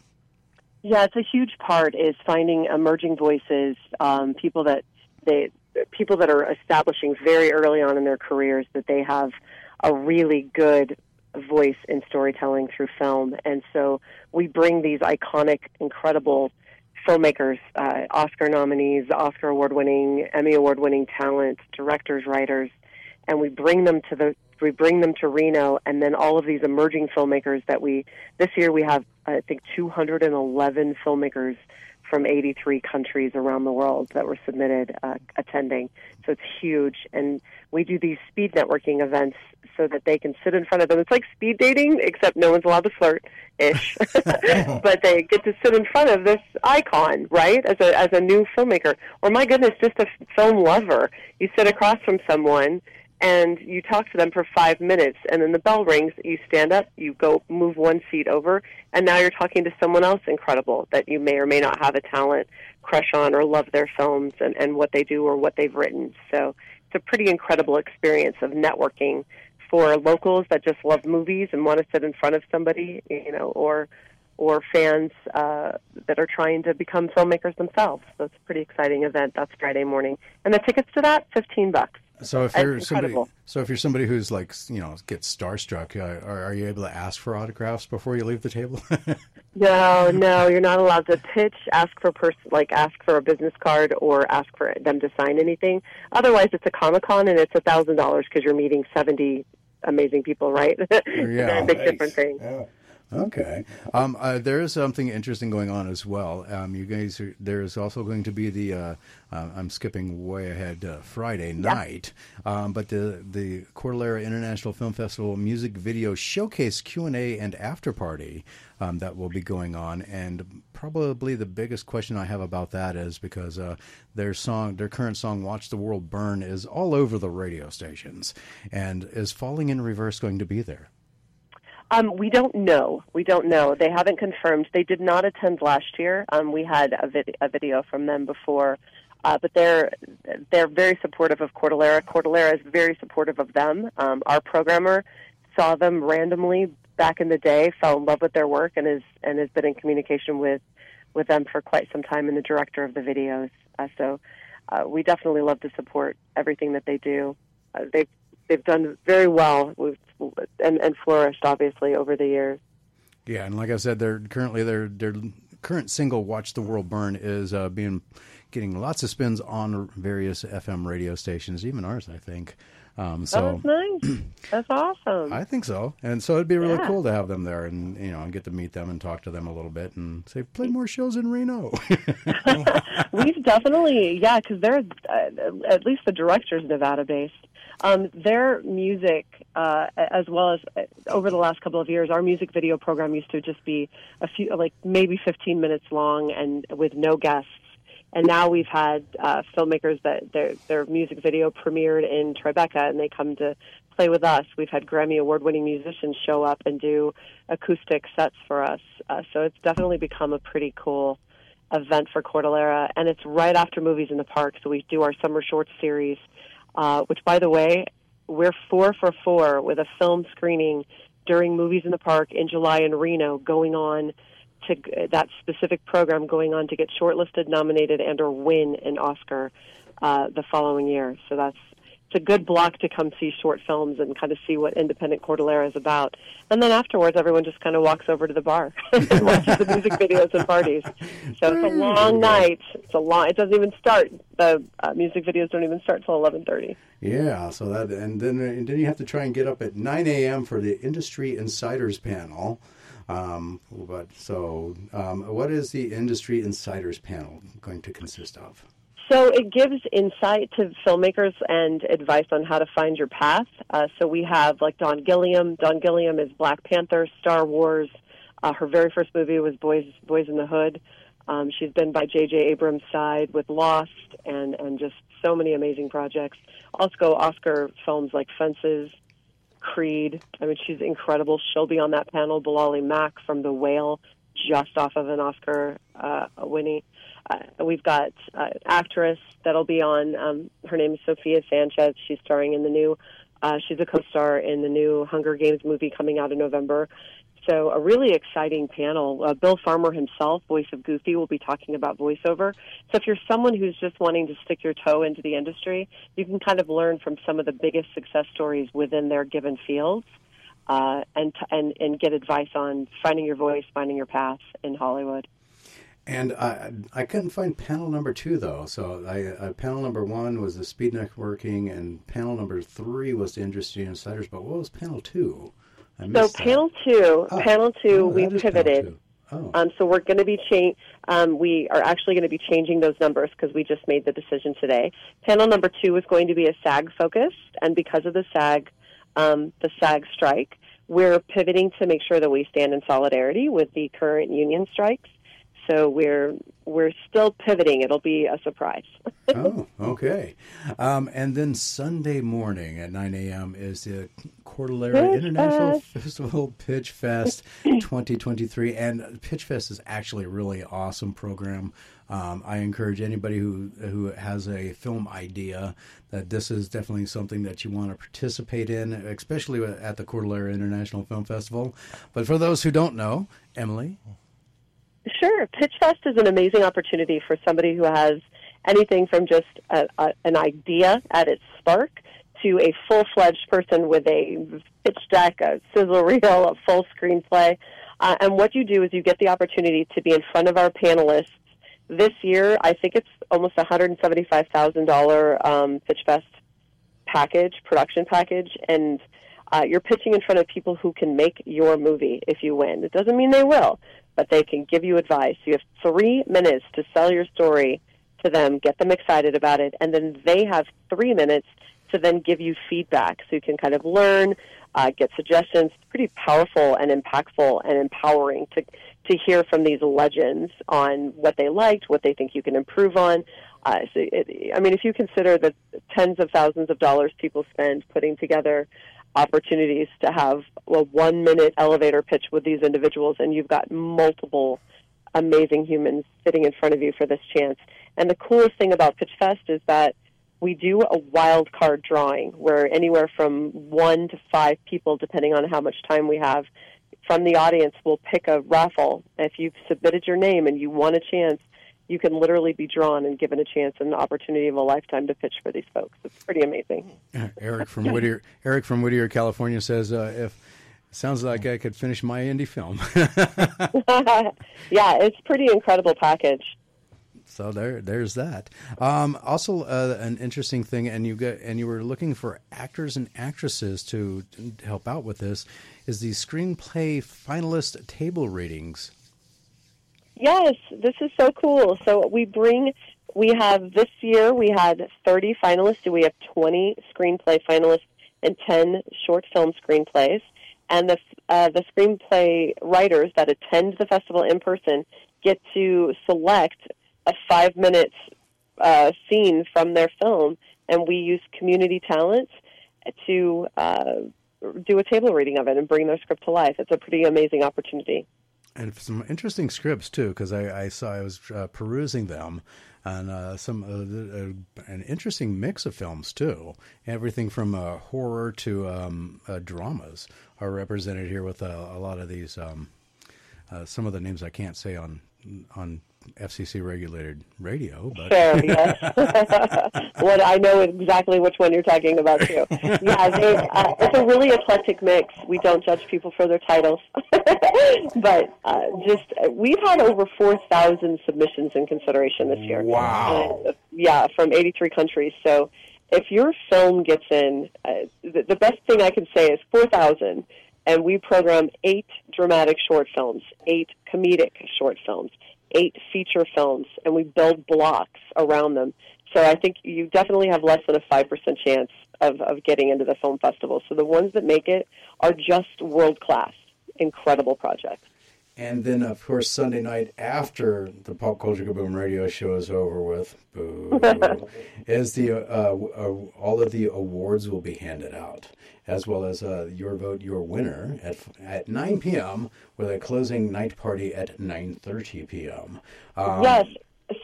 Yeah, it's a huge part is finding emerging voices, um, people that they people that are establishing very early on in their careers that they have a really good voice in storytelling through film, and so we bring these iconic, incredible filmmakers, uh, Oscar nominees, Oscar award-winning, Emmy award-winning talent, directors, writers, and we bring them to the we bring them to Reno, and then all of these emerging filmmakers that we this year we have I think 211 filmmakers from 83 countries around the world that were submitted uh, attending. So it's huge, and we do these speed networking events so that they can sit in front of them. It's like speed dating, except no one's allowed to flirt ish, but they get to sit in front of this icon, right? As a as a new filmmaker, or my goodness, just a film lover. You sit across from someone and you talk to them for five minutes, and then the bell rings. You stand up, you go move one seat over, and now you're talking to someone else incredible that you may or may not have a talent crush on or love their films and, and what they do or what they've written. So it's a pretty incredible experience of networking for locals that just love movies and want to sit in front of somebody, you know, or or fans uh, that are trying to become filmmakers themselves. So it's a pretty exciting event. That's Friday morning, and the tickets to that fifteen bucks. So if That's you're somebody, so if you're somebody who's like you know gets starstruck, uh, are, are you able to ask for autographs before you leave the table? No, no, you're not allowed to pitch, ask for person, like ask for a business card, or ask for them to sign anything. Otherwise, it's a Comic Con and it's a thousand dollars because you're meeting seventy amazing people, right? very big different thing. Okay. Um, uh, there is something interesting going on as well. Um, you guys, are, there is also going to be the. Uh, uh, I'm skipping way ahead. Uh, Friday night, um, but the the Cordillera International Film Festival music video showcase Q and A and after party um, that will be going on. And probably the biggest question I have about that is because uh, their song, their current song "Watch the World Burn" is all over the radio stations, and is "Falling in Reverse" going to be there? Um, we don't know. We don't know. They haven't confirmed. They did not attend last year. Um, we had a, vid- a video from them before, uh, but they're they're very supportive of Cordillera. Cordillera is very supportive of them. Um, our programmer saw them randomly back in the day, fell in love with their work, and is and has been in communication with with them for quite some time, and the director of the videos. Uh, so uh, we definitely love to support everything that they do. Uh, they've they've done very well and, and flourished obviously over the years. Yeah, and like I said, they're currently their their current single "Watch the World Burn" is uh, being getting lots of spins on various FM radio stations, even ours, I think. Um, so oh, that's nice. that's awesome. I think so, and so it'd be really Yeah. cool to have them there, and you know, and get to meet them and talk to them a little bit, and say, play more shows in Reno. We've definitely, yeah, because they're uh, at least the director's Nevada based. Um, their music, uh, as well as uh, over the last couple of years, our music video program used to just be a few, like maybe 15 minutes long, and with no guests. And now we've had uh, filmmakers that their their music video premiered in Tribeca, and they come to play with us. We've had Grammy award winning musicians show up and do acoustic sets for us. Uh, so it's definitely become a pretty cool event for Cordillera, and it's right after movies in the park. So we do our summer short series, uh, which, by the way, we're four for four with a film screening during movies in the park in July in Reno, going on to that specific program going on to get shortlisted, nominated, and or win an Oscar uh, the following year. So that's it's a good block to come see short films and kind of see what independent Cordillera is about. And then afterwards, everyone just kind of walks over to the bar and watches the music videos and parties. So it's a long night. It's a long. It doesn't even start. The uh, music videos don't even start till eleven thirty. yeah, so that and then and then you have to try and get up at 9 a.m. for the Industry Insiders panel. Um, but so, um, what is the Industry Insiders panel going to consist of? So it gives insight to filmmakers and advice on how to find your path. Uh, so we have like Dawn Gilliam. Dawn Gilliam is Black Panther, Star Wars. Uh, her very first movie was Boys Boys in the Hood. Um, she's been by J.J. Abrams' side with Lost and and just so many amazing projects. Also Oscar films like Fences, Creed. I mean, she's incredible. She'll be on that panel. Bilali Mack from The Whale, just off of an Oscar uh. Uh, we've got uh, actress that'll be on. Um, her name is Sophia Sanchez. She's starring in the new. Uh, she's a co-star in the new Hunger Games movie coming out in November. So a really exciting panel. Uh, Bill Farmer himself, voice of Goofy, will be talking about voiceover. So if you're someone who's just wanting to stick your toe into the industry, you can kind of learn from some of the biggest success stories within their given fields, uh, and and and get advice on finding your voice, finding your path in Hollywood. And I I couldn't find panel number two though. So I uh, panel number one was the speed networking, and panel number three was the industry insiders. But what was panel two? I So missed that. panel two, Oh, panel two, oh, we panel pivoted. two. Oh, Um, so we're going to be change. Um, we are actually going to be changing those numbers because we just made the decision today. Panel number two is going to be a SAG focus, and because of the SAG, um, the SAG strike, we're pivoting to make sure that we stand in solidarity with the current union strikes. So we're we're still pivoting. It'll be a surprise. oh, okay. Um, and then Sunday morning at 9 a.m. is the Cordillera Pitch International Fest. Festival Pitch Fest 2023. And Pitch Fest is actually a really awesome program. Um, I encourage anybody who who has a film idea that this is definitely something that you want to participate in, especially at the Cordillera International Film Festival. But for those who don't know, Emily, Sure. Pitch Fest is an amazing opportunity for somebody who has anything from just a, a, an idea at its spark to a full fledged person with a pitch deck, a sizzle reel, a full screenplay. Uh, and what you do is you get the opportunity to be in front of our panelists. This year, I think it's almost $175,000 um, package, production package, and uh, you're pitching in front of people who can make your movie if you win. It doesn't mean they will, but they can give you advice. You have three minutes to sell your story to them, get them excited about it, and then they have three minutes to then give you feedback so you can kind of learn, uh, get suggestions. It's pretty powerful and impactful and empowering to to hear from these legends on what they liked, what they think you can improve on. Uh, so it, I mean, if you consider the tens of thousands of dollars people spend putting together opportunities to have a one minute elevator pitch with these individuals, and you've got multiple amazing humans sitting in front of you for this chance. And the coolest thing about Pitch Fest is that we do a wild card drawing where anywhere from one to five people, depending on how much time we have, from the audience will pick a raffle. If you've submitted your name and you want a chance, you can literally be drawn and given a chance and an opportunity of a lifetime to pitch for these folks. It's pretty amazing. Eric from Whittier, Eric from Whittier, California says, uh, "If sounds like I could finish my indie film." yeah, it's pretty incredible package. So there, there's that. Um, also, uh, an interesting thing, and you get, and you were looking for actors and actresses to help out with this, is the screenplay finalist table readings. Yes, this is so cool. So we bring, we have this year we had 30 finalists, we have 20 screenplay finalists and 10 short film screenplays. And the uh, the screenplay writers that attend the festival in person get to select a five minute uh, scene from their film, and we use community talents to uh, do a table reading of it and bring their script to life. It's a pretty amazing opportunity. And some interesting scripts too, because I, I, saw I was uh, perusing them, and uh, some uh, an interesting mix of films too. Everything from uh, horror to um, uh, dramas are represented here with a lot of these. Um, some of the names I can't say on on FCC regulated radio. But sure, yes. what I know exactly which one you're talking about too. Yeah, they, uh, it's a really eclectic mix. We don't judge people for their titles, but uh, just uh, we've had over four thousand submissions in consideration this year. Wow. Uh, yeah, from 83 countries. So if your film gets in, uh, the, the best thing I can say is 4,000 and we program eight dramatic short films, eight comedic short films, eight feature films, and we build blocks around them. So I think you definitely have less than a 5% chance of, of getting into the film festival. So the ones that make it are just world class, incredible projects. And then, of course, Sunday night after the Pop Culture Kaboom radio show is over with, boo, is the uh, uh, all of the awards will be handed out as well as uh, your vote, your winner at at 9 p.m. with a closing night party at 9:30 p.m. Um, yes.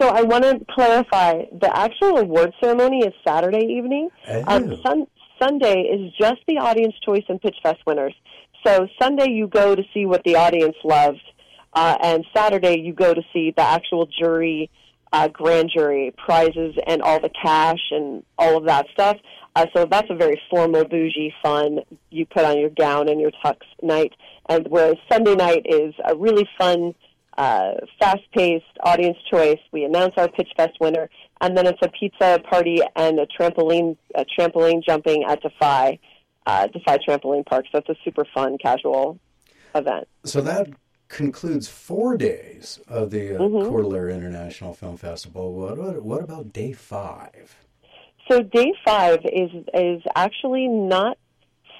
So I want to clarify: the actual award ceremony is Saturday evening. Oh. Um, sun- Sunday is just the audience choice and pitch fest winners. So Sunday you go to see what the audience loved, uh, and Saturday you go to see the actual jury, uh, grand jury prizes, and all the cash and all of that stuff. Uh, so that's a very formal, bougie, fun. You put on your gown and your tux night, and whereas Sunday night is a really fun, uh, fast-paced audience choice. We announce our Pitch Fest winner, and then it's a pizza party and a trampoline, a trampoline jumping at Defy, uh, Defy Trampoline Park. So it's a super fun, casual event. So that concludes four days of the uh, mm-hmm. D'Alene International Film Festival. What, what, what about day five? So day five is is actually not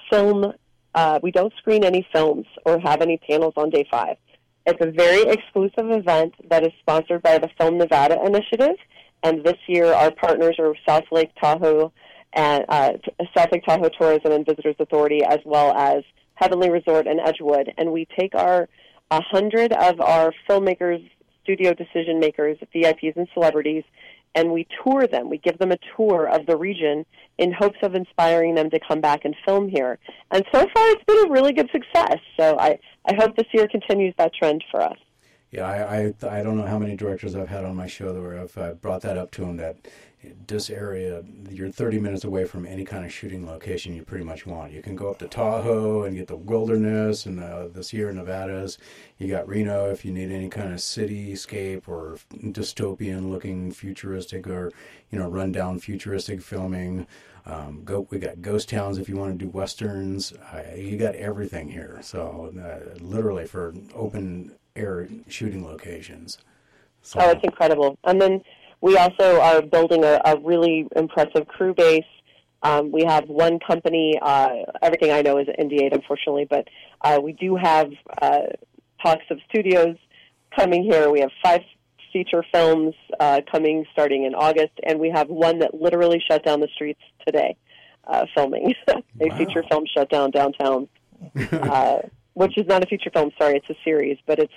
film. Uh, we don't screen any films or have any panels on day five. It's a very exclusive event that is sponsored by the Film Nevada Initiative, and this year our partners are South Lake Tahoe and uh, South Lake Tahoe Tourism and Visitors Authority, as well as Heavenly Resort and Edgewood, and we take our a hundred of our filmmakers, studio decision makers, VIPs, and celebrities, and we tour them. We give them a tour of the region in hopes of inspiring them to come back and film here. And so far, it's been a really good success. So I, I hope this year continues that trend for us. Yeah, I, I, I don't know how many directors I've had on my show where I've uh, brought that up to them that this area, you're 30 minutes away from any kind of shooting location you pretty much want. You can go up to Tahoe and get the wilderness and uh, the Sierra Nevadas. You got Reno if you need any kind of cityscape or dystopian looking futuristic or, you know, rundown futuristic filming. Um, go, we got ghost towns if you want to do westerns. You got everything here. So, uh, literally for open air shooting locations. So. Oh, it's incredible. And then we also are building a, a really impressive crew base. Um, we have one company. Uh, everything I know is NDA, unfortunately, but uh, we do have uh, talks of studios coming here. We have five feature films uh, coming starting in August, and we have one that literally shut down the streets today, uh, filming a wow. feature film shut down downtown, uh, which is not a feature film. Sorry, it's a series, but it's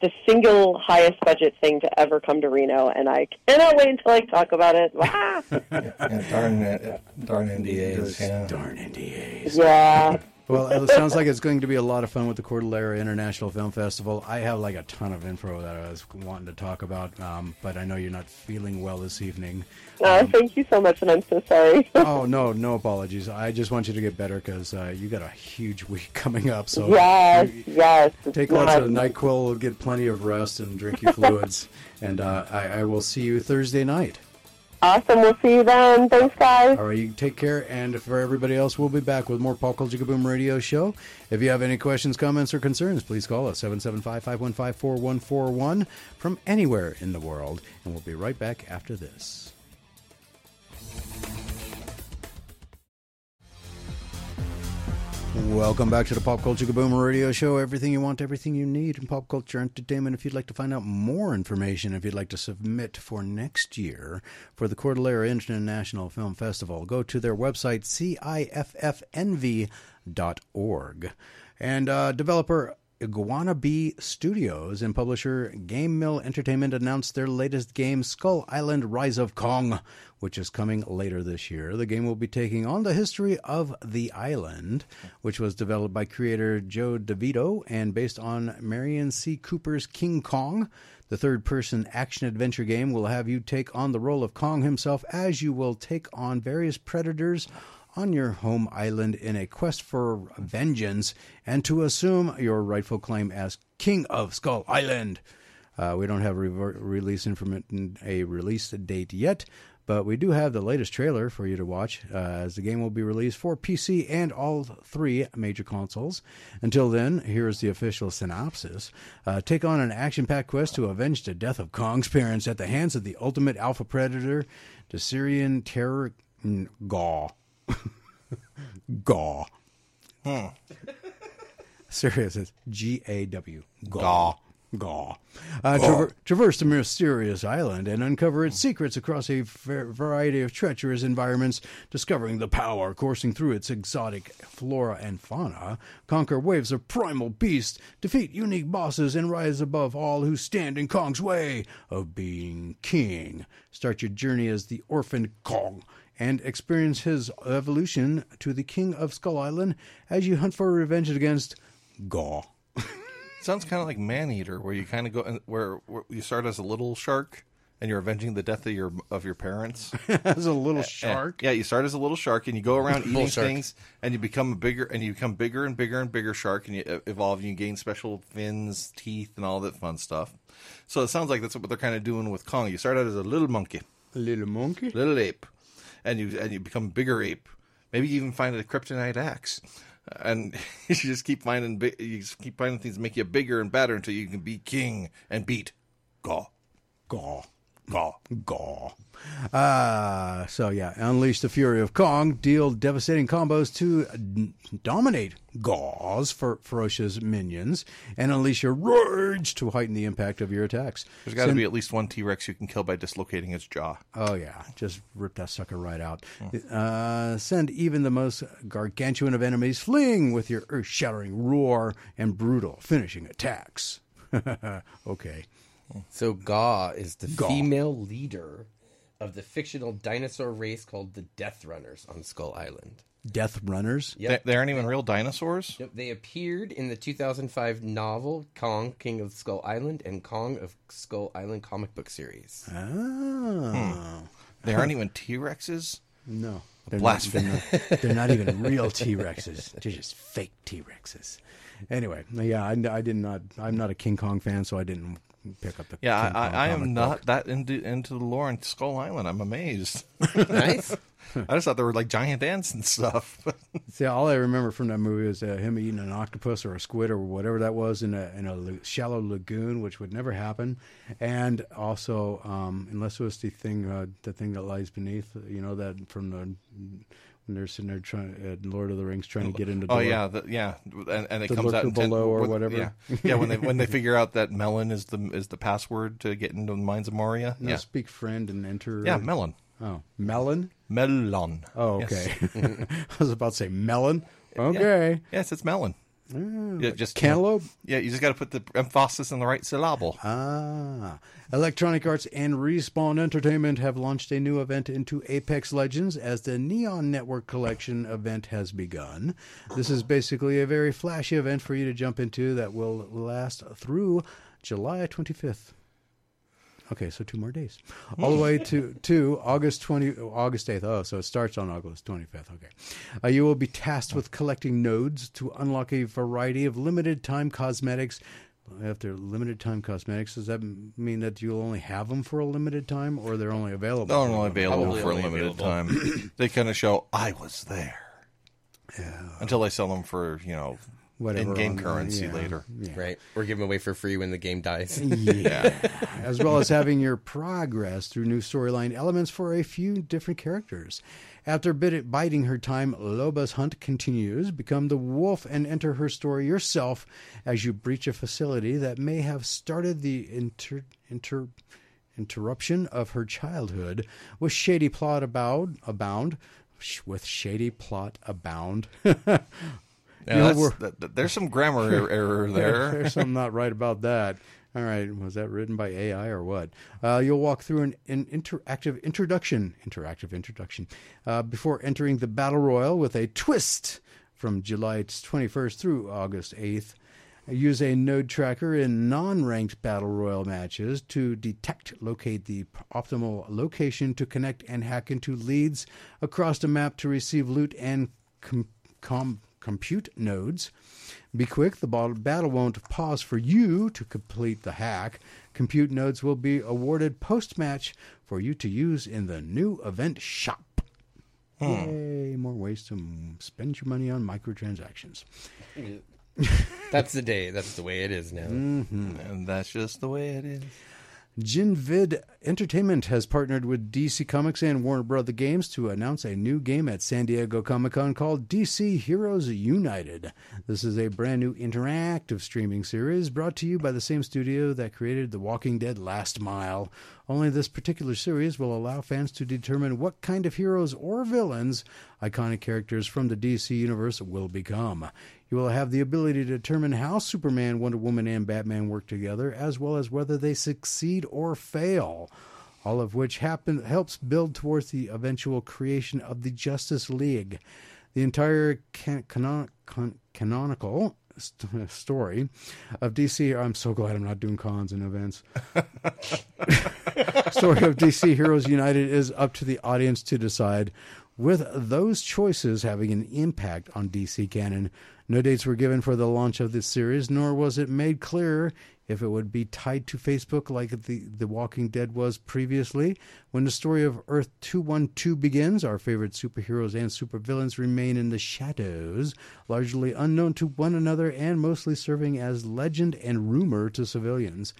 the single highest budget thing to ever come to Reno, and I cannot wait until I talk about it. Ah! Yeah, darn, darn NDAs. Yeah. Darn NDAs. yeah. Well, it sounds like it's going to be a lot of fun with the Cordillera International Film Festival. I have like a ton of info that I was wanting to talk about, um, but I know you're not feeling well this evening. Uh, thank you so much, and I'm so sorry. Oh no, no apologies. I just want you to get better because uh, you got a huge week coming up. So yes, yes. take lots not- of Nyquil, get plenty of rest, and drink your fluids. and uh, I, I will see you Thursday night. Awesome. We'll see you then. Thanks, guys. All right, you take care. And for everybody else, we'll be back with more Pop Culture Kaboom Radio Show. If you have any questions, comments, or concerns, please call us 775 515 4141 from anywhere in the world. And we'll be right back after this. Welcome back to the Pop Culture Kaboom Radio Show. Everything you want, everything you need in pop culture entertainment. If you'd like to find out more information, if you'd like to submit for next year for the Cordillera International Film Festival, go to their website, ciffnv.org. And uh, developer IguanaBee Studios and publisher GameMill Entertainment announced their latest game, Skull Island Rise of Kong, which is coming later this year. The game will be taking on the history of the island, which was developed by creator Joe DeVito and based on Merian C. Cooper's King Kong. The third person action adventure game will have you take on the role of Kong himself as you will take on various predators on your home island in a quest for vengeance and to assume your rightful claim as King of Skull Island. Uh, we don't have re- release information, a release date yet, but we do have the latest trailer for you to watch uh, as the game will be released for PC and all three major consoles. Until then, here's the official synopsis. Uh, take on an action packed quest to avenge the death of Kong's parents at the hands of the ultimate alpha predator, the Syrian terror Gaw. Gaw. Serious. It's G A W. Gaw. Gaw. Uh, traver- traverse the mysterious island and uncover its secrets across a v- variety of treacherous environments, discovering the power coursing through its exotic flora and fauna, conquer waves of primal beasts, defeat unique bosses, and rise above all who stand in Kong's way of being king. Start your journey as the orphaned Kong and experience his evolution to the king of Skull Island as you hunt for revenge against Gaw. Sounds kind of like Maneater, where you kind of go where, where you start as a little shark and you're avenging the death of your of your parents. as a little And- shark. yeah, you start as a little shark and you go around eating shark. things, and you become a bigger and you become bigger and bigger and bigger shark, and you evolve. And you gain special fins, teeth, and all that fun stuff. So it sounds like that's what they're kind of doing with Kong. You start out as a little monkey, Little monkey. little ape, and you and you become bigger ape. Maybe you even find a kryptonite axe, and you just keep finding you just keep finding things make you bigger and better until you can be king and beat Gaw. Gaw. Gaw. Gaw. Uh, so yeah, unleash the fury of Kong, deal devastating combos to d- dominate Gaw's for ferocious minions, and unleash your rage to heighten the impact of your attacks. There's got to Send- be at least one T Rex you can kill by dislocating its jaw. Oh yeah, just rip that sucker right out. Uh, send even the most gargantuan of enemies fleeing with your earth-shattering roar and brutal finishing attacks. okay. So Gaw is the Gaw. female leader of the fictional dinosaur race called the Death Runners on Skull Island. Death Runners. Yep. They, they aren't even real dinosaurs. Yep, they appeared in the 2005 novel Kong, King of Skull Island, and Kong of Skull Island comic book series. Oh. They aren't even T Rexes. No. They're Blasphemy. Not, they're, not, they're not even real T Rexes. They're just fake T Rexes. Anyway, yeah, I, I did not. I'm not a King Kong fan, so I didn't pick up the. Yeah, King I, Kong I, I comic am book. not that into into the lore in Skull Island. I'm amazed. nice. I just thought there were like giant ants and stuff. See, all I remember from that movie is uh, him eating an octopus or a squid or whatever that was in a in a la- shallow lagoon, which would never happen. And also, um, unless it was the thing, uh, the thing that lies beneath, you know, that from the when they're sitting there trying, uh, Lord of the Rings, trying to get into. oh door. yeah, the, yeah, and, and it The comes out in ten- below or whatever. Yeah, yeah. When they when they figure out that melon is the is the password to get into the mines of Moria. No, yeah, speak friend and enter. yeah, melon, Oh, melon. melon. Oh, Yes. okay. I was about to say melon. Okay. Yes, it's melon. Yeah, just Cantaloupe? Yeah, you just got to put the emphasis on the right syllable. Ah. Electronic Arts and Respawn Entertainment have launched a new event into Apex Legends as the Neon Network Collection event has begun. This is basically a very flashy event for you to jump into that will last through July 25th. Okay, so two more days, all the way to to August twenty, August eighth. Oh, so it starts on August twenty fifth. Okay, uh, you will be tasked with collecting nodes to unlock a variety of limited time cosmetics. After limited time cosmetics, does that mean that you'll only have them for a limited time, or they're only available? They're for a only limited- available Probably for a limited available. time. they kind of show I was there. Yeah. Until they sell them for you know Whatever in-game currency yeah, later. yeah. Right. Or give them away for free when the game dies. Yeah. as well as having your progress through new storyline elements for a few different characters. After bit- biding her time, Loba's hunt continues. Become the wolf and enter her story yourself as you breach a facility that may have started the inter- inter- interruption of her childhood with shady plot abound. abound with shady plot abound. Yeah, know, that- there's some grammar er- error there. There's something not right about that. All right, was that written by AI or what? Uh, you'll walk through an, an interactive introduction, interactive introduction, uh, before entering the battle royal with a twist from July 21st through August 8th. Use a node tracker in non-ranked battle royal matches to detect, locate the optimal location to connect and hack into leads across the map to receive loot and com- com- compute nodes. Be quick, the battle won't pause for you to complete the hack. Compute nodes will be awarded post match for you to use in the new event shop. Hmm. Yay, more ways to spend your money on microtransactions. That's the day. That's the way it is now. Mm-hmm. and that's just the way it is. Genvid Entertainment has partnered with DC Comics and Warner Brother Games to announce a new game at San Diego Comic Con called DC Heroes United. This is a brand new interactive streaming series brought to you by the same studio that created The Walking Dead Last Mile. Only this particular series will allow fans to determine what kind of heroes or villains iconic characters from the DC universe will become. You will have the ability to determine how Superman, Wonder Woman, and Batman work together, as well as whether they succeed or fail. All of which happen, helps build towards the eventual creation of the Justice League. The entire can- canon- canonical st- story of DC. I'm so glad I'm not doing cons and events. story of DC Heroes United is up to the audience to decide, with those choices having an impact on DC canon. No dates were given for the launch of this series, nor was it made clear if it would be tied to Facebook like the, the Walking Dead was previously. When the story of Earth 212 begins, our favorite superheroes and supervillains remain in the shadows, largely unknown to one another and mostly serving as legend and rumor to civilians.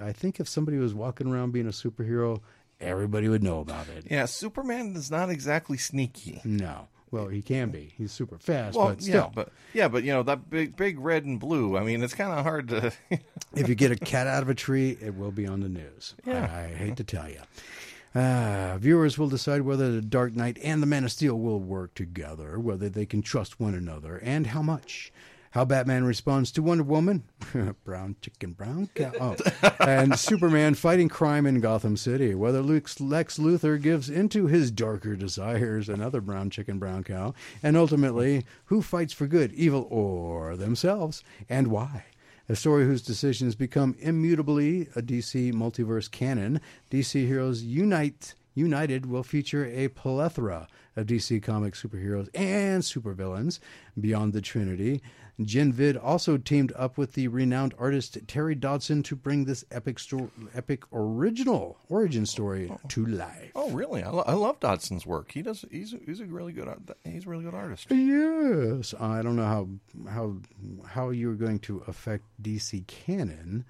I think if somebody was walking around being a superhero, everybody would know about it. Yeah, Superman is not exactly sneaky. No. Well, he can be. He's super fast, Well, but yeah, still. but yeah, but you know that big, big red and blue. I mean, it's kind of hard to. if you get a cat out of a tree, it will be on the news. Yeah. I, I hate to tell you. Uh, viewers will decide whether the Dark Knight and the Man of Steel will work together, whether they can trust one another, and how much. How Batman responds to Wonder Woman, brown chicken, brown cow, oh, and Superman fighting crime in Gotham City. Whether Lex Luthor gives into his darker desires, another brown chicken, brown cow, and ultimately, who fights for good, evil, or themselves, and why. A story whose decisions become immutably a DC multiverse canon. DC Heroes Unite United will feature a plethora of DC comic superheroes and supervillains beyond the Trinity. Genvid also teamed up with the renowned artist Terry Dodson to bring this epic sto- epic original origin story to life. oh, really? I, lo- I love Dodson's work. He does. He's a, he's a really good. He's a really good artist. Yes, I don't know how how how you're going to affect DC canon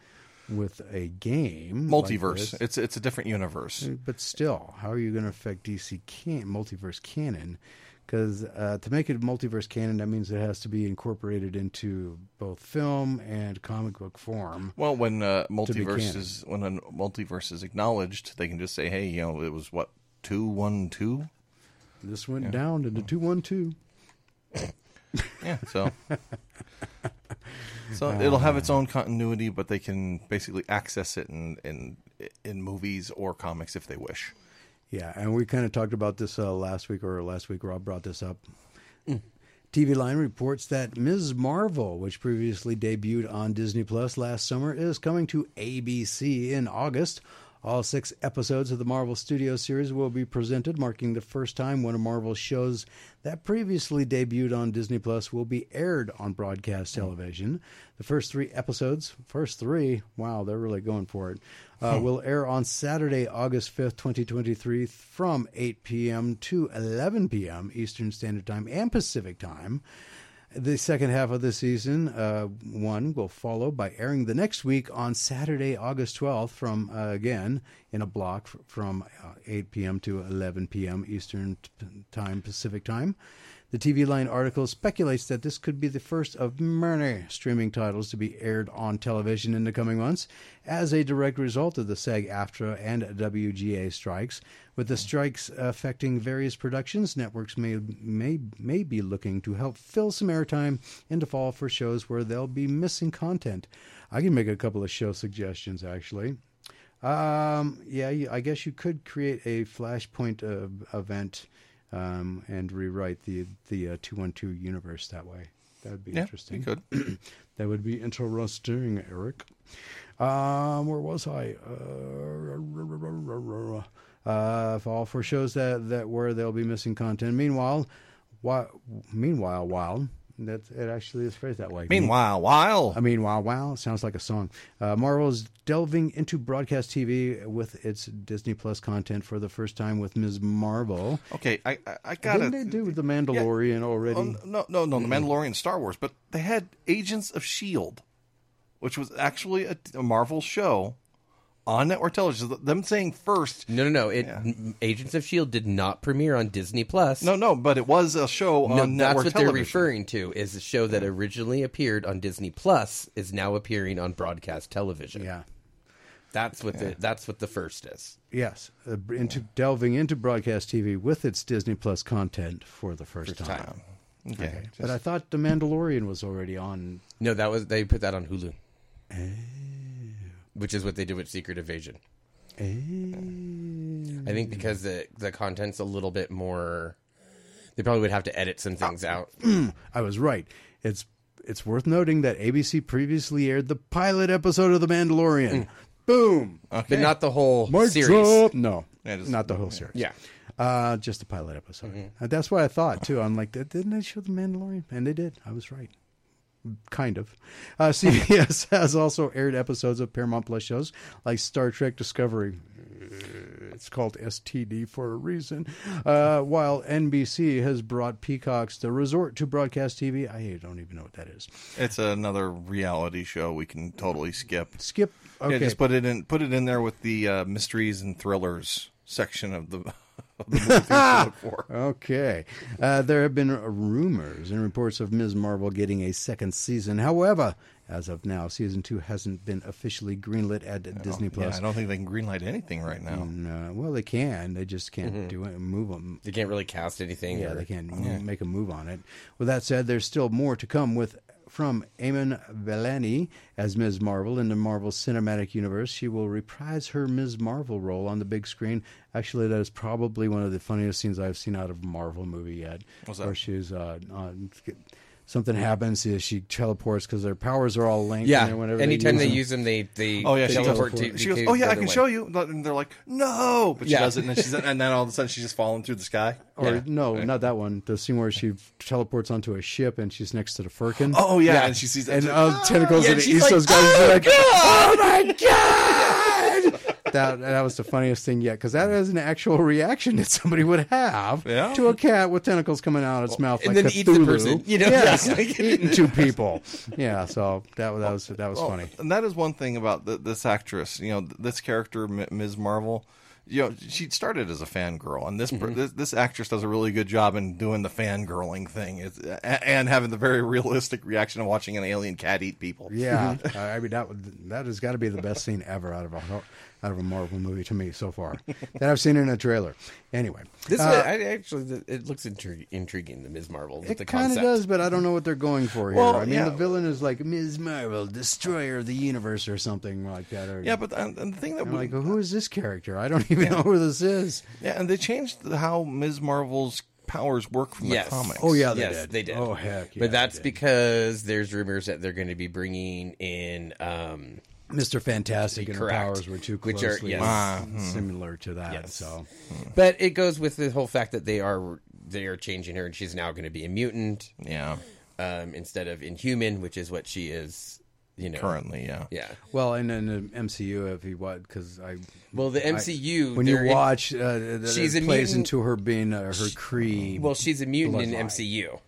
with a game Multiverse. this. it's it's a different universe. but still, how are you going to affect DC can multiverse canon? Because uh, to make it multiverse canon, that means it has to be incorporated into both film and comic book form. Well, when uh, multiverse is when a multiverse is acknowledged, they can just say, "Hey, you know, it was what two one two." This went down to the two one two. Yeah. So, So it'll have its own continuity, but they can basically access it in in in movies or comics if they wish. Yeah, and we kind of talked about this uh, last week, or last week Rob brought this up. TV Line reports that Ms. Marvel, which previously debuted on Disney Plus last summer, is coming to ABC in August. All six episodes of the Marvel Studios series will be presented, marking the first time one of Marvel's shows that previously debuted on Disney Plus will be aired on broadcast television. The first three episodes, first three, wow, they're really going for it, uh, will air on Saturday, August 5th, 2023, from 8 p.m. to 11 p.m. Eastern Standard Time and Pacific Time. The second half of the season uh, one will follow by airing the next week on Saturday, August 12th, from uh, again in a block f- from uh, 8 p.m. to 11 p.m. Eastern t- Time, Pacific Time. The TV Line article speculates that this could be the first of many streaming titles to be aired on television in the coming months as a direct result of the SAG AFTRA and WGA strikes. With the strikes affecting various productions, networks may, may, may be looking to help fill some airtime in the fall for shows where they'll be missing content. I can make a couple of show suggestions actually. Um, yeah, I guess you could create a Flashpoint uh, event um, and rewrite the the uh, two one two universe that way. That would be Yeah, interesting. could. that would be interesting, Eric. Um, where was I? Uh, uh, all for shows that that where they'll be missing content. Meanwhile, meanwhile, while that it actually is phrased that way. Meanwhile, while I mean, wow, wow, sounds like a song. Uh, Marvel is delving into broadcast TV with its Disney Plus content for the first time with Ms. Marvel. okay, I I, I gotta. Didn't they do the Mandalorian already? Oh, no, no, no, the mm-hmm. Mandalorian, Star Wars, but they had Agents of Shield, which was actually a, a Marvel show on network television. Them saying first, No, no, no. It Agents of Shield did not premiere on Disney Plus. no, no, but it was a show No, on network television. that's what television. they're referring to. Is a show that originally appeared on Disney Plus is now appearing on broadcast television. yeah. that's what the that's what the first is. Yes, uh, into delving into broadcast TV with its Disney Plus content for the first, time. time. Okay, Okay. just- But I thought The Mandalorian was already on. No, that was they put that on Hulu, which is what they did with Secret Invasion. I think because the the content's a little bit more. They probably would have to edit some things out. I was right. It's it's worth noting that ABC previously aired the pilot episode of The Mandalorian. Boom. but not the whole Mike's series. up. No, Yeah, just- not the whole series. Yeah. Uh, just the pilot episode. Uh, that's what I thought too. I'm like, didn't they show the Mandalorian? And they did. I was right. Kind of. Uh, CBS has also aired episodes of Paramount Plus shows like Star Trek Discovery. It's called STD for a reason. Uh, while NBC has brought Peacock's The Resort to broadcast TV. I don't even know what that is. it's another reality show we can totally skip. Skip. Okay. Yeah, just put it in. Put it in there with the uh, mysteries and thrillers section of the, of the movie to look for. Okay. Uh, there have been rumors and reports of Ms. Marvel getting a second season. However, as of now, season two hasn't been officially greenlit at Disney Yeah, Plus. I don't think they can greenlight anything right now. No, well, they can. They just can't do it. Move them. They can't really cast anything. Yeah, or- they can't m- make a move on it. With that said, there's still more to come with from Iman Vellani as Ms. Marvel in the Marvel Cinematic Universe. She will reprise her Ms. Marvel role on the big screen. Actually, that is probably one of the funniest scenes I've seen out of a Marvel movie yet. What's that? Where she's uh, on. Something happens. She teleports because their powers are all linked. Yeah. and whenever Anytime they them- use them, they they Oh yeah, she goes, teleport to. she goes, oh yeah, I can way. show you. And they're like, no, but she Yeah. does it, and then she's and then all of a sudden she's just falling through the sky. Or Yeah. no, not that one. The scene where she teleports onto a ship and she's next to the Flerken. Oh yeah, Yeah. and she sees and uh, tentacles Yeah, of the she's East like, Coast guys are like, "Oh my god!" That that was the funniest thing yet because that is an actual reaction that somebody would have Yeah. to a cat with tentacles coming out of its mouth, and like then eats the person, you know? Yes, eating two people. Yeah, so that that was that was Oh, funny. And that is one thing about th this actress. You know, this character, Ms. Marvel. you know, she started as a fangirl, and this, Mm-hmm. this this actress does a really good job in doing the fangirling thing, it's, and having the very realistic reaction of watching an alien cat eat people. Yeah, I mean that that has got to be the best scene ever out of a out of a Marvel movie to me so far that I've seen in a trailer. Anyway, This uh, I, actually it looks intri- intriguing. The Ms. Marvel, it kind of does, but I don't know what they're going for here. Well, I mean, yeah. the villain is like Ms. Marvel, destroyer of the universe, or something like that. Or, Yeah, but and, and the thing that we, like, who is this character? I don't even know who this is. yeah, and they changed how Ms. Marvel's powers work from Yes. the comics. Oh yeah, they yes, did. they did. Oh heck, yeah, but that's because there's rumors that they're going to be bringing in. Um, Mr. Fantastic and her Correct. powers were too Which are- closely yes. Ah, hmm. similar to that. Yes. So but it goes with the whole fact that they are they are changing her, and she's now going to be a mutant yeah, um, instead of inhuman, which is what she is. You know, currently, yeah. Yeah. well, and in the MCU, if you what, because I Well, the MCU when you they're in- watch, uh, that She's it a plays mutant- into her being uh, her Kree. well, she's a mutant in bloodline. MCU.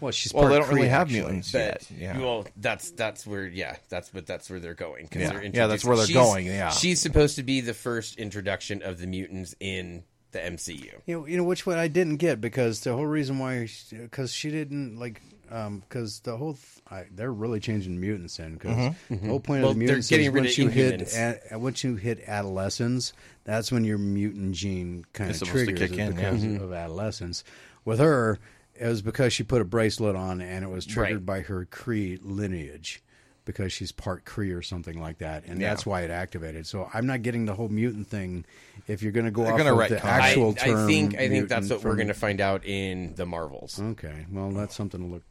Well, she's Well, part they don't really have actually. mutants But yet. Yeah. well, that's that's where yeah, that's but that's where they're going 'cause Yeah. they're Yeah, that's where they're she's- going, yeah. she's supposed to be the first introduction of the mutants in the MCU. You know, you know which one I didn't get because the whole reason why, because she didn't like, um, because the whole th- I, they're really changing mutants in because mm-hmm. mm-hmm. the whole point Well, of the mutants getting is rid once of you hit Inhumans. a, once you hit adolescence, that's when your mutant gene kind It's of supposed to triggers kick in, because Mm-hmm. of adolescence. With her, it was because she put a bracelet on and it was triggered Right. by her Kree lineage. Because she's part Kree or something like that, and Yeah. that's why it activated. So I'm not getting the whole mutant thing. If you're going to go They're off gonna of the actual I, term, I think I think that's mutant what we're going to find out in the Marvels. Okay, well, that's something to look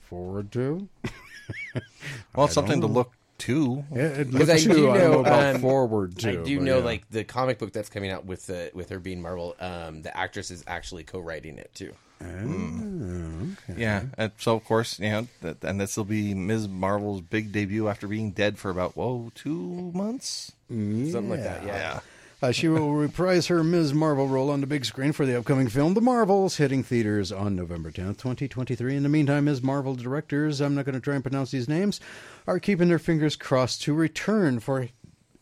forward to. Well, it's something to look to. Yeah, it Because looks I do to, I don't know, know about um, forward to. I do but know, yeah. like the comic book that's coming out with the with her being Marvel. Um, the actress is actually co-writing it too. Okay, Yeah, and so of course, you know, that, and this will be Ms. Marvel's big debut after being dead for about whoa two months. Something like that. Yeah. Uh, she will reprise her Ms. Marvel role on the big screen for the upcoming film The Marvels, hitting theaters on November 10th, 2023. In the meantime, Ms. Marvel directors, I'm not going to try and pronounce these names, are keeping their fingers crossed to return for a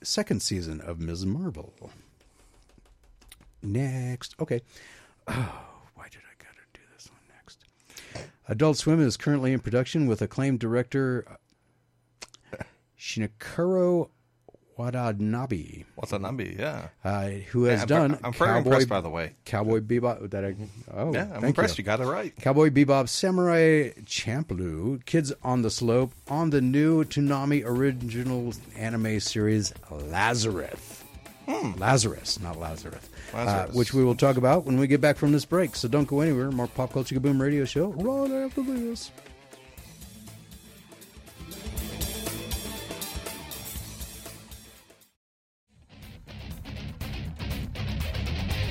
second season of Ms. Marvel. Next. Okay. Oh, why did I got to do this one next? Adult Swim is currently in production with acclaimed director Shinichiro Watanabe, number? Yeah, uh, who has I'm, done I'm very Cowboy, impressed, by the way. Cowboy Bebop. That I, oh, Yeah, I'm impressed. You. You. got it right. Cowboy Bebop, Samurai Champloo, Kids on the Slope, on the new Toonami original anime series Lazarus. Lazarus, not Lazarus, Uh, which we will talk about when we get back from this break. So don't go anywhere. More Pop Culture Kaboom Radio Show right after this.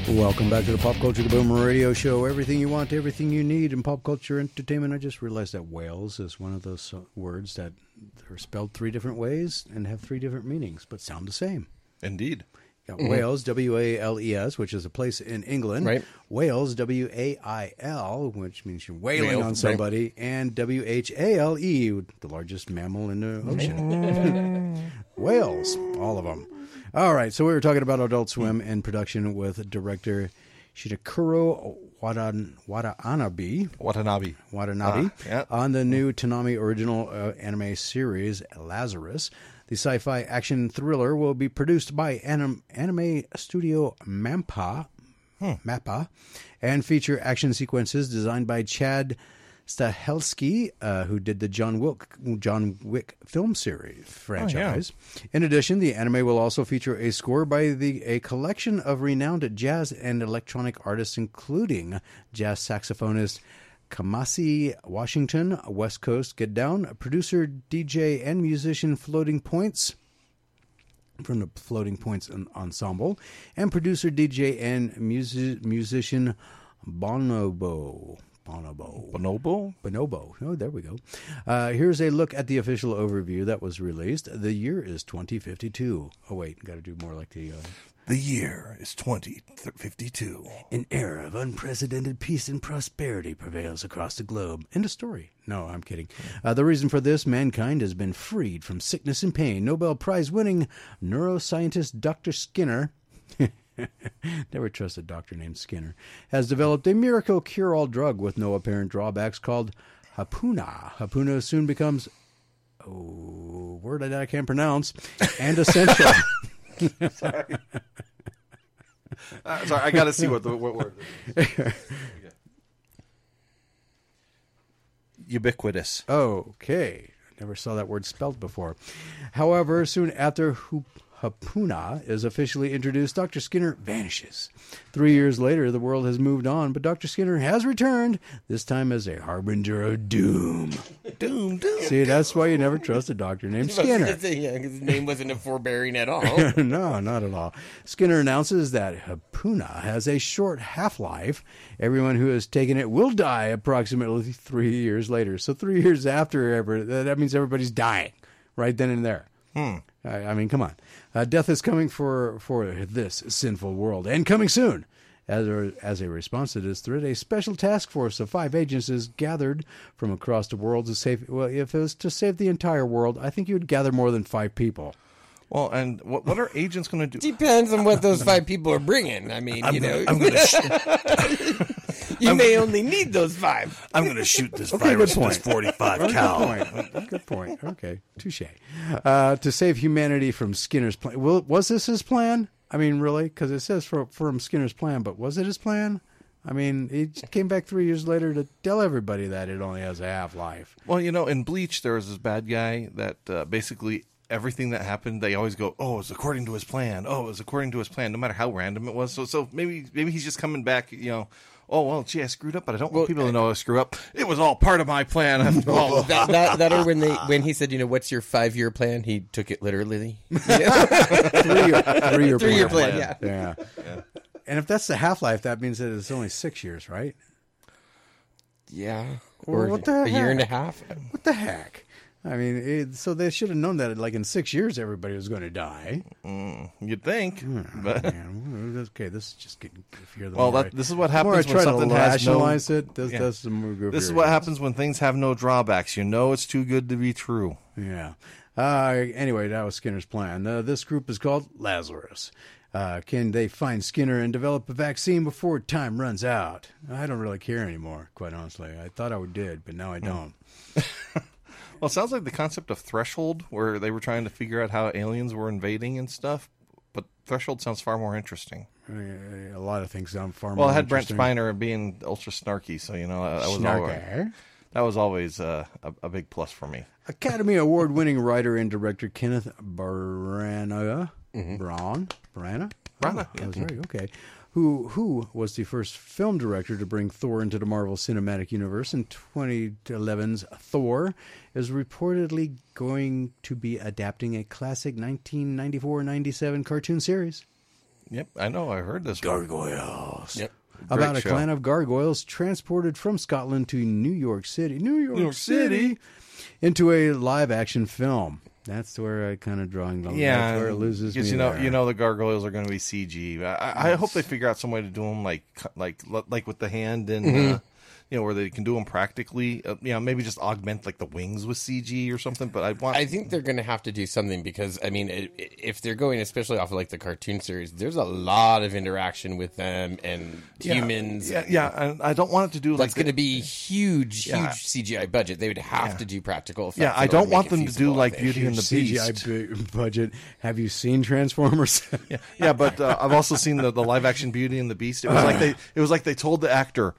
Welcome back to the Pop Culture Kaboom Radio Show. Everything you want, everything you need in pop culture entertainment. I just realized that whales is one of those uh, words that are spelled three different ways and have three different meanings, but sound the same. Indeed. Got Wales, W A L E S, which is a place in England. Right. Wales, W A I L, which means you're wailing Whale, on right. somebody, and W H A L E, the largest mammal in the ocean. Whales, all of them. All right, so we were talking about Adult Swim in production with director Shitakuro Watan, Watanabe. Watanabe. Watanabe Ah, yeah. on the new Toonami original uh, anime series Lazarus. The sci-fi action thriller will be produced by anim- anime studio Mampa, Mappa, and feature action sequences designed by Chad Stahelski, uh, who did the John Wick John Wick film series franchise. In addition, the anime will also feature a score by the a collection of renowned jazz and electronic artists, including jazz saxophonist Kamasi Washington, West Coast Get Down, producer, DJ, and musician Floating Points from the Floating Points Ensemble, and producer, DJ, and music- musician Bonobo. Bonobo. Bonobo? Bonobo. Oh, there we go. Uh, here's a look at the official overview that was released. The year is 2052. Oh, wait, got to do more like the. Uh, The year is 2052. An era of unprecedented peace and prosperity prevails across the globe. End of story. No, I'm kidding. Uh, the reason for this mankind has been freed from sickness and pain. Nobel Prize winning neuroscientist Dr. Skinner never trust a doctor named Skinner, has developed a miracle cure all drug with no apparent drawbacks called Hapuna. Hapuna soon becomes, oh, word that I can't pronounce, and essential. Uh, sorry, I got to see what the what word. Ubiquitous. Okay. Never saw that word spelled before. However, soon after Hu- Hapuna is officially introduced, Dr. Skinner vanishes. Three years later, the world has moved on, but Dr. Skinner has returned, this time as a harbinger of doom. Doom, doom. See, that's why you never trust a doctor named Skinner. yeah, his name wasn't a forbearing at all. no, not at all. Skinner announces that Hapuna has a short half life. Everyone who has taken it will die approximately three years later. So, three years after, ever, that means everybody's dying right then and there. Hmm. I, I mean, come on. Uh, death is coming for, for this sinful world and coming soon. As a, as a response to this threat, a special task force of five agents is gathered from across the world to save. Well, if it was to save the entire world, I think you would gather more than five people. Well, and what what are agents going to do? Depends on what those five people are bringing. I mean, you know, I'm gonna sh- you may only need those five. I'm going to shoot this Okay, virus with this point. 45 Good cal. point. Good point. Okay, touche. Uh, to save humanity from Skinner's plan. Well, was this his plan? I mean, really? Because it says from, from Skinner's plan, but was it his plan? I mean, he came back three years later to tell everybody that it only has a half life. Well, you know, in Bleach, there was this bad guy that uh, basically everything that happened, they always go, "Oh, it was according to his plan." Oh, it was according to his plan, no matter how random it was. So, so maybe maybe he's just coming back, you know. Oh well, gee, I screwed up, but I don't want people to know I screw up. It was all part of my plan after all. That, that, that or when they when he said, you know, what's your five year plan? He took it literally. Three-year, three-year, Three-year plan. plan, yeah. yeah. And if that's the half life, that means that it's only six years, right? Yeah, Well, or what the a year and a half. What the heck? I mean, it, so they should have known that, like in six years, everybody was going to die. You'd think, but Yeah, well, okay, this is just getting goofier. The Well, that- I- this is what the more I happens when something to has no- it. This, Yeah. that's the more this is what happens when things have no drawbacks. You know, it's too good to be true. Yeah. Uh, anyway, that was Skinner's plan. Uh, this group is called Lazarus. Uh, can they find Skinner and develop a vaccine before time runs out? I don't really care anymore, quite honestly. I thought I did, but now I don't. Well, it sounds like the concept of threshold, where they were trying to figure out how aliens were invading and stuff. But threshold sounds far more interesting. A lot of things sound far Well, more it had Brent. Spiner being ultra snarky, so you know that was always, that was always uh, a, a big plus for me. Academy Award winning writer and director Kenneth Branagh. Braun? Branagh? Branagh, Oh, I was right. Okay. Who who was the first film director to bring Thor into the Marvel Cinematic Universe in 2011's Thor is reportedly going to be adapting a classic 1994-97 cartoon series. Yep, I know. I heard this. one. Gargoyles. Yep. About a show. clan of gargoyles transported from Scotland to New York City, New York, York City, City. into a live action film. That's where I kind of drawing the line. Yeah, That's where it loses me. because you know, there. you know, the gargoyles are going to be CG. I, I hope they figure out some way to do them like, like, like with the hand and, Mm-hmm. uh, you know, where they can do them practically. Uh, you know, maybe just augment like the wings with CG or something. But I want, I think they're going to have to do something because I mean, i- if they're going, especially off of like the cartoon series, there's a lot of interaction with them and Yeah, humans. Yeah, yeah, and I don't want it to do That's like going to be huge, huge CGI budget. They would have Yeah. to do practical effects. Yeah, I don't want them to do like think. Beauty and the CGI Beast. bu- budget. Have you seen Transformers? Yeah, yeah, but uh, I've also seen the, the live action Beauty and the Beast. It was like they it was like they told the actor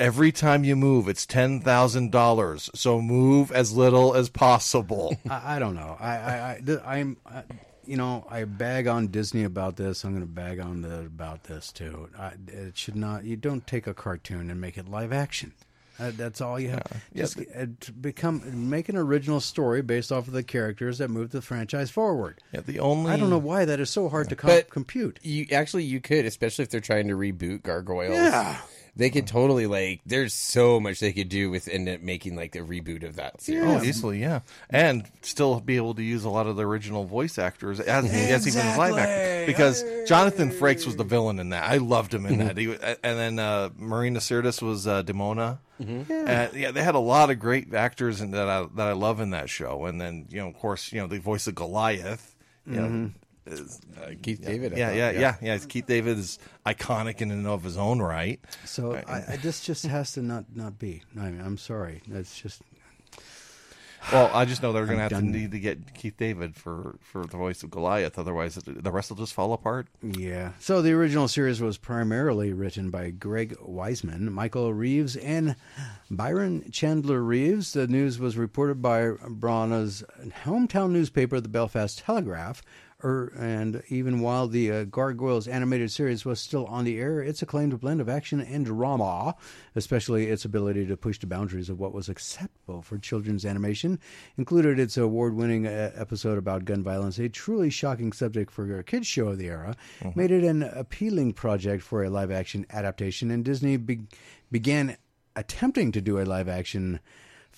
every time you move, it's ten thousand dollars. So move as little as possible. I, I don't know. I, I, I th- I'm, I, you know, I bag on Disney about this. I'm going to bag on the about this too. I, it should not. You don't take a cartoon and make it live action. Uh, that's all you have. Yeah, Just uh, to become make an original story based off of the characters that move the franchise forward. Yeah, the only I don't know why that is so hard to com- compute. You actually you could, especially if they're trying to reboot Gargoyles. Yeah. They could totally like. There's so much they could do with end up making like a reboot of that series. Oh, easily, yeah, and still be able to use a lot of the original voice actors as, as even as live actors. Because Jonathan Frakes was the villain in that. I loved him in that. He, and then uh, Marina Sirtis was uh, Demona. Yeah. yeah, they had a lot of great actors and that I that I love in that show. And then you know, of course, you know, the voice of Goliath. You know, Uh, Keith David. I yeah, thought, yeah, yeah, yeah. Keith David is iconic in and of his own right. So Right. I, I, this just has to not not be. I mean, I'm sorry. That's just Well, I just know they're going to I'm have to need to get Keith David for for the voice of Goliath. Otherwise, the rest will just fall apart. Yeah. So the original series was primarily written by Greg Weisman, Michael Reaves, and Byron Chandler Reaves. The news was reported by Branagh's hometown newspaper, the Belfast Telegraph. Er, and even while the uh, Gargoyles animated series was still on the air, its acclaimed blend of action and drama, especially its ability to push the boundaries of what was acceptable for children's animation, included its award winning uh, episode about gun violence, a truly shocking subject for a kids' show of the era, made it an appealing project for a live action adaptation, and Disney be- began attempting to do a live action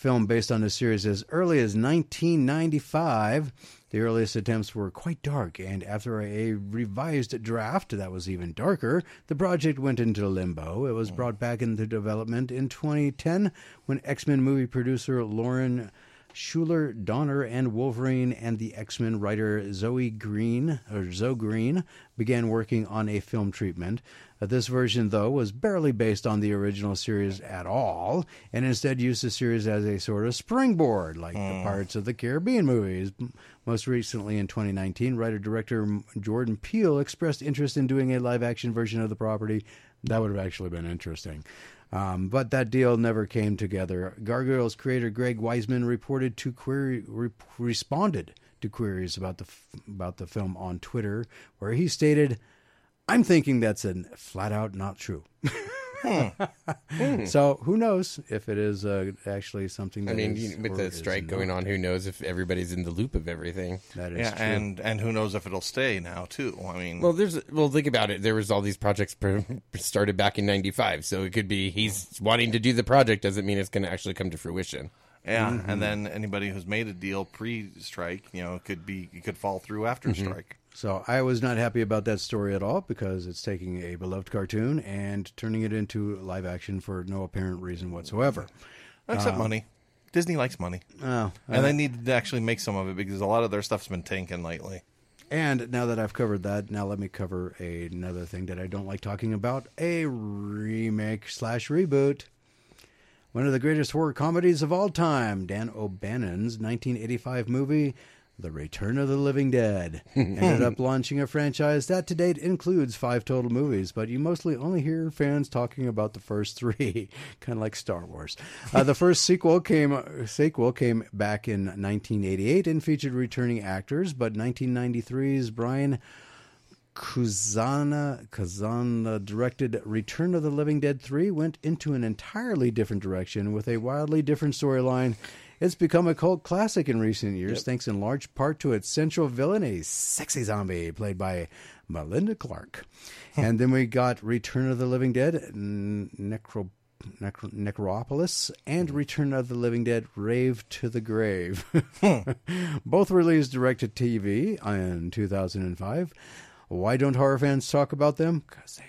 film based on the series as early as 1995. The earliest attempts were quite dark, and after a revised draft that was even darker, the project went into limbo. It was hmm. brought back into development in 2010 when X Men movie producer Lauren Shuler Donner and Wolverine and the X Men writer Zoe Green or Zoe Green began working on a film treatment. Uh, this version, though, was barely based on the original series at all, and instead used the series as a sort of springboard, like the Pirates of the Caribbean movies. Most recently, in 2019, writer director Jordan Peele expressed interest in doing a live action version of the property. That would have actually been interesting. Um, but that deal never came together. Gargoyles creator Greg Weisman reported to query re- responded to queries about the f- about the film on Twitter, where he stated, "I'm thinking that's an flat out not true." so who knows if it is uh, actually something? I That mean, is with the strike going not. on, who knows if everybody's in the loop of everything? That is Yeah, true. and and who knows if it'll stay now too. I mean, Well, there's well, think about it. There was all these projects pr- started back in '95, so it could be he's wanting to do the project doesn't mean it's going to actually come to fruition. yeah, Mm-hmm. and then anybody who's made a deal pre-strike, you know, could be it could fall through after Mm-hmm. strike. So I was not happy about that story at all because it's taking a beloved cartoon and turning it into live action for no apparent reason whatsoever. Except um, money. Disney likes money, Oh, uh, and they need to actually make some of it because a lot of their stuff's been tanking lately. And now that I've covered that, now let me cover another thing that I don't like talking about: a remake slash reboot. One of the greatest horror comedies of all time, Dan O'Bannon's 1985 movie, The Return of the Living Dead, ended up launching a franchise that to date includes five total movies, but you mostly only hear fans talking about the first three, kind of like Star Wars. Uh, the first sequel came sequel came back in 1988 and featured returning actors, but 1993's Brian Kuzana Kazana directed Return of the Living Dead 3 went into an entirely different direction with a wildly different storyline. It's become a cult classic in recent years, thanks in large part to its central villain, a sexy zombie played by Melinda Clarke. and then we got Return of the Living Dead, Necro Necro- Necropolis and hmm. Return of the Living Dead Rave to the Grave. Both released direct to TV in 2005. Why don't horror fans talk about them? Because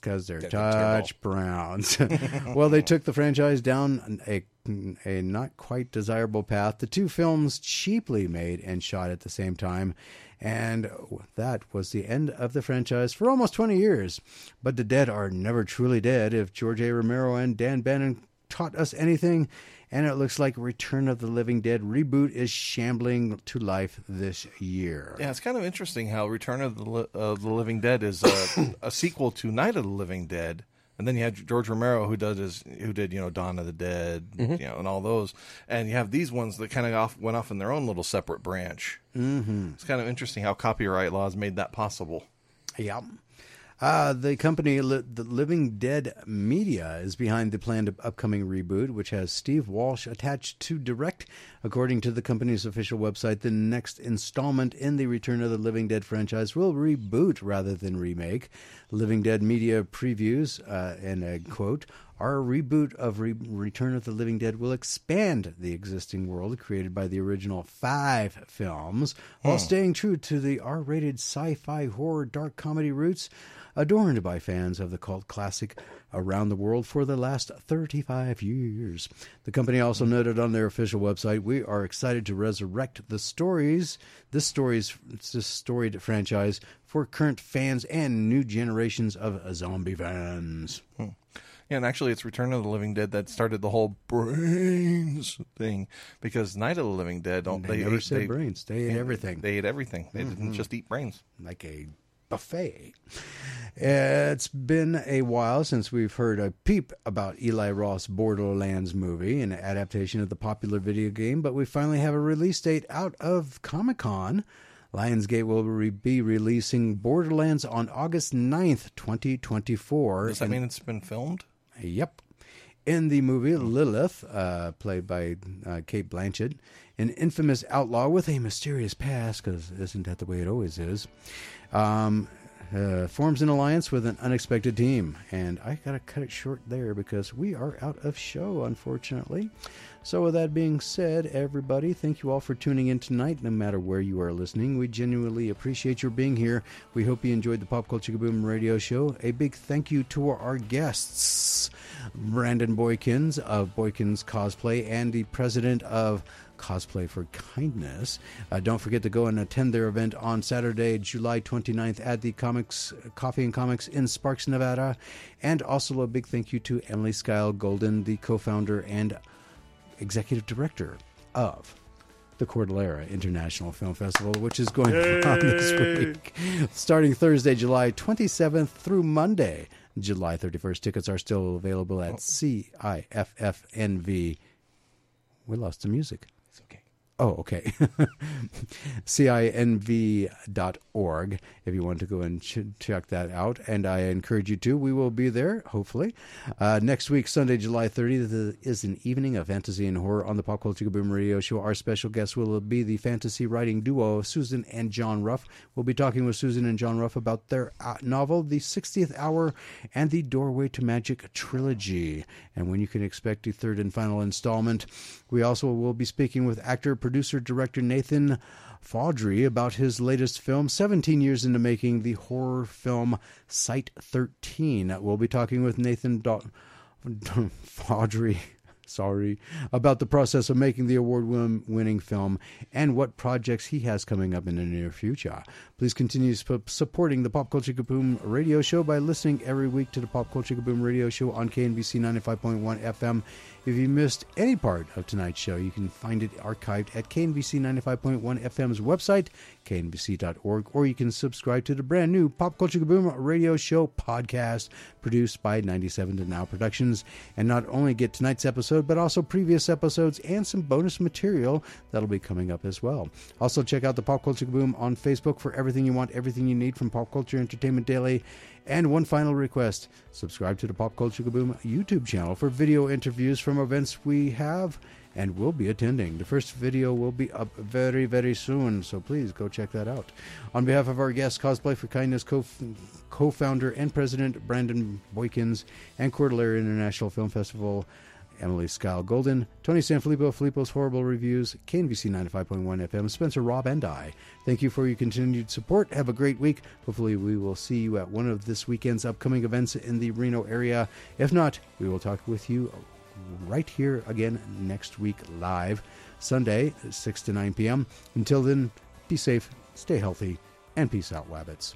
they, they're they're touch browns. well, they took the franchise down a a not quite desirable path. The two films cheaply made and shot at the same time, and that was the end of the franchise for almost 20 years. But the dead are never truly dead. If George A. Romero and Dan O'Bannon taught us anything, and it looks like Return of the Living Dead reboot is shambling to life this year. Yeah, it's kind of interesting how Return of the, the Living Dead is a, a sequel to Night of the Living Dead, and then you had George Romero who does his, who did you know Dawn of the Dead, Mm-hmm. you know, and all those, and you have these ones that kind of off went off in their own little separate branch. Mm-hmm. It's kind of interesting how copyright laws made that possible. Yeah. Uh, the company, Li- the Living Dead Media, is behind the planned upcoming reboot, which has Steve Wolsh attached to direct. According to the company's official website, the next installment in the Return of the Living Dead franchise will reboot rather than remake. Living Dead Media previews, uh, and a quote, Our reboot of Re- Return of the Living Dead will expand the existing world created by the original five films while staying true to the R rated sci fi horror dark comedy roots adorned by fans of the cult classic around the world for the last 35 years. The company also noted on their official website, "We are excited to resurrect the stories, this stories this storied franchise for current fans and new generations of zombie fans." Hmm. Yeah, and actually, it's Return of the Living Dead that started the whole brains thing because Night of the Living Dead don't They, never said brains; they ate everything. They ate everything. They didn't mm-hmm. just eat brains. like a buffet. It's been a while since we've heard a peep about Eli Roth's Borderlands movie, an adaptation of the popular video game, but we finally have a release date out of Comic Con. Lionsgate will re- be releasing Borderlands on August 9th, 2024. Does that And- mean it's been filmed? Yep. In the movie, Lilith, uh, played by uh, Cate Blanchett, an infamous outlaw with a mysterious past, because isn't that the way it always is, um, uh, forms an alliance with an unexpected team. And I got to cut it short there because we are out of show, unfortunately. So, with that being said, everybody, thank you all for tuning in tonight, no matter where you are listening. We genuinely appreciate your being here. We hope you enjoyed the Pop Culture Kaboom radio show. A big thank you to our guests, Brandon Boykins of Boykins Cosplay and the president of Cosplay for Kindness. Uh, don't forget to go and attend their event on Saturday, July 29th at the Comics Coffee and Comics in Sparks, Nevada. And also a big thank you to Emily Skye-Golden, the co-founder and executive director of the Cordillera International Film Festival, which is going on this week, starting Thursday, July 27th through Monday, July 31st. Tickets are still available at CIFFNV. We lost the music. Oh, okay. CINV.org if you want to go and ch- check that out. And I encourage you to. We will be there, hopefully. Uh, next week, Sunday, July 30th, is an evening of fantasy and horror on the Pop Culture Boom Radio Show. Our special guest will be the fantasy writing duo Susan and John Ruff. We'll be talking with Susan and John Ruff about their uh, novel, The 60th Hour, and the Doorway to Magic trilogy, and when you can expect the third and final installment. We also will be speaking with actor, producer, director Nathan Faudry about his latest film, 17 years into making the horror film Site 13. We'll be talking with Nathan Do- Faudry. Sorry, about the process of making the award winning film and what projects he has coming up in the near future. Please continue sp- supporting the Pop Culture Kaboom radio show by listening every week to the Pop Culture Kaboom radio show on KNVC 95.1 FM. If you missed any part of tonight's show, you can find it archived at KNVC 95.1 FM's website, knvc.org, or you can subscribe to the brand new Pop Culture Kaboom radio show podcast produced by 97 to Now Productions. And not only get tonight's episode, but also previous episodes and some bonus material that'll be coming up as well. Also, check out the Pop Culture Kaboom on Facebook for everything you want, everything you need from Pop Culture Entertainment Daily. And one final request subscribe to the Pop Culture Kaboom YouTube channel for video interviews from events we have and will be attending. The first video will be up very, very soon, so please go check that out. On behalf of our guest, Cosplay for Kindness co founder and president Brandon Boykins, and Cordillera International Film Festival. Emily Skye-Golden, Tony Sanfilippo, Filippo's Horrible Reviews, KNVC 95.1 FM, Spencer, Rob, and I. Thank you for your continued support. Have a great week. Hopefully, we will see you at one of this weekend's upcoming events in the Reno area. If not, we will talk with you right here again next week live, Sunday, 6 to 9 p.m. Until then, be safe, stay healthy, and peace out, Wabbits.